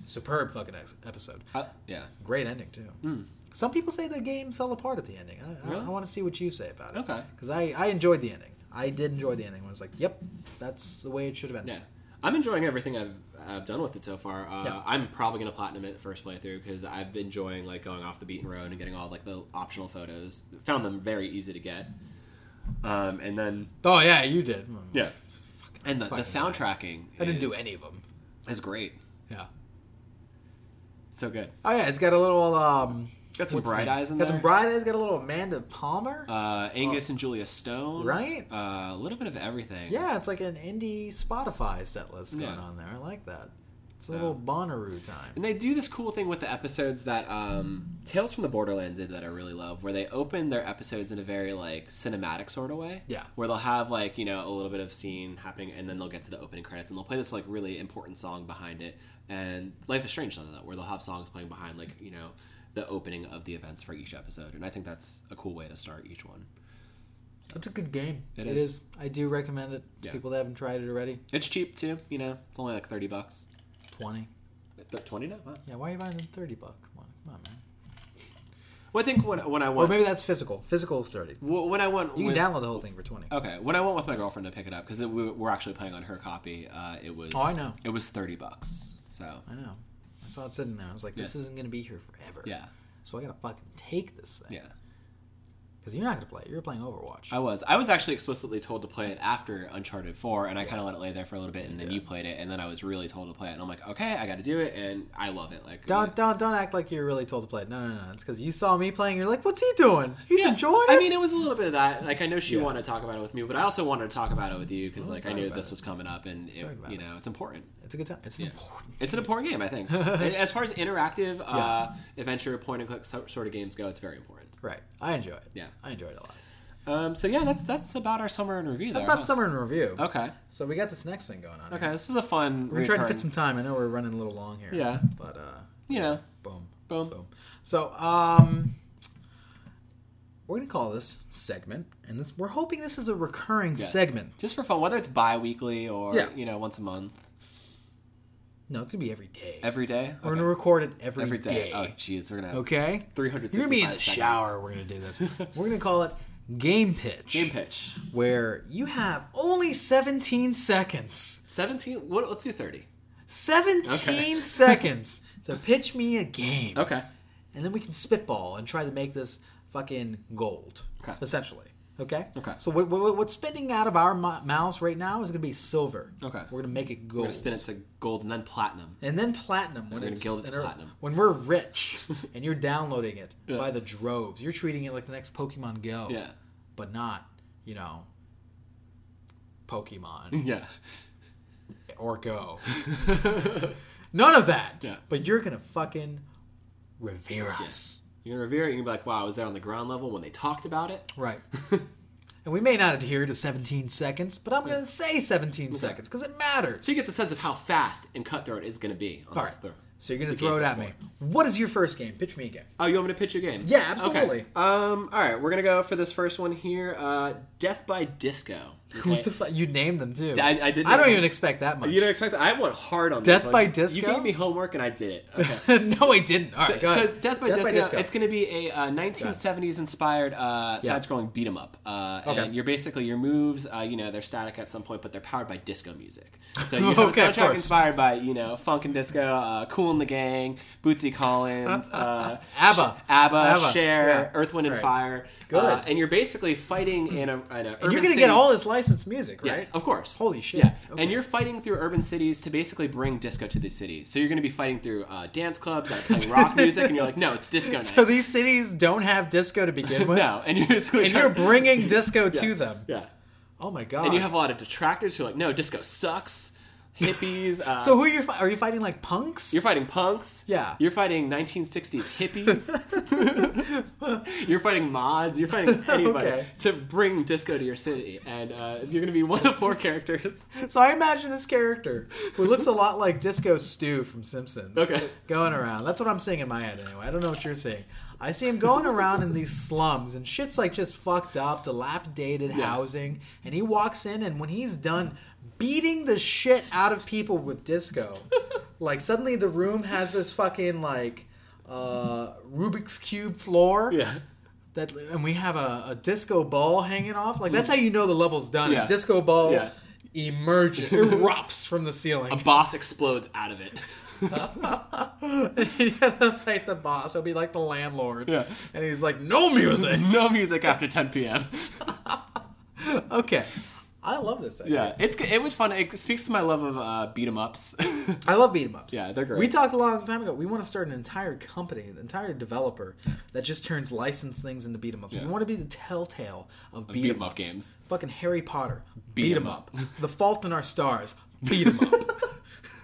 superb fucking ex- episode.
Uh, yeah.
Great ending too. Some people say the game fell apart at the ending. I,
Really?
I, want to see what you say about it.
Okay.
Because I, I enjoyed the ending. I did enjoy the ending. I was like, yep, that's the way it should have ended.
Yeah, I'm enjoying everything I've, I've done with it so far. Uh,
Yeah.
I'm probably gonna platinum it first playthrough because I've been enjoying like going off the beaten road and getting all like the optional photos. Found them very easy to get. Um, and then
Oh yeah, you did.
yeah,
Fucking-
and the, the soundtracking.
I didn't do any of them.
It's great.
Yeah.
So good.
Oh yeah, it's got a little um.
Got some
what's
bright eyes in
got
there.
some bright eyes. Got a little Amanda Palmer.
Uh, Angus and Julia Stone.
Right?
Uh, a little bit of everything.
yeah, it's like an indie Spotify set list going
Yeah.
on there. I like that. It's a little Bonnaroo time.
And they do this cool thing with the episodes that um, Tales from the Borderlands did that I really love, where they open their episodes in a very like cinematic sort of way.
Yeah.
Where they'll have like you know a little bit of scene happening, and then they'll get to the opening credits, and they'll play this like really important song behind it. And Life is Strange does that, where they'll have songs playing behind like you know the opening of the events for each episode, and I think that's a cool way to start each one.
It's a good game.
It
it
is.
is. I do recommend it to
Yeah.
people that haven't tried it already.
It's cheap too, you know. It's only like thirty bucks.
Twenty.
Th- Twenty now? Wow.
Yeah, why are you buying them thirty bucks? Come on, come on, man.
Well, I think when when I
Or
went
maybe that's physical. Physical is thirty.
well, when I went
You
with,
can download the whole thing for twenty.
Okay, when I went with my girlfriend to pick it up because we we're actually playing on her copy, uh, it was
Oh, I know.
it was thirty bucks. So
I know. I saw it sitting there. I was like, this isn't gonna be here forever.
yeah,
So I gotta fucking take this thing.
yeah.
Because you're not gonna play it. You're playing Overwatch.
I was. I was actually explicitly told to play it after Uncharted 4, and I kind of let it lay there for a little bit, and then you played it, and then I was really told to play it, and I'm like, okay, I got to do it, and I love it. Like,
Don't don't don't act like you're really told to play it. No no no. It's because you saw me playing. You're like, what's he doing? He's
Yeah.
enjoying it.
I mean, it was a little bit of that. Like, I know she
Yeah.
wanted to talk about it with me, but I also wanted to talk about it with you because, like, I knew this
it.
was coming up, and it, you know, it's important.
it's a good time. It's
Yeah.
important.
It's an important game, I think. as far as interactive uh, adventure point and click sort of games go, it's very important.
Right. I enjoy it.
Yeah.
I enjoy it a lot.
Um, so yeah, that's that's about our summer in review.
That's
there,
about summer in review.
Okay.
So we got this next thing going on.
Okay.
here.
This is a fun.
We're gonna to fit some time. I know we're running a little long here.
Yeah.
But uh,
You know.
boom,
Boom.
boom. So um, we're gonna call this segment, and this we're hoping this is a recurring
Yeah.
segment.
Just for fun, whether it's bi-weekly or
Yeah.
you know once a month,
No, it's gonna be every day.
every day.
we're gonna record it every,
every
day.
day. Oh, jeez, we're gonna have
Okay.
365
You're gonna be in the
seconds.
shower. We're gonna do this. we're gonna call it game pitch.
Game pitch.
Where you have only 17 seconds.
17. What? Let's do 30.
17
Okay.
seconds to pitch me a game.
Okay.
And then we can spitball and try to make this fucking gold.
Okay.
Essentially. Okay?
Okay.
So what, what, what's spinning out of our mouths right now is going to be silver.
Okay.
We're going to make it gold.
We're gonna spin it to gold and then platinum.
And then platinum when
We're gonna
it's
gild it to
and
platinum.
When we're rich and you're downloading it
Yeah.
by the droves, you're treating it like the next Pokemon Go.
Yeah.
But not, you know, Pokemon
Yeah.
or Go. None of that.
Yeah.
But you're gonna fucking revere us.
You're gonna revere it. You're gonna be like, wow, I was there on the ground level when they talked about it.
Right. and we may not adhere to 17 seconds, but I'm gonna say 17 seconds because it matters.
So you get the sense of how fast and cutthroat it's gonna be on
All
this
right.
throw.
So you're gonna
The
throw it
game
at me. What is your first game? Pitch me a game.
Oh, you want me to pitch your game?
Yeah, absolutely.
Okay. Um. All right, we're gonna go for this first one here. Uh, Death by Disco. Okay?
What the fuck? You named them too.
I- I did
I don't even expect that much.
You don't expect that? I went hard on
Death
this
by Disco?
You gave me homework and I did it. Okay.
no, I didn't. All right,
so, so
ahead.
Death by Disco, it's going to be a uh, 1970s inspired uh,
Yeah.
side-scrolling beat 'em up, uh,
Okay.
and you're basically your moves. Uh, you know, they're static at some point, but they're powered by disco music. So you have
Okay,
a soundtrack inspired by you know funk and disco, uh, Kool and the Gang, Bootsy Collins, uh,
ABBA.
ABBA,
ABBA,
Cher,
yeah.
Earth, Wind, and
Right.
Fire.
Good.
Uh, and you're basically fighting in a, in a
and you're gonna get all this licensed music, right?
Yes, of course.
Holy shit.
Yeah,
Okay.
and you're fighting through urban cities to basically bring disco to these cities. So you're going to be fighting through uh, dance clubs that are playing rock music, and you're like, no, it's disco night.
So these cities don't have disco to begin with.
no, and you're basically
And
trying-
you're bringing disco to them.
yeah,
Oh my god.
and you have a lot of detractors who are like, no, disco sucks. Hippies. Uh,
so who are you? Fi- are you fighting like punks?
you're fighting punks.
Yeah.
You're fighting 1960s hippies. you're fighting mods. You're fighting anybody
Okay.
to bring disco to your city, and uh, you're going to be one of four characters.
So I imagine this character who looks a lot like Disco Stew from Simpsons.
Okay.
Going around. That's what I'm seeing in my head anyway. I don't know what you're seeing. I see him going around in these slums and shit's like just fucked up, dilapidated
Yeah.
housing, and he walks in and when he's done beating the shit out of people with disco, like suddenly the room has this fucking like uh, Rubik's cube floor.
Yeah.
That and we have a, a disco ball hanging off. Like that's how you know the level's done.
Yeah.
A disco ball
Yeah.
emerges, erupts from the ceiling.
A boss explodes out of it.
you gotta fight the boss. He'll be like the landlord.
Yeah.
And he's like, no music.
no music after 10 p.m.
okay. I love this. Idea.
Yeah, it's it was fun. It speaks to my love of uh, beat 'em ups.
I love beat 'em ups.
Yeah, they're great.
We talked a long time ago. We want to start an entire company, an entire developer that just turns licensed things into beat 'em ups.
Yeah.
We want to be the telltale of beat, 'em
up games.
Fucking Harry Potter.
Beat 'em up.
up. the Fault in Our Stars. Beat 'em up.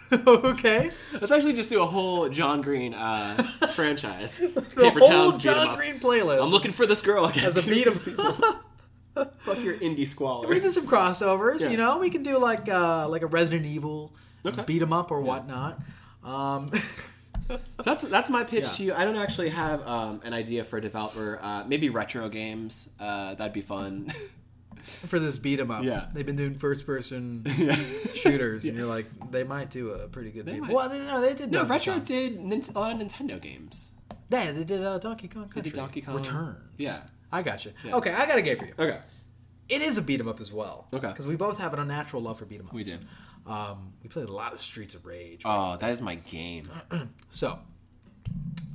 okay.
Let's actually just do a whole John Green uh, franchise.
The
Paper
whole
Towns
John. Green playlist.
I'm looking for this girl again.
as a beat 'em.
Fuck your indie squalor.
we can do some crossovers.
Yeah.
You know, we can do like uh, like a Resident Evil
Okay.
beat 'em up or whatnot. Um,
So that's that's my pitch
Yeah.
to you. I don't actually have um, an idea for a developer. Uh, maybe retro games. Uh, that'd be fun.
for this beat 'em up.
Yeah.
they've been doing first person
yeah.
shooters, and you're like, they might do a pretty good.
They
beat 'em-
might.
Well, they, no, they did.
No, retro
Kong.
did a lot of Nintendo games.
Yeah, they did uh, Donkey Kong Country.
did Donkey Kong.
Returns.
Yeah.
I got you.
Yeah.
Okay, I got a game for you.
Okay.
It is a beat 'em up as well.
Okay.
Because we both have an unnatural love for beat 'em ups.
We do.
Um, we played a lot of Streets of Rage.
Oh, that is my game.
So,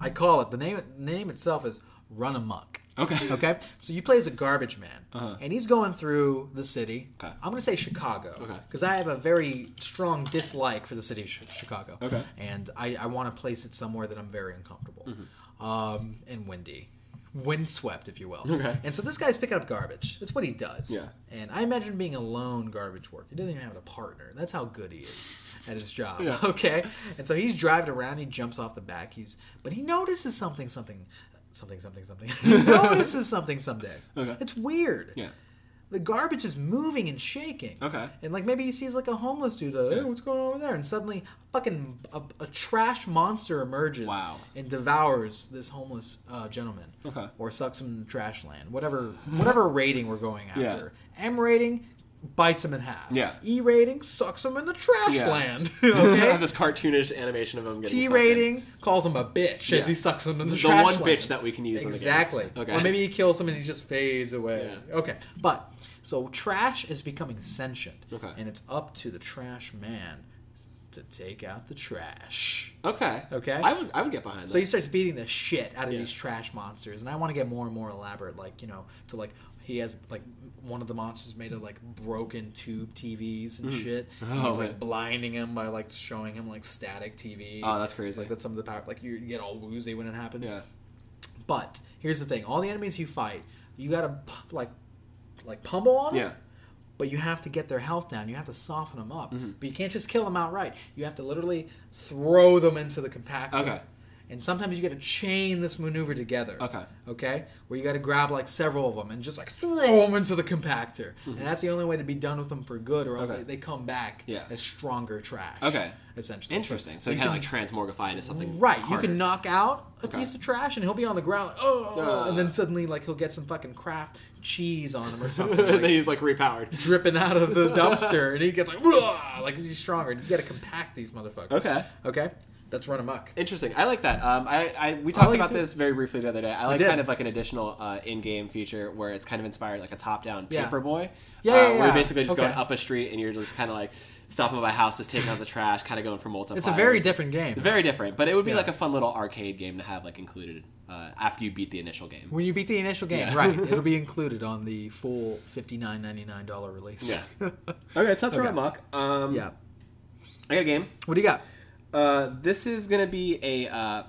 I call it the name. The name itself is Run Amok.
Okay.
Okay, so you play as a garbage man,
Uh-huh.
and he's going through the city.
Okay.
I'm going to say Chicago,
Okay.
because I have a very strong dislike for the city of Chi- Chicago.
Okay.
and I, I want to place it somewhere that I'm very uncomfortable,
Mm-hmm.
um, and windy, windswept, if you will.
Okay.
And so this guy's picking up garbage. That's what he does.
Yeah.
And I imagine being alone garbage work. He doesn't even have a partner. That's how good he is at his job.
Yeah.
Okay. And so he's driving around. He jumps off the back. He's but he notices something, something, something, something, something. He notices something someday.
Okay.
It's weird.
Yeah.
The garbage is moving and shaking.
Okay.
And like maybe he sees like a homeless dude. Like, hey,
Yeah.
what's going on over there? And suddenly, fucking a, a trash monster emerges.
Wow.
And devours this homeless uh, gentleman.
Okay.
Or sucks him in the trash land. Whatever. Whatever rating we're going after. Yeah. M rating. Bites him in half.
Yeah.
E rating sucks him in the trash
Yeah.
land. Okay.
have this cartoonish animation of him getting
T
in.
rating calls him a bitch
Yeah.
as he sucks him in the,
The
trash The
one
land.
bitch that we can use
Exactly.
in the game. Okay.
Or maybe he kills him and he just fades away.
Yeah.
Okay. But so trash is becoming sentient.
Okay.
And it's up to the trash man to take out the trash.
Okay.
Okay.
I would I would get behind
So
that.
he starts beating the shit out of
Yeah.
these trash monsters, and I want to get more and more elaborate. Like you know, to like he has like one of the monsters made of like broken tube TVs and mm-hmm. shit.
Oh,
He's
man.
like blinding him by like showing him like static TV.
Oh, that's crazy.
Like that's some of the power. Like you get all woozy when it happens.
Yeah.
But here's the thing: all the enemies you fight, you gotta like like pummel on them.
Yeah.
But you have to get their health down. You have to soften them up.
Mm-hmm.
But you can't just kill them outright. You have to literally throw them into the compactor.
Okay.
And sometimes you got to chain this maneuver together.
Okay.
Okay. Where you got to grab like several of them and just like throw them into the compactor. And that's the only way to be done with them for good, or else
Mm-hmm. Okay.
they, they come back
Yeah.
as stronger trash.
Okay.
Essentially.
Interesting. So,
you
you kind of like transmorgify into something
Right, you can knock out a
Okay.
piece of trash and he'll be on the ground like, oh,
Uh.
and then suddenly like he'll get some fucking Kraft cheese on him or something,
and then he's like repowered.
dripping out of the dumpster, and he gets like, like he's stronger. You got to compact these motherfuckers.
Okay.
okay, that's run amok.
Interesting. I like that. Um, I, I we talked
like
about this very briefly the other day. I like kind of like an additional uh, in-game feature where it's kind of inspired like a top-down
Yeah.
Paperboy.
Yeah,
uh,
yeah,
Where
yeah.
you're basically just
Okay.
going up a street and you're just kind of like stopping by houses, taking out the trash, kind of going for multipliers.
It's a very different game.
Very different, but it would be
Yeah.
like a fun little arcade game to have like included uh, after you beat the initial game.
When you beat the initial game,
Yeah.
right? It'll be included on the full fifty nine ninety nine dollar release.
Yeah. Okay, so that's
Okay.
Run Amok. Um,
yeah.
I got a game.
What do you got?
Uh, this is gonna be a uh,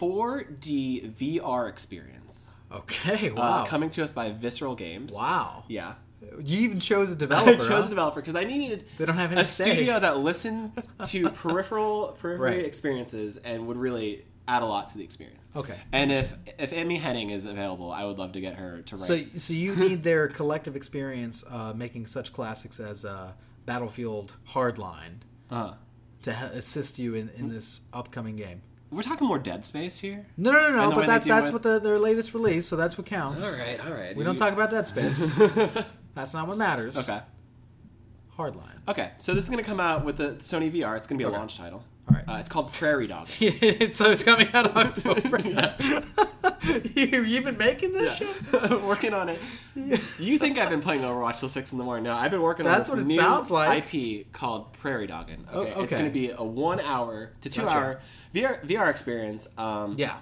4D VR experience.
Okay.
Uh,
Wow.
coming to us by Visceral Games.
wow.
Yeah.
You even chose a developer.
I chose
huh?
a developer because I needed
They don't have any
a
say.
studio that listened to peripheral periphery
Right.
experiences and would really add a lot to the experience.
Okay.
And if if Amy Hennig is available, I would love to get her to write.
So, so you need their collective experience uh, making such classics as uh, Battlefield Hardline
uh,
to ha- assist you in, in this upcoming game.
we're talking more Dead Space here.
No, no, no, no. But
way
that's that's
with-
what the, their latest release, so that's what counts.
All right, all right.
We don't talk about Dead Space. that's not what matters.
Okay.
Hardline.
Okay. So this is going to come out with the Sony VR. It's going to be a
Okay.
launch title.
All right.
Uh, it's called Prairie Dog.
so it's coming out October. you, you've been making this shit?
Yeah. working on it. You think I've been playing Overwatch till six in the morning? No, I've been working
That's
on
what
this
it
new
sounds like.
IP called Prairie Dogging.
Oh,
Okay, it's going to be a one hour to two
Gotcha.
hour VR, VR experience. Um,
Yeah.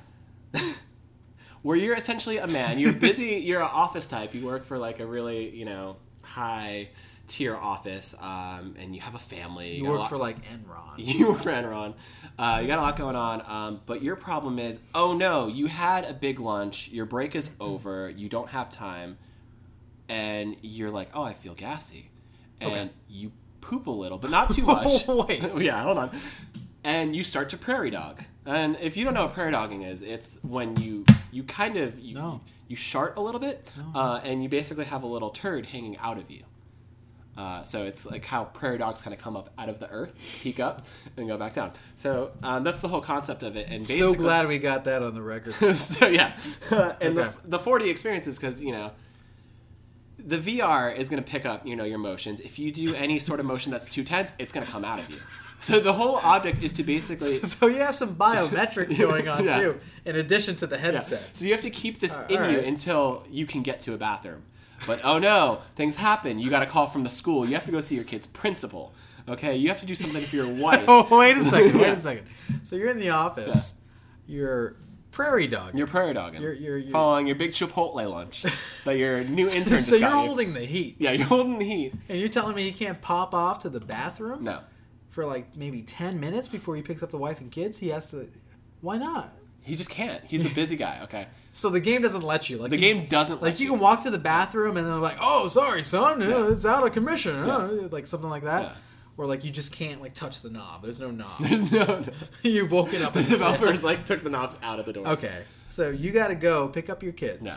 where you're essentially a man. You're busy. You're an office type. You work for like a really you know high tier office, um, and you have a family.
You
a
work
lot-
for like Enron.
you were Enron. Uh, you got a lot going on, um, but your problem is, oh no, you had a big lunch. Your break is over. You don't have time, and you're like, oh, I feel gassy, and
Okay.
you poop a little, but not too much.
Wait.
yeah, hold on. And you start to prairie dog. And if you don't know what prairie dogging is, it's when you you kind of you,
No.
you shart a little bit,
No.
uh, and you basically have a little turd hanging out of you. Uh, so it's like how prairie dogs kind of come up out of the earth, peek up, and go back down. So um, that's the whole concept of it. And
so glad we got that on the record.
so yeah, and
Okay.
the the 4D experience is because you know the VR is going to pick up you know your motions. If you do any sort of motion that's too tense, it's going to come out of you. So the whole object is to basically
So you have some biometrics going on
Yeah.
too, in addition to the
Yeah.
headset.
So you have to keep this
Uh,
in you until you can get to a bathroom. But oh no, things happen. You got a call from the school. You have to go see your kid's principal. Okay, you have to do something for your wife.
Oh, wait a second. Wait
Yeah.
a second. So you're in the office. You're prairie dog.
You're prairie dogging.
You're- you're- you're-
following your big Chipotle lunch that your new intern just
so you're
got you.
holding the heat,
Yeah, you're holding the heat.
and you're telling me he can't pop off to the bathroom
No,
for like maybe ten minutes before he picks up the wife and kids. He has to. Why not?
He just can't. He's a busy guy. Okay,
So the game doesn't let you. Like
the
you-
game doesn't
Like
let
you can walk to the bathroom and they're like, "Oh, sorry, son,
Yeah.
it's out of commission," uh, like something like that.
Yeah.
Or like you just can't like touch the knob. There's no knob.
There's no. no.
You've woken up.
The developers like took the knobs out of the door.
Okay, so you got to go pick up your kids
Yeah.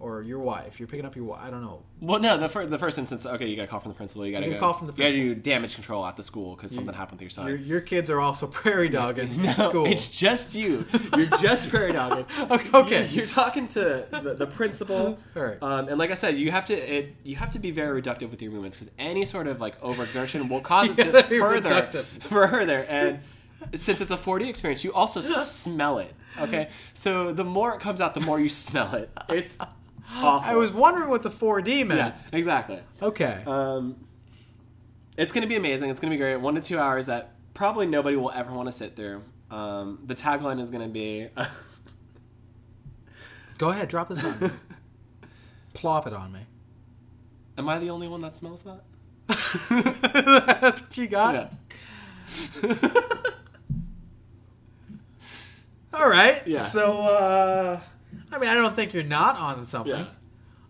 Or your wife. You're picking up your wife. I don't know.
Well, no, the, fir- the first instance, okay, you got a call from the principal. You got to go.
a call from the principal.
You got to do damage control at the school because something happened with your son.
Your, your kids are also prairie dogging
no,
in school.
it's just you. You're just prairie dogging.
Okay, okay.
You're, talking to the, the principal.
All right.
Um, and like I said, you have to it, you have to be very reductive with your movements because any sort of like overexertion will cause it to further
reductive.
further. And since it's a 4D experience, you also smell it. Okay, so the more it comes out, the more you smell it. It's awful.
I was wondering what the 4D meant.
yeah, exactly.
Okay.
Um, it's going to be amazing. It's going to be great. One to two hours that probably nobody will ever want to sit through. Um, the tagline is going to be
Go ahead, drop this on me. Plop it on me.
Am I the only one that smells that?
That's what you got?
Yeah.
All right.
Yeah.
So, uh, I mean, I don't think you're not on something.
Yeah.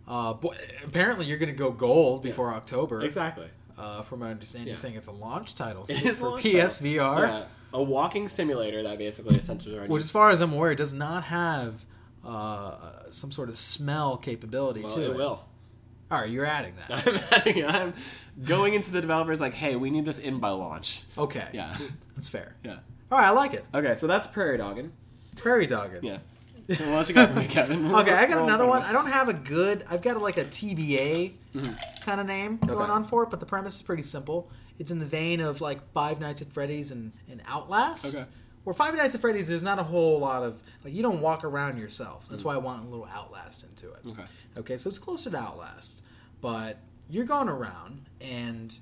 Uh, but apparently, you're going to go gold before October.
Exactly.
Uh, from my understanding, you're saying it's a launch title
It is
for PSVR.
Yeah. A walking simulator that basically around
Which, as far as I'm aware, does not have uh, some sort of smell capability
Well,
to
it
it.
will.
All right, you're adding that.
I'm, adding- I'm going into the developers like, hey, we need this in by launch.
Okay.
Yeah.
That's fair.
Yeah.
All right, I like it.
Okay, so that's prairie dogging.
Prairie dogging.
Yeah. So what else you got for me, Kevin?
Okay, I got another
for
one. I don't have a good. I've got like a TBA kind of name going
Mm-hmm.
On for it, but the premise is pretty simple. It's in the vein of like Five Nights at Freddy's and, and Outlast.
Okay.
Where Five Nights at Freddy's, there's not a whole lot of like you don't walk around yourself.
Mm.
That's why I want a little Outlast into it.
Okay.
Okay, so it's closer to Outlast, but you're going around and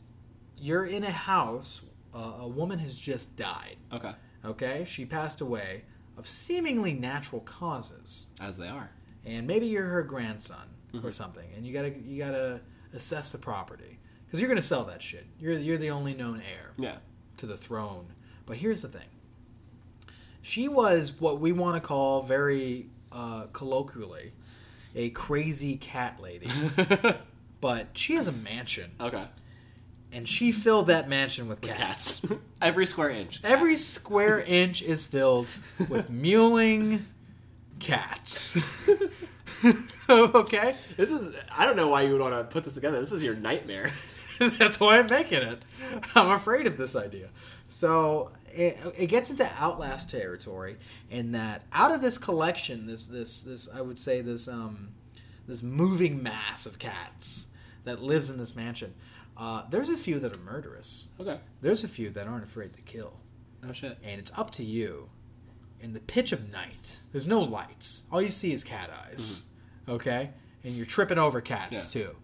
you're in a house. Uh, a woman has just died.
Okay.
Okay, she passed away of seemingly natural causes
As they are.
and maybe you're her grandson
Mm-hmm.
or something, and you gotta you gotta assess the property because you're gonna sell that shit. You're you're the only known heir
Yeah.
to the throne. But here's the thing: she was what we want to call very uh, colloquially a crazy cat lady, but she has a mansion,
okay.
And she filled that mansion with cats.
Cats. Every square inch.
Every square inch is filled with mewling cats. okay?
This is. I don't know why you would want to put this together. This is your nightmare.
That's why I'm making it. I'm afraid of this idea. So it, it gets into Outlast territory in that out of this collection, this this this I would say this um this moving mass of cats that lives in this mansion. Uh, there's a few that are murderous.
Okay.
There's a few that aren't afraid to kill.
Oh shit.
and it's up to you in the pitch of night there's no lights all you see is cat eyes okay and you're tripping over cats
Yeah.
too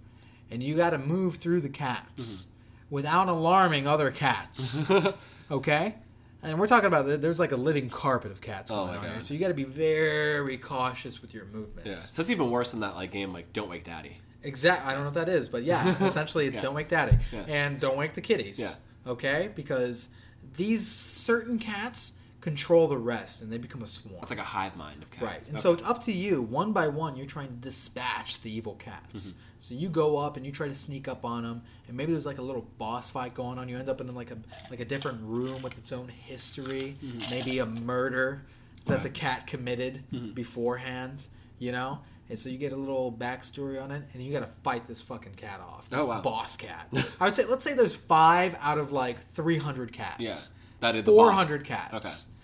and you got to move through the cats without alarming other cats okay and we're talking about there's like a living carpet of cats
Oh
going
my
on here
God.
so you got to be very cautious with your movements
Yeah. So that's even worse than that like game like Don't Wake Daddy.
Exact. I don't know what that is, but yeah, essentially it's
Yeah.
don't wake daddy
Yeah.
and don't wake the kitties.
Yeah.
Okay, because these certain cats control the rest, and they become a swarm.
It's like a hive mind of cats.
right, and
Okay.
so it's up to you. One by one, you're trying to dispatch the evil cats.
Mm-hmm.
So you go up and you try to sneak up on them, and maybe there's like a little boss fight going on. You end up in like a like a different room with its own history, maybe a murder that
Mm-hmm. Right.
the cat committed
Mm-hmm.
beforehand. You know. And so you get a little backstory on it, and you got to fight this fucking cat off. This
Oh, wow.
boss cat. I would say, let's say there's five out of like 300 cats.
Yeah. That is the boss.
400 cats.
Okay.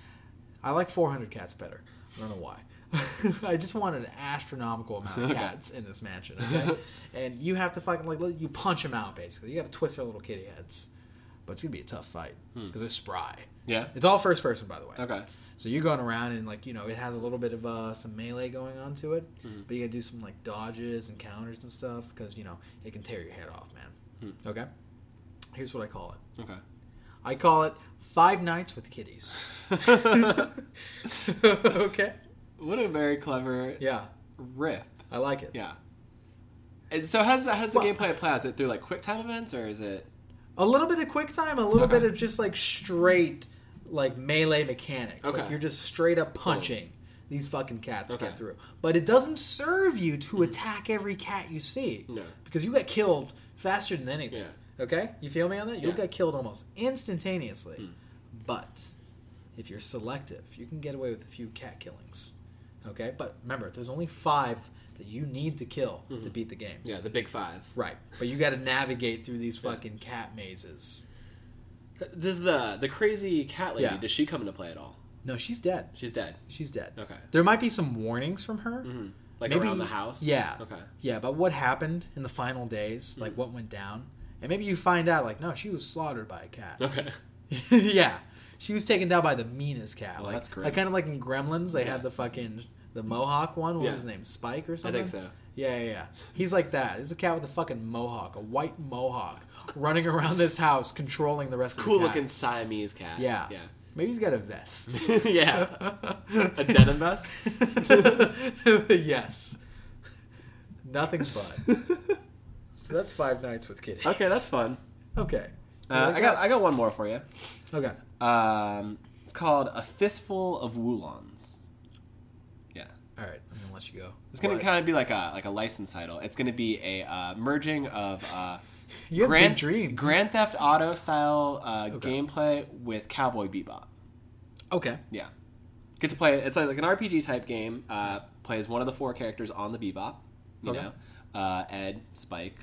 I like 400 cats better. I don't know why. I just want an astronomical amount of
Okay.
cats in this mansion. Okay, and you have to fucking like you punch them out basically. You got to twist their little kitty heads. but it's gonna be a tough fight hmm. because they're spry.
Yeah.
It's all first person, by the way.
Okay.
So you're going around and like you know it has a little bit of uh, some melee going on to it,
Mm-hmm.
but you gotta do some like dodges and counters and stuff because you know it can tear your head off, man.
Hmm.
Okay. Here's what I call it.
Okay.
I call it Five Nights with Kitties. okay.
What a very clever
Yeah,
riff.
I like it.
Yeah. Is- So how does, how the
Well-
gameplay play? Is it through like quick time events or is it?
A little bit of quick time, a little
Okay.
bit of just like straight like melee mechanics.
Okay.
Like you're just straight up punching these fucking cats
Okay.
get through. But it doesn't serve you to hmm. attack every cat you see.
No.
Because you get killed faster than anything.
Yeah.
Okay? You feel me on that? You'll
Yeah.
get killed almost instantaneously. Hmm. But if you're selective, you can get away with a few cat killings. Okay? But remember, there's only five that you need to kill to mm-hmm. beat the game.
Yeah, the big five.
Right. But you got to navigate through these fucking cat mazes.
Does the the crazy cat lady?
Yeah.
Does she come into play at all?
No, she's dead.
She's dead.
She's dead.
Okay.
There might be some warnings from her.
hmm Like
Maybe-
around the house.
Yeah.
Okay.
Yeah, but what happened in the final days,
Mm.
like what went down, and maybe you find out, like, no, she was slaughtered by a cat.
Okay.
yeah, she was taken down by the meanest cat.
Well,
like,
that's great.
like kind of like in Gremlins, they
Yeah.
had the fucking the Mohawk one. What
Yeah.
was his name? Spike or something.
I think so.
Yeah, yeah, yeah. He's like that. He's a cat with a fucking mohawk, a white mohawk, running around this house, controlling the rest of the
Cool
looking.
Siamese cat.
Yeah.
Yeah.
Maybe he's got a vest.
yeah. A denim vest.
yes. Nothing but. so that's Five Nights with Kitties.
Okay, that's fun.
Okay.
Uh, I got? I got one more for you.
Okay.
Um, it's called a fistful of Woolongs. Yeah.
All right. I'm gonna let you go.
It's gonna kind of be like a like a license title. It's gonna be a uh, merging of uh,
You have
Grand
big dreams.
Grand Theft Auto style uh,
Okay.
gameplay with Cowboy Bebop.
Okay.
Yeah, get to play. It's like an RPG type game. Uh, plays one of the four characters on the Bebop. You
Okay.
know, uh, Ed, Spike,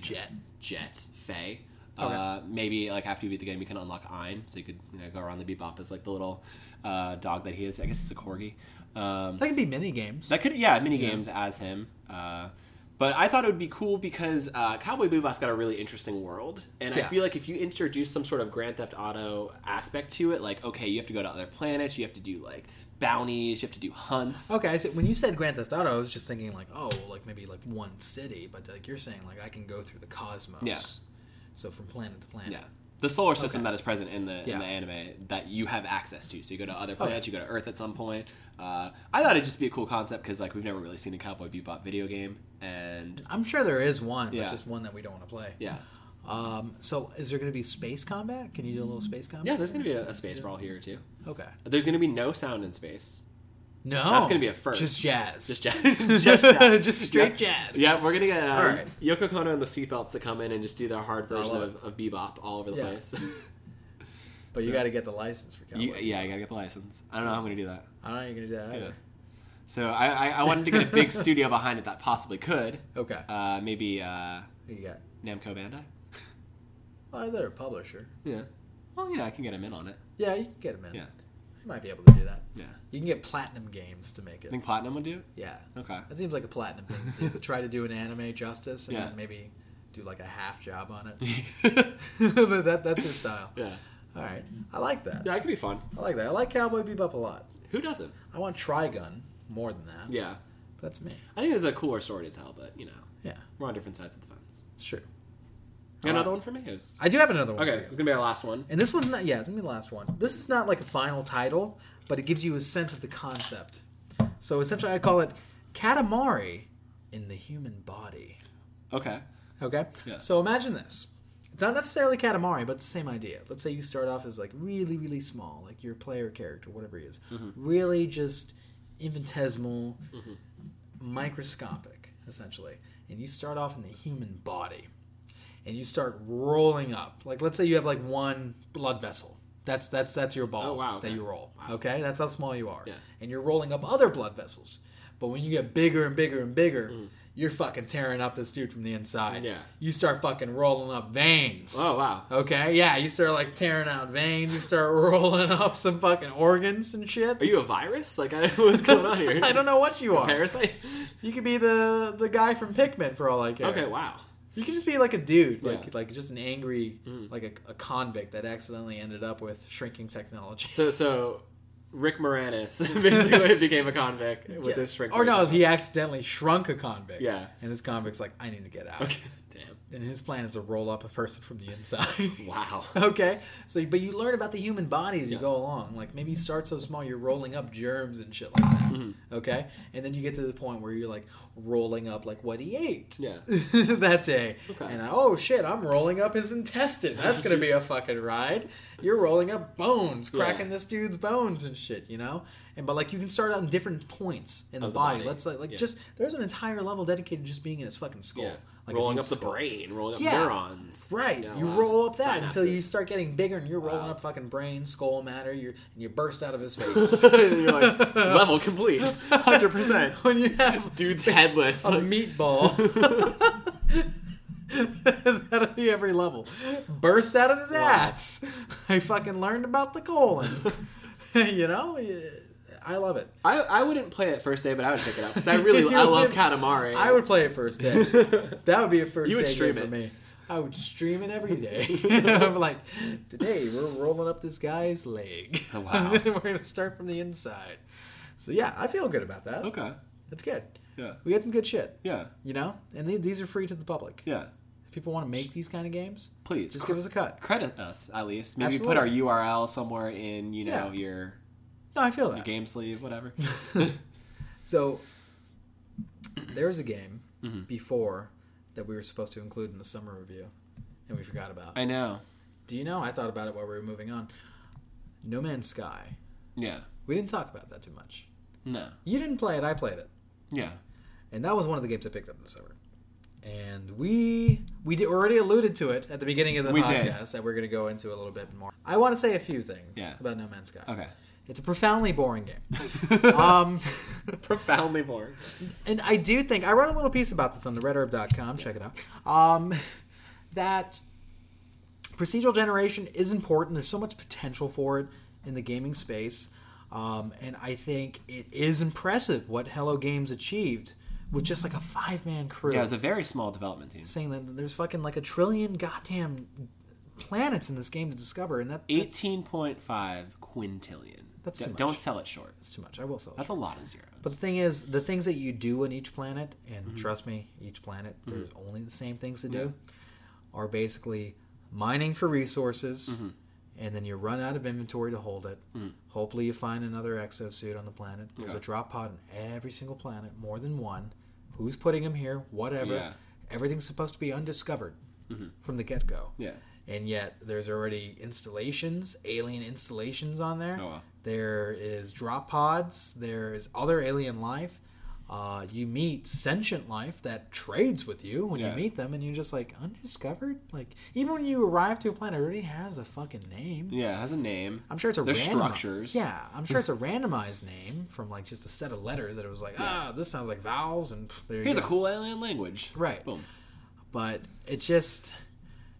Jet.
Jet, Faye.
Okay.
Uh, maybe like after you beat the game, you can unlock Ein, so you could you know, go around the Bebop as like the little uh, dog that he is. I guess it's a corgi. Um,
That could be mini games.
that could yeah, mini games as him. Uh, but I thought it would be cool because uh, Cowboy Bebop's got a really interesting world, and I feel like if you introduce some sort of Grand Theft Auto aspect to it, like okay, you have to go to other planets, you have to do like bounties, you have to do hunts.
Okay, I said when you said Grand Theft Auto, I was just thinking like, oh, like maybe like one city, but like you're saying like I can go through the cosmos.
Yeah.
So from planet to planet.
Yeah. The solar system
Okay.
that is present in the
Yeah.
in the anime that you have access to. So you go to other planets, you go to Earth at some point. Uh, I thought it'd just be a cool concept because like we've never really seen a Cowboy Bebop video game, and
I'm sure there is one,
Yeah.
but just one that we don't want to play.
yeah,
Um, so is there going to be space combat? Can you do a little space combat?
yeah. There's gonna be a, a space brawl here too.
Okay.
There's gonna be no sound in space.
No.
That's gonna be a first.
Just jazz.
Just jazz. just, jazz.
Just straight
Yeah.
jazz.
Yeah, we're gonna get uh,
All right.
Yoko Kanno and the Seatbelts to come in and just do their hard version of, of Bebop all over the
Yeah.
place.
But you got to get the license for Cowboy.
You- yeah, I gotta get the license. I don't know how I'm gonna do that.
I don't know how you're going to do that either.
So I, I, I wanted to get a big studio behind it that possibly could.
Okay.
Uh, maybe uh,
you got?
Namco Bandai.
Well, they're a publisher.
Yeah. Well, you know, I can get him in on it.
Yeah, you can get them in.
Yeah.
You might be able to do that.
Yeah.
You can get Platinum Games to make
I
it.
think Platinum would do it.
Yeah.
Okay.
That seems like a Platinum thing to do. to try to do an anime justice and
Yeah.
then maybe do like a half job on it. that, that's your style.
yeah.
All right. I like that.
Yeah, it could be fun.
I like that. I like Cowboy Bebop a lot.
Who doesn't?
I want Trigun more than that.
Yeah.
That's me.
I think it's a cooler story to tell, but you know,
Yeah.
we're on different sides of the fence.
It's true.
You got another uh, one for me? It was-
I do have another one.
Okay,
for you.
it's gonna be our last one.
And this one's not, yeah, it's gonna be the last one. This is not like a final title, but it gives you a sense of the concept. So essentially, I call it Katamari in the human body.
Okay.
Okay?
Yeah.
So imagine this. It's not necessarily Katamari, but it's the same idea. Let's say you start off as like really, really small, like your player character, whatever he is. Mm-hmm. Really just infinitesimal, microscopic, essentially. And you start off in the human body. And you start rolling up. Like let's say you have like one blood vessel. That's that's that's your ball
Oh, wow,
that you roll.
Wow.
Okay? That's how small you are.
Yeah.
And you're rolling up other blood vessels. But when you get bigger and bigger and bigger,
Mm.
You're fucking tearing up this dude from the inside.
Yeah.
You start fucking rolling up veins.
Oh wow.
Okay, yeah, you start like tearing out veins. You start rolling up some fucking organs and shit.
Are you a virus? Like, I don't know what's going on here.
I don't know what you are.
Parasite?
You could be the the guy from Pikmin for all I care.
okay, wow.
You could just be like a dude, like
Yeah. Mm.
like just an angry, like a, a convict that accidentally ended up with shrinking technology.
So so Rick Moranis basically became a convict with
Yeah.
this shrink.
Or no, he accidentally shrunk a convict.
Yeah.
And this convict's like, I need to get out.
Okay. Damn.
And his plan is to roll up a person from the inside.
Wow.
okay. So, but you learn about the human body as you
Yeah.
go along. Like maybe you start so small, you're rolling up germs and shit like that.
Mm-hmm.
Okay. And then you get to the point where you're like rolling up like what he ate.
Yeah.
that day.
Okay.
And I, oh shit, I'm rolling up his intestine. That's gonna be a fucking ride. You're rolling up bones,
Yeah.
cracking this dude's bones and shit, you know. And but like you can start on different points in the,
the
body.
body.
Let's like, like
Yeah.
just there's an entire level dedicated to just being in his fucking skull. Like
rolling up the
skull.
brain, rolling up
Yeah.
neurons.
Right.
know,
you roll up that until you start getting bigger and you're rolling
Wow.
up fucking brain, skull matter, you're, and you burst out of his face.
and you're like level complete, hundred percent.
when you have
Dude's headless.
a
like-
meatball. That'll be every level. Burst out of his ass. I fucking learned about the colon. you know? I love it.
I, I wouldn't play it first day, but I would pick it up because I really I love Katamari.
I would play it first day. That would be a first
You would
day
stream
game for
it.
me. I would stream it every day. I'm like, today we're rolling up this guy's leg.
Oh, wow.
we're gonna start from the inside. So yeah, I feel good about that.
Okay.
That's good.
Yeah.
We got some good shit,
Yeah.
you know, and the- these are free to the public.
Yeah.
If people want to make these kind of games,
Please
just give us a cut.
credit us at least. Maybe
Absolutely.
put our URL somewhere in you know
Yeah.
your,
No, I feel
your
that.
game sleeve, whatever.
So there was a game
Mm-hmm.
before that we were supposed to include in the summer review, and we forgot about.
I know.
Do you know? I thought about it while we were moving on. No Man's Sky.
Yeah.
We didn't talk about that too much.
No.
You didn't play it. I played it,
Yeah.
and that was one of the games I picked up this summer. And we we did, already alluded to it at the beginning of the
We did.
podcast that we're going to go into a little bit more. I want to say a few things
Yeah.
about No Man's Sky.
Okay.
It's a profoundly boring game. um,
Profoundly boring.
and I do think I wrote a little piece about this on the redherb.com. Check it out. Um, that procedural generation is important. There's so much potential for it in the gaming space, um, and I think it is impressive what Hello Games achieved with just like a five man crew.
Yeah, it was a very small development team.
saying that there's fucking like a trillion goddamn planets in this game to discover, and that that's-
Eighteen point five quintillion.
That's
D-
too much.
Don't sell it short.
That's too much. I will sell. it.
That's a lot of zeros.
But the thing is, the things that you do on each planet, and
Mm-hmm.
trust me, each planet, there's only the same things to do, are basically mining for resources,
Mm-hmm.
and then you run out of inventory to hold it. Hopefully, you find another exosuit on the planet. There's
Okay.
a drop pod on every single planet, more than one. Who's putting them here? Whatever.
Yeah.
Everything's supposed to be undiscovered from the get go.
yeah.
And yet, there's already installations, alien installations on there.
Oh, wow.
There is drop pods. There is other alien life. Uh, you meet sentient life that trades with you when
Yeah.
you meet them, and you're just like undiscovered. Like even when you arrive to a planet, it already has a fucking name.
Yeah, it has a name.
I'm sure it's a
There's
randomi-
structures.
Yeah, I'm sure it's a randomized name from like just a set of letters that it was like, ah, this sounds like vowels, and pff, there you
Here's a cool alien language.
Right.
Boom.
but it just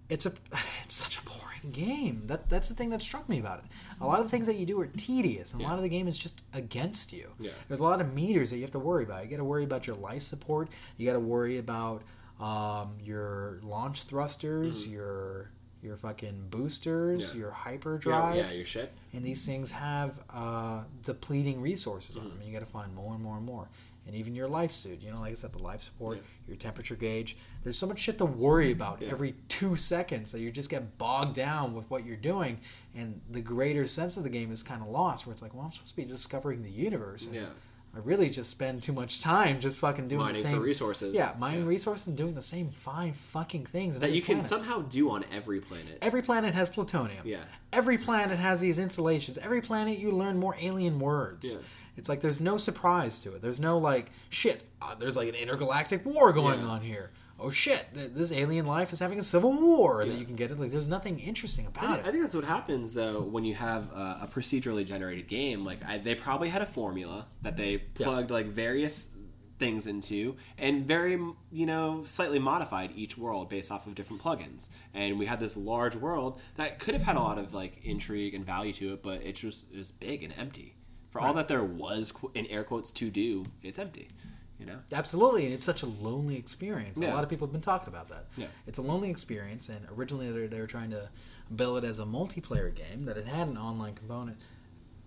it's a it's such a boring game that that's the thing that struck me about it a lot of the things that you do are tedious and a lot of the game is just against you
Yeah.
there's a lot of meters that you have to worry about you got to worry about your life support you got to worry about um, your launch thrusters your your fucking boosters
Mm-hmm. Yeah.
your hyperdrive
Yeah, yeah, your ship.
and these things have uh, depleting resources
Mm-hmm.
on them. And you got to find more and more and more. And even your life suit, you know, like I said, the life support,
Yeah.
your temperature gauge. There's so much shit to worry about
Yeah.
every two seconds that you just get bogged down with what you're doing. And the greater sense of the game is kind of lost, where it's like, well, I'm supposed to be discovering the universe.
Yeah.
I really just spend too much time just fucking doing
Mining
the
for
same
resources.
Yeah, mining
Yeah.
resources and doing the same five fucking things.
That you can
planet.
somehow do on every planet.
Every planet has plutonium.
Yeah.
Every planet has these installations. Every planet you learn more alien words.
Yeah.
It's like there's no surprise to it. There's no like shit. Uh, there's like an intergalactic war going
Yeah.
on here. Oh shit! th- This alien life is having a civil war that you can get it. Like there's nothing interesting
I
about
think,
it.
I think that's what happens though when you have uh, a procedurally generated game. Like I, they probably had a formula that they plugged like various things into, and very you know slightly modified each world based off of different plugins. And we had this large world that could have had a lot of like intrigue and value to it, but it was it was big and empty. For all that there was in air quotes to do, it's empty. You know.
Absolutely, and it's such a lonely experience.
Yeah.
A lot of people have been talking about that.
Yeah.
It's a lonely experience, and originally they were, they were trying to bill it as a multiplayer game that it had an online component.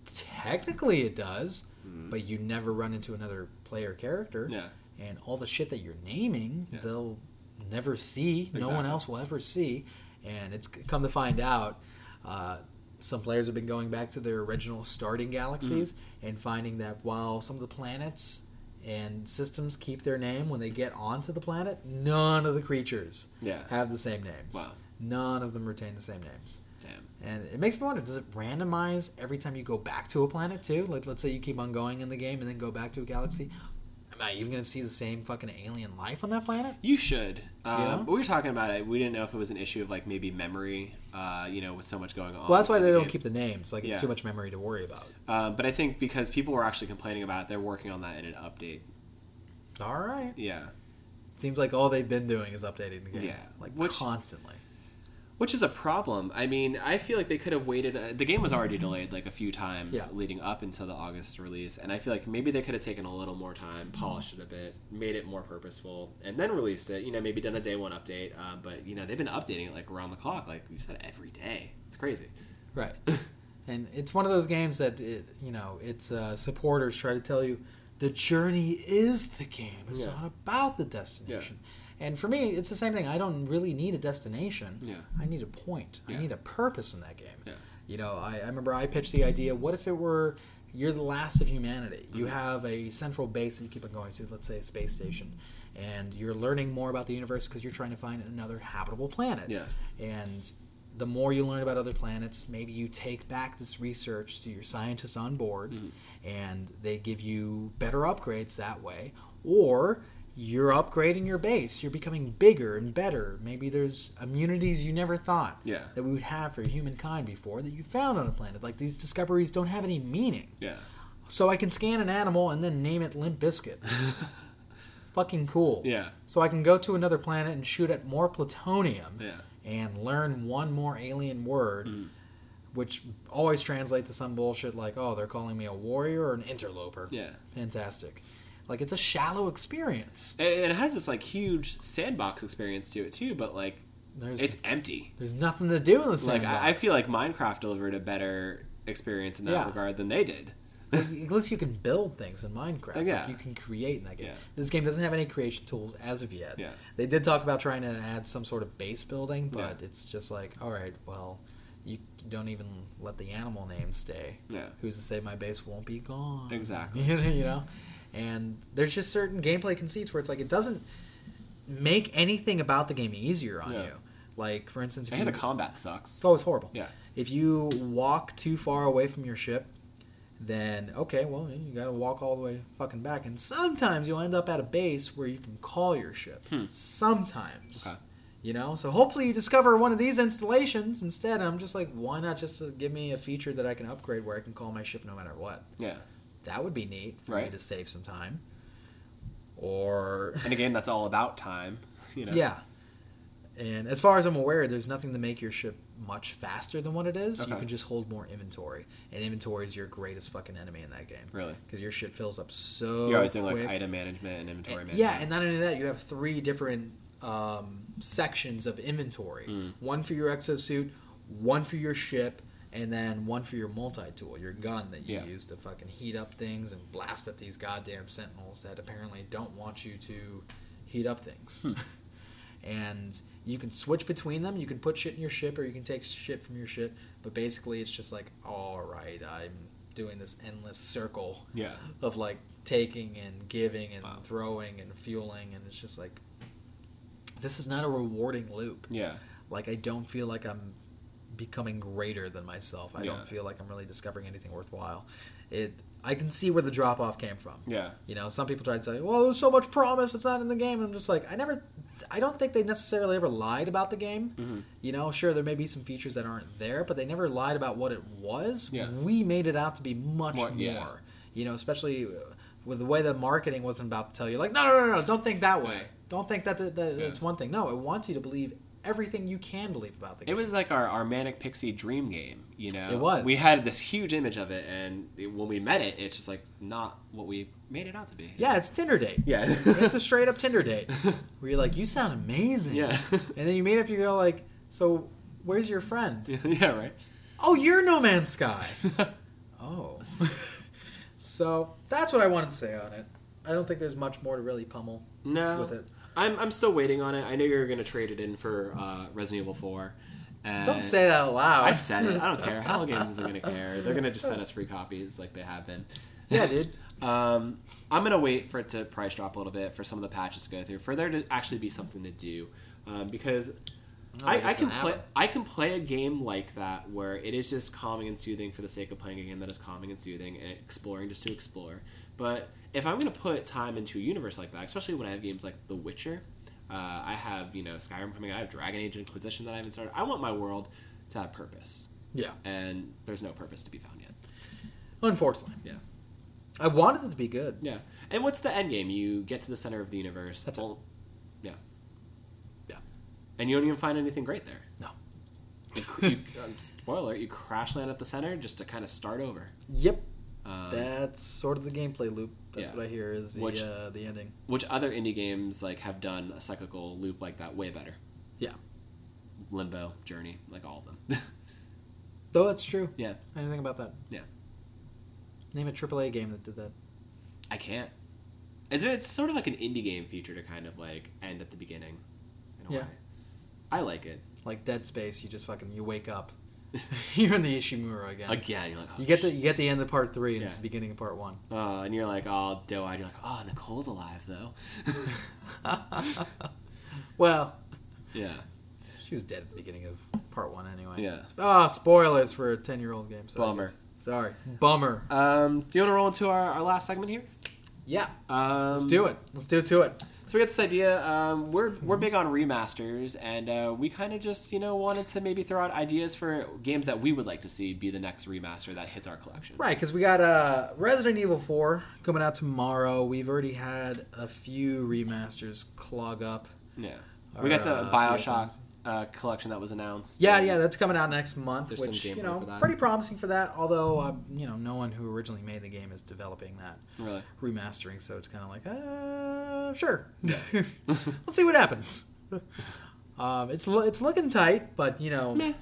Technically, it does, but you never run into another player character.
Mm-hmm. Yeah.
And all the shit that you're naming,
Yeah.
they'll never see. No one else will ever see. And it's come to find out, uh, some players have been going back to their original starting galaxies
Mm-hmm.
and finding that while some of the planets and systems keep their name when they get onto the planet, none of the creatures
Yeah.
have the same names.
Wow.
None of them retain the same names.
Damn.
And it makes me wonder, does it randomize every time you go back to a planet too? Like let's say you keep on going in the game and then go back to a galaxy. Am I even gonna see the same fucking alien life on that planet?
You should. Um,
Yeah?
We were talking about it. We didn't know if it was an issue of like maybe memory. Uh, you know, with so much going on.
Well that's why they
the
don't keep the names. Like it's
Yeah.
too much memory to worry about.
Uh, but I think because people were actually complaining about it, they're working on that in an update.
Alright.
Yeah.
Seems like all they've been doing is updating the game.
Yeah.
Like
Which-
constantly.
Which is a problem. I mean, I feel like they could have waited. Uh, the game was already delayed like a few times
Yeah.
leading up until the August release, and I feel like maybe they could have taken a little more time, polished it a bit, made it more purposeful, and then released it. You know, maybe done a day one update. Uh, but you know, they've been updating it like around the clock, like you said, every day. It's crazy.
Right. and it's one of those games that it, you know, its uh, supporters try to tell you the journey is the game. It's
Yeah.
not about the destination. And for me, it's the same thing. I don't really need a destination.
Yeah.
I need a point. I need a purpose in that game.
Yeah.
You know, I, I remember I pitched the idea what if it were you're the last of humanity? You
Mhm.
have a central base that you keep on going to, let's say a space station, and you're learning more about the universe because you're trying to find another habitable planet.
Yeah.
And the more you learn about other planets, maybe you take back this research to your scientists on board
Mhm.
and they give you better upgrades that way. Or you're upgrading your base. You're becoming bigger and better. Maybe there's immunities you never thought
Yeah.
that we would have for humankind before that you found on a planet. Like these discoveries don't have any meaning.
Yeah.
So I can scan an animal and then name it Limp Bizkit. Fucking cool.
Yeah.
So I can go to another planet and shoot at more plutonium
Yeah.
and learn one more alien word,
Mm.
which always translates to some bullshit like, oh, they're calling me a warrior or an interloper.
Yeah.
Fantastic. Like, it's a shallow experience.
And it has this like huge sandbox experience to it too, but like
There's,
it's empty.
there's nothing to do in the
Like I, I feel like Minecraft delivered a better experience in that
Yeah.
regard than they did.
At least you can build things in Minecraft.
Yeah.
Like, you can create in that game.
Yeah.
This game doesn't have any creation tools as of yet.
Yeah.
They did talk about trying to add some sort of base building, but
Yeah.
it's just like, all right, well, you don't even let the animal name stay.
Yeah.
Who's to say my base won't be gone?
Exactly.
you know? And there's just certain gameplay conceits where it's like it doesn't make anything about the game easier on
Yeah.
you. Like, for instance, if
And the
you-
combat sucks.
it's horrible.
Yeah.
If you walk too far away from your ship, then okay, well you got to walk all the way fucking back, and sometimes you'll end up at a base where you can call your ship.
Hmm.
Sometimes.
Okay.
You know, so hopefully you discover one of these installations instead. I'm just like, why not just uh, give me a feature that I can upgrade where I can call my ship no matter what?
Yeah.
That would be neat for me to save some time. Or
and again, that's all about time, you know.
yeah. And as far as I'm aware, there's nothing to make your ship much faster than what it is. You can just hold more inventory, and inventory is your greatest fucking enemy in that game.
Really.
Because your shit fills up so.
You're always doing like item management and inventory
And-
management.
yeah, and not only that, you have three different um, sections of inventory.
Mm.
One for your exosuit, one for your ship, and then one for your multi-tool, your gun that you
Yeah.
use to fucking heat up things and blast at these goddamn sentinels that apparently don't want you to heat up things.
Hmm.
and you can switch between them. You can put shit in your ship, or you can take shit from your ship. But basically, it's just like, all right, I'm doing this endless circle
Yeah.
of like taking and giving and
Wow.
throwing and fueling and it's just like this is not a rewarding loop
Yeah.
like i don't feel like i'm becoming greater than myself i
Yeah.
don't feel like i'm really discovering anything worthwhile it i can see where the drop off came from
Yeah.
you know some people try to say well there's so much promise it's not in the game and i'm just like i never i don't think they necessarily ever lied about the game
Mm-hmm.
you know sure there may be some features that aren't there but they never lied about what it was
Yeah.
we made it out to be much
More-
more
yeah.
you know especially with the way the marketing wasn't about to tell you like no no no no don't think that way don't think that, that, that
Yeah.
it's one thing no it wants you to believe everything you can believe about the game.
It was like our, our manic pixie dream game, you know.
It was.
We had this huge image of it, and it- when we met it, it's just like not what we made it out to be.
yeah, it's Tinder date.
Yeah.
it's a straight up Tinder date where you're like, you sound amazing.
Yeah.
and then you meet up, you go like, so where's your friend?
yeah, right.
Oh, you're No Man's Sky. oh. so that's what I wanted to say on it. I don't think there's much more to really pummel
No,
with it.
I'm I'm still waiting on it. I know you're gonna trade it in for uh, Resident Evil Four. And
Don't say that out loud.
I said it. I don't care. Hello Games isn't gonna care. They're gonna just send us free copies like they have been.
Yeah, dude.
Um, I'm gonna wait for it to price drop a little bit for some of the patches to go through, for there to actually be something to do, um, because
I
I, I can play.
happen.
I can play a game like that where it is just calming and soothing for the sake of playing a game that is calming and soothing and exploring just to explore. But if I'm gonna put time into a universe like that, especially when I have games like The Witcher, uh, I have you know Skyrim coming. I have Dragon Age Inquisition that I haven't started. I want my world to have purpose,
Yeah.
and there's no purpose to be found yet.
Unfortunately.
Yeah.
I wanted it to be good.
Yeah. And what's the end game? You get to the center of the universe.
That's
all. Yeah.
Yeah.
And you don't even find anything great there.
No.
You, you, um, spoiler: you crash land at the center just to kind of start over.
Yep.
Um,
That's sort of the gameplay loop. That's
Yeah.
what I hear is the
Which-
uh, the ending.
which other indie games like have done a cyclical loop like that way better?
Yeah.
Limbo, Journey, like all of them.
Though that's true.
yeah,
Anything about that?
yeah.
Name a AAA game that did that.
I can't. It's, it's sort of like an indie game feature to kind of like end at the beginning. In a
Yeah.
way. I like it.
Like Dead Space, you just fucking you wake up. you're in the Ishimura again.
Again, you're like, oh,
You get the you get the end of part three and it's the beginning of part one.
Uh, and you're like all doe-eyed. You're like, oh, Nicole's alive though.
well,
yeah,
she was dead at the beginning of part one anyway.
yeah.
Ah, spoilers for a ten year old game. Sorry,
Bummer.
Sorry. Bummer.
Um, do you want to roll into our, our last segment here?
Yeah.
Um,
Let's do it. Let's do it to it.
So we got this idea. Um, we're we're big on remasters, and uh, we kind of just you know wanted to maybe throw out ideas for games that we would like to see be the next remaster that hits our collection.
Right, because we got uh, Resident Evil 4 coming out tomorrow. We've already had a few remasters clog up.
Yeah.
Our,
we got the
uh,
Bioshock. Uh, collection that was announced.
Yeah, yeah, that's coming out next month,
There's
which you know pretty promising for that. Although uh, you know, no one who originally made the game is developing that
Really.
remastering, so it's kind of like, uh, sure, let's see what happens. Um, it's it's looking tight, but you know,
Meh.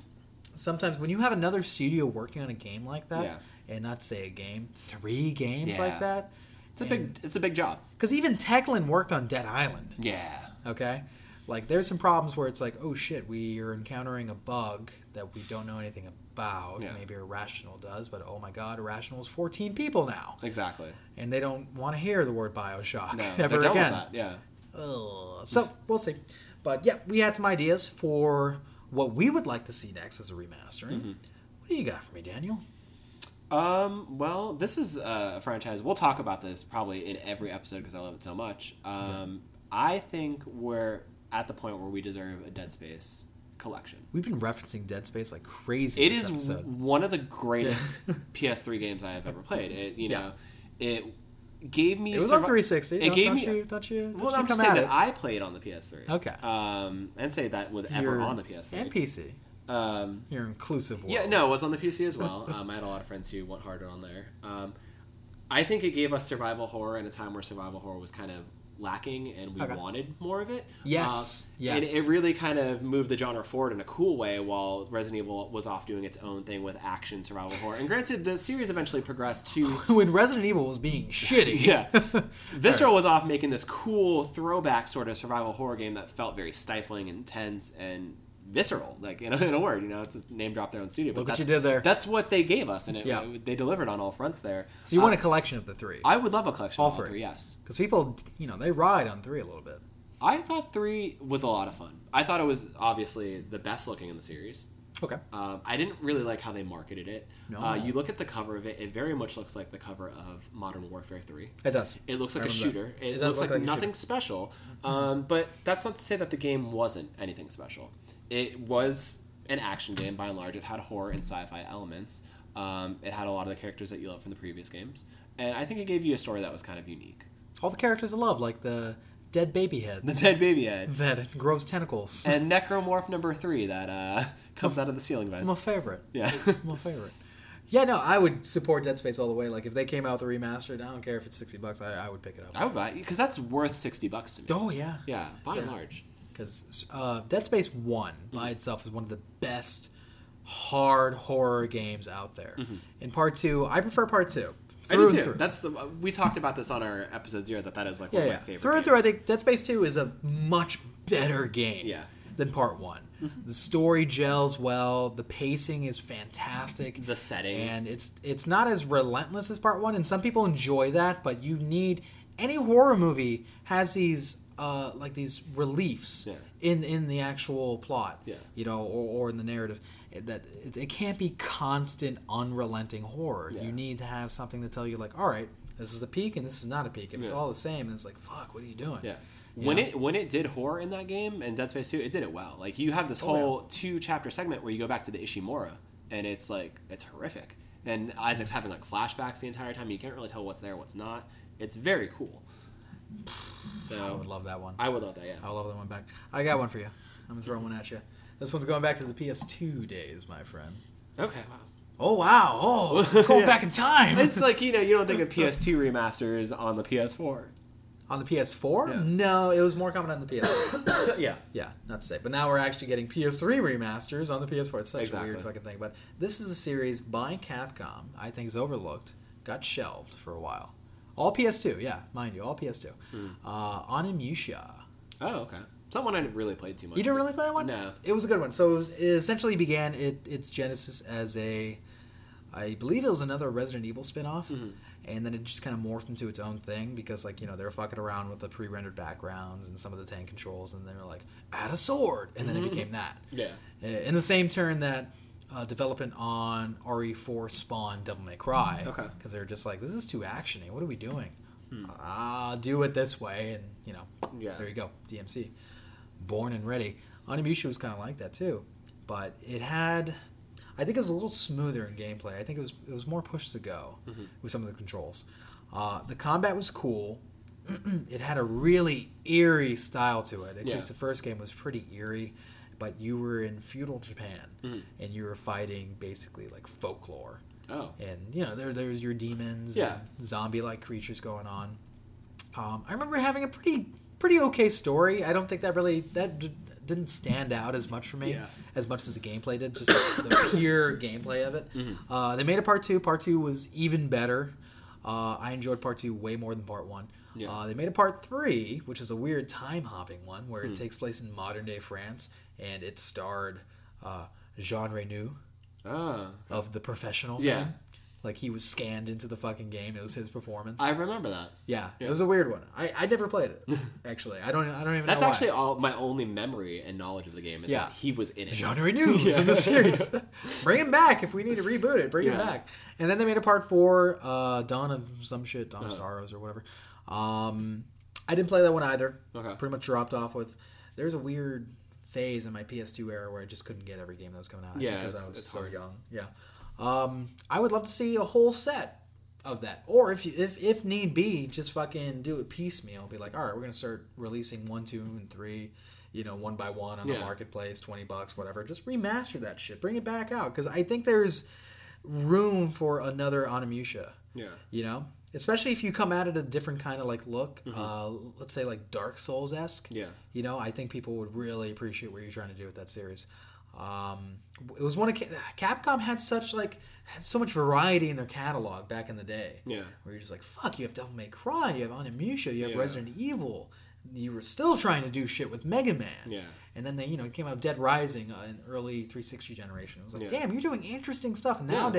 sometimes when you have another studio working on a game like that,
Yeah.
and not say a game, three games
Yeah.
like that,
It's a big. It's a big job.
because even Techland worked on Dead Island.
Yeah.
Okay. Like there's some problems where it's like, oh shit, we are encountering a bug that we don't know anything about.
Yeah.
Maybe Irrational does, but oh my god, Irrational is 14 people now,
Exactly.
and they don't want to hear the word Bioshock
No.
ever again.
Yeah.
Ugh. So we'll see. But yeah, we had some ideas for what we would like to see next as a remastering.
Mm-hmm.
What do you got for me, Daniel?
Um, well, this is a franchise. We'll talk about this probably in every episode because I love it so much. Um, I think we're at the point where we deserve a Dead Space collection.
We've been referencing Dead Space like crazy.
It
this
is
episode.
one of the greatest PS3 games I have ever played. It, you
Yeah.
know, it gave me.
It was
survi-
on 360.
It
don't,
gave
don't
me.
you? Don't you? Don't
well,
you
I'm just saying
at
that. I played on the PS3.
Okay.
Um, and say that was ever
You're-
on the PS3.
and PC.
Um,
Your inclusive world.
yeah, no, it was on the PC as well. Um, I had a lot of friends who went harder on there. Um, I think it gave us survival horror in a time where survival horror was kind of lacking and we
Okay.
wanted more of it.
Yes,
Uh,
yes.
And it really kind of moved the genre forward in a cool way while Resident Evil was off doing its own thing with action survival horror. And granted, the series eventually progressed to
when Resident Evil was being shitty.
yeah. Visceral was off making this cool throwback sort of survival horror game that felt very stifling, intense, and visceral. Like in a, in a word, you know, it's a name drop their own studio. But
Look what
that's,
you did there.
That's what they gave us, and it,
Yeah.
they delivered on all fronts there.
So you
Uh,
want a collection of the three?
I would love a collection
All
of all
three.
three. Yes,
Because people, you know, they ride on three a little bit.
I thought three was a lot of fun. I thought it was obviously the best looking in the series.
Okay.
Um, I didn't really like how they marketed it.
No.
Uh, you look at the cover of it; it very much looks like the cover of Modern Warfare Three.
It does.
It looks like a shooter. It,
It
looks
look
like,
like
nothing special. Um, but that's not to say that the game wasn't anything special. It was an action game by and large. It had horror and sci-fi elements. Um, it had a lot of the characters that you love from the previous games, and I think it gave you a story that was kind of unique.
All the characters I love, like the dead baby head
the dead baby head,
that grows tentacles.
and Necromorph number three that uh, comes out of the ceiling vent.
my favorite.
Yeah.
my favorite. Yeah, no, I would support Dead Space all the way. Like if they came out with a remastered, I don't care if it's sixty bucks. I, I would pick it up.
I would buy because that's worth sixty bucks to me.
Oh yeah,
Yeah, by and large.
Because uh, Dead Space One
Mm-hmm.
by itself is one of the best hard horror games out there. In Part Two, I prefer Part Two.
Mm-hmm. I do too.
through.
That's the, we talked about this on our episode zero. That that is like
yeah,
one
yeah.
of my favorite.
Through and through, I think Dead Space Two is a much better game.
Yeah.
Than Part One. The story gels well. The pacing is fantastic.
the setting.
and it's it's not as relentless as part one and some people enjoy that but you need any horror movie has these uh like these reliefs
Yeah.
in in the actual plot
Yeah.
you know or, or in the narrative that it, it can't be constant unrelenting horror
Yeah.
you need to have something to tell you like all right this is a peak and this is not a peak if it's all the same and it's like fuck what are you doing
Yeah.
You
When
know?
it when it did horror in that game and Dead Space 2, it did it well. Like you have this
Oh,
whole two chapter segment where you go back to the Ishimura and it's like it's horrific. And Isaac's having like flashbacks the entire time. You can't really tell what's there, what's not. It's very cool.
I would love that one
I would love that, yeah.
I would love that one back. I got one for you. I'm gonna throw one at you. This one's going back to the PS2 days, my friend.
Okay, wow.
Oh wow! Oh, going
Yeah.
back in time.
It's like, you know, you don't think of PS2 remasters on the PS4.
on the PS4.
Yeah.
No, it was more common on the PS3.
yeah.
yeah, not to say, but now we're actually getting PS3 remasters on the PS4. It's such
Exactly.
a weird fucking thing. But this is a series by Capcom. I think is overlooked. Got shelved for a while. All PS2, yeah, mind you, all PS2.
Hmm.
Uh, Onimusha.
Oh, okay. Someone I didn't really play too much.
You didn't really play that one?
No.
It was a good one. So it, was, it essentially began it, its genesis as a, I believe it was another Resident Evil spin-off.
Mm-hmm.
And then it just kind of morphed into its own thing because, like, you know, they were fucking around with the pre-rendered backgrounds and some of the tank controls, and they were like, add a sword, and then it became that.
Yeah.
In the same turn that uh, development on RE4 Spawn Devil May Cry.
Okay.
Because they were just like, this is too actiony. What are we doing? Ah, do it this way, and you know,
Yeah.
there you go, DMC, born and ready. Onimusha was kind of like that too, but it had, I think it was a little smoother in gameplay. I think it was it was more push to go with some of the controls. Uh, the combat was cool. it had a really eerie style to it. At
Yeah.
least the first game was pretty eerie, but you were in feudal Japan and you were fighting basically like folklore
Oh.
and you know there there's your demons
Yeah.
and zombie like creatures going on um, i remember having a pretty pretty okay story i don't think that really that d- didn't stand out as much for me
Yeah.
as much as the gameplay did just like, the pure gameplay of it
Mm-hmm.
uh, they made a part two part two was even better uh, i enjoyed part two way more than part one
Yeah.
uh, they made a part three which is a weird time hopping one where
Hmm.
it takes place in modern day france and it starred uh, jean reno
Oh.
of the professional
Yeah.
film. Like he was scanned into the fucking game. It was his performance.
I remember that.
yeah,
Yeah.
it was a weird one. I, I never played it actually. I don't I don't even
That's actually
why.
all my only memory and knowledge of the game is
Yeah.
that he was in it.
genre news
Yeah.
in the series. bring him back if we need to reboot it. Bring him back. And then they made a part four, uh, Dawn of some shit, Dawn of
Uh-huh.
Sorrows or whatever. Um, I didn't play that one either.
Okay.
Pretty much dropped off with. There's a weird phase in my PS2 era where I just couldn't get every game that was coming out.
Yeah,
because I was so
hard.
young. Yeah. Um, I would love to see a whole set of that, or if you, if if need be, just fucking do it piecemeal. Be like, all right, we're gonna start releasing one, two, and three. You know, one by one on the marketplace, twenty bucks, whatever. Just remaster that shit, bring it back out, because I think there's room for another Onimusha
Yeah.
you know especially if you come at it a different kind of like look uh, let's say like dark souls esque
Yeah.
you know i think people would really appreciate what you're trying to do with that series um, it was one of capcom had such like had so much variety in their catalog back in the day
Yeah.
where you're just like fuck you have devil may cry you have onimusha you have
Yeah.
resident evil you were still trying to do shit with mega man
Yeah.
and then they, you know, it came out Dead Rising uh, in early 360 generation. It was like,
Yeah.
damn, you're doing interesting stuff.
Yeah.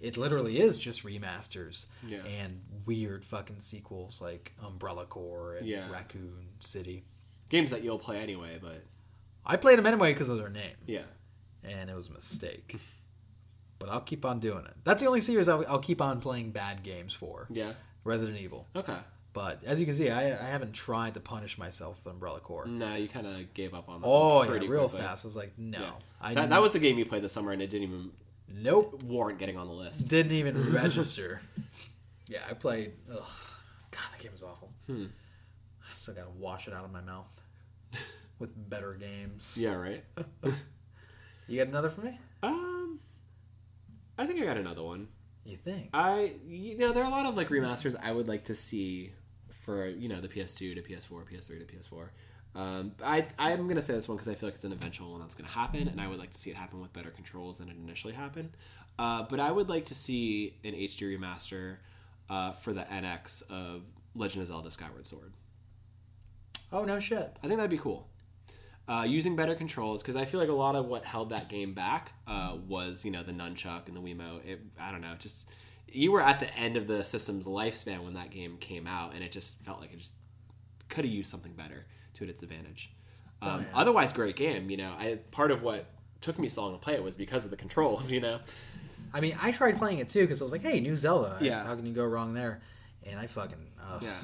It literally is just remasters
Yeah.
and weird fucking sequels like Umbrella Corps and
Yeah.
Raccoon City.
Games that you'll play anyway, but
I played them anyway because of their name,
yeah.
and it was a mistake. but I'll keep on doing it. That's the only series I'll, I'll keep on playing bad games for.
Yeah.
Resident Evil.
Okay.
But as you can see, I, I haven't tried to punish myself with Umbrella Corps.
No, you kind of gave up on that.
Oh yeah,
pretty
real
quickly.
fast. I was like, no,
Yeah.
I
That, that was the game you played this summer, and it didn't even
nope.
warrant getting on the list.
Didn't even register. Yeah, I played. Ugh, God, that game was awful.
Hmm.
still gotta wash it out of my mouth with better games.
Yeah, right.
You got another for me?
um, I think I got another one.
You think?
I you know there are a lot of like remasters I would like to see for you know the PS2 to PS4, PS3 to PS4. Um, I I'm gonna say this one because I feel like it's an eventual one that's gonna happen, and I would like to see it happen with better controls than it initially happened. Uh, but I would like to see an HD remaster uh, for the NX of Legend of Zelda: Skyward Sword.
Oh no shit.
I think that'd be cool. Uh, using better controls because I feel like a lot of what held that game back uh, was you know the nunchuck and the Wiimote. It, I don't know, just you were at the end of the system's lifespan when that game came out, and it just felt like it just could have used something better to its advantage. Um,
Oh.
Otherwise, great game. You know, I part of what took me so long to play it was because of the controls. You know,
I mean, I tried playing it too because I was like, "Hey, new Zelda.
Yeah.
How can you go wrong there?" And I fucking, ugh,
Yeah.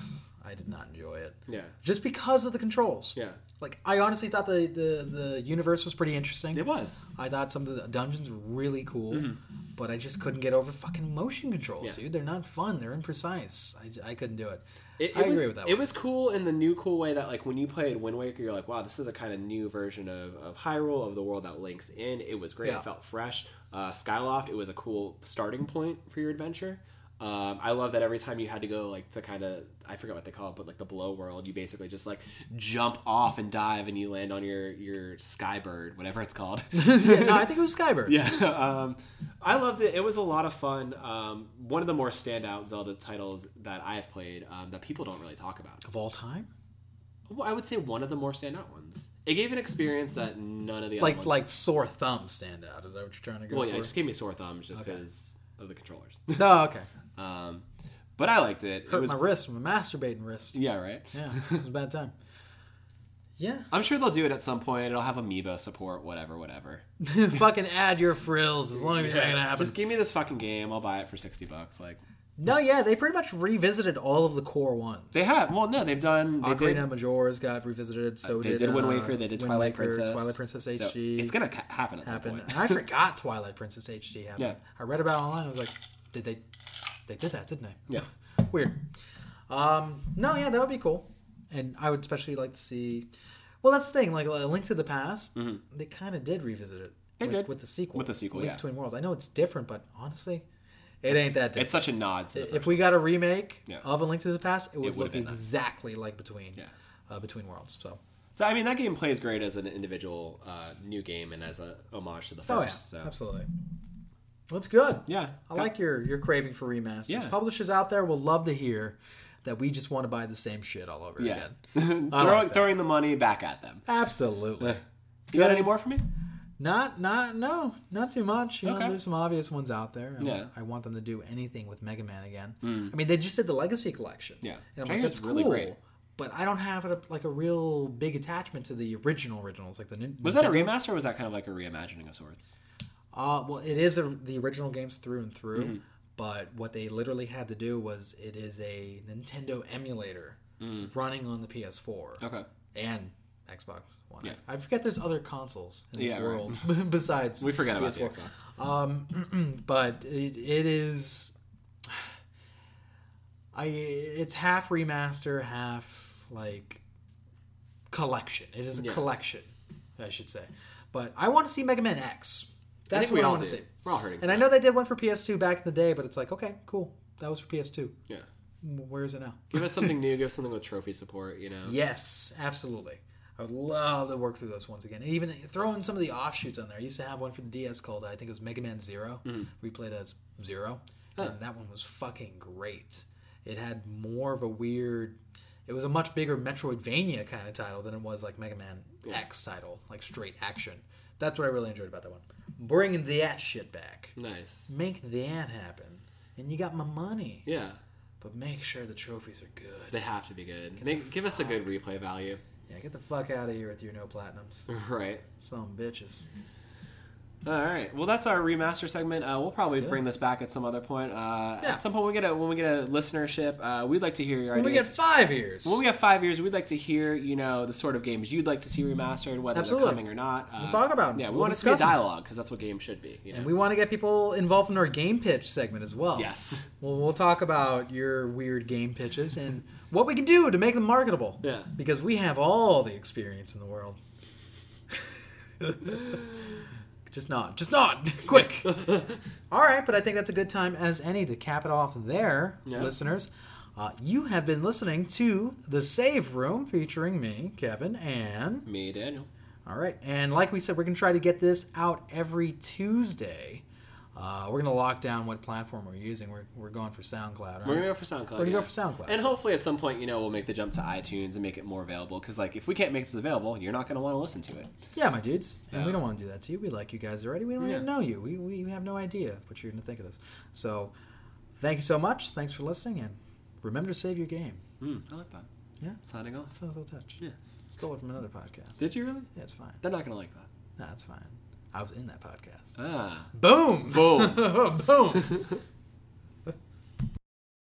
I did not enjoy it.
yeah,
Just because of the controls.
yeah,
Like, I honestly thought the the the universe was pretty interesting.
it was.
I thought some of the dungeons were really cool, Hmm. but I just couldn't get over fucking motion controls,
Mm-hmm. Yeah.
dude. They're not fun. They're imprecise. I, I couldn't do it.
It,
I
it was,
agree with that
It
one.
was cool in the new cool way that like when you played Wind Waker, you're like, wow, this is a kind of new version of, of Hyrule of the world that Link's in. It was great.
Yeah.
It felt fresh. Uh, Skyloft, it was a cool starting point for your adventure. Um, I love that every time you had to go like to kind of I forget what they call it, but like the below world, you basically just like jump off and dive, and you land on your your skybird, whatever it's called.
yeah, no, I think it was Skybird.
Yeah, um, I loved it. It was a lot of fun. Um, one of the more standout Zelda titles that I've played um, that people don't really talk about.
Of all time,
Well, I would say one of the more standout ones. It gave an experience that none of the other
like
ones.
like sore thumb stand out. Is that what you're trying to go
well, yeah,
for?
it just gave me sore thumbs just
Okay.
because of the controllers.
No, okay.
um, but I liked it. It
Hurt
was
my wrist from a masturbating wrist.
yeah, right.
Yeah, it was a bad time. Yeah,
I'm sure they'll do it at some point. It'll have amiibo support, whatever, whatever.
fucking add your frills as long as you're making it happen.
Just give me this fucking game. I'll buy it for sixty bucks. Like
No, yeah, they pretty much revisited all of the core ones.
they have. Well, no, they've done. They
Ocarina
did.
of Majora's got revisited. So
they
did,
did Wind
uh,
Waker. They did
Wind
Twilight
Waker,
Princess.
Twilight Princess
So
HD.
it's gonna ca- happen at some
happen.
point.
I forgot Twilight Princess HD happened.
Yeah.
I read about it online. I was like, did they? They did that, didn't they?
Yeah.
Weird. Um, no, yeah, that would be cool, and I would especially like to see. Well, that's the thing. Like, A Link to the Past, they kind of did revisit it.
Mm-hmm. They
with,
did.
with the sequel.
With the sequel,
Link
yeah.
Between Worlds. I know it's different, but honestly, it ain't that different.
It's such a nod to the
if we got a remake
Yeah.
of A Link to the Past, it would
would've
look
been that.
exactly like Between.
Yeah.
Uh, between Worlds. So.
So I mean, that game plays great as an individual uh, new game and as a homage to the first.
Oh yeah,
so
absolutely. Well, good.
yeah,
I like your your craving for remasters.
Yeah.
Publishers out there will love to hear that we just want to buy the same shit all over
yeah.
again.
Throwing,
like
throwing the money back at them.
Absolutely.
You got any more for me?
Not not no, not too much. You know,
Okay.
there's some obvious ones out there. I,
Yeah.
I want them to do anything with Mega Man again. I mean, they just did the Legacy Collection.
Yeah.
and I'm like, that's
really
cool.
great.
But I don't have a, like a real big attachment to the original originals, like the Nin-
Was that a remaster or was that kind of like a reimagining of sorts?
Uh, well, it is a, the original games through and through.
Mm-hmm.
But what they literally had to do was it is a Nintendo emulator running on the PS4
Mm. Okay.
and Xbox One.
Yeah.
I forget there's other consoles in this
Yeah, right.
world besides
We forget about
PS4.
the Xbox.
Um, but it, it is. I it's half remaster, half like collection. It is a
Yeah.
collection, I should say. But I want to see Mega Man X.
I
That's
think we
I
all
want to see.
We're all hurting.
And I know they did one for PS2 back in the day, but it's like, okay, cool. That was for PS2.
Yeah.
Where is it now?
Give us something new. Give us something with trophy support. You know.
Yes, absolutely. I would love to work through those once again. And even throw in some of the offshoots on there. I used to have one for the DS called, I think it was Mega Man 0 mm-hmm. We played as Zero. And that one was fucking great. It had more of a weird. It was a much bigger Metroidvania kind of title than it was like Mega Man X title, like straight action. That's what I really enjoyed about that one. Bringing that shit back.
Nice.
Make that happen. And you got my money.
Yeah.
But make sure the trophies are good.
They have to be good. Make, give us a good replay value.
Yeah, get the fuck out of here with your no platinums.
Right.
Some bitches.
All right. Well, that's our remaster segment. Uh, we'll probably bring this back at some other point. Uh,
Yeah.
At some point, when we get a when we get a listenership, uh, we'd like to hear your ideas.
When we get five years,
when we get five years, we'd like to hear you know the sort of games you'd like to see remastered, whether
Absolutely.
they're coming or not. Uh,
We'll talk about 'em.
Yeah, we
We'll
want it to be a dialogue because that's what games should be. You know?
and we want to get people involved in our game pitch segment as well.
yes.
Well, we'll talk about your weird game pitches and what we can do to make them marketable.
Yeah.
Because we have all the experience in the world. just not. Just not. Quick. all right, but I think that's a good time as any to cap it off there,
Yeah.
listeners. Uh, you have been listening to The Save Room featuring me, Kevin, and.
Me, Daniel.
All right, and like we said, we're gonna try to get this out every Tuesday. Uh, we're gonna lock down what platform we're using. We're, we're going for SoundCloud. Right?
We're gonna go for SoundCloud.
We're gonna
yeah.
go for SoundCloud.
And hopefully, at some point, you know, we'll make the jump to iTunes and make it more available. Because, like, if we can't make this available, you're not gonna want to listen to it.
yeah, my dudes, and we don't want to do that to you. We like you guys already. We don't
Yeah.
even know you. We, we have no idea what you're gonna think of this. So, thank you so much. Thanks for listening, and remember to save your game.
Hmm, I like that.
Yeah,
Signing off.
sounds a little touch.
Yeah.
Stole it from another podcast.
Did you really?
yeah, it's fine.
They're not gonna like that.
Nah, it's fine. I was in that podcast.
Ah.
Boom.
Boom.
Boom.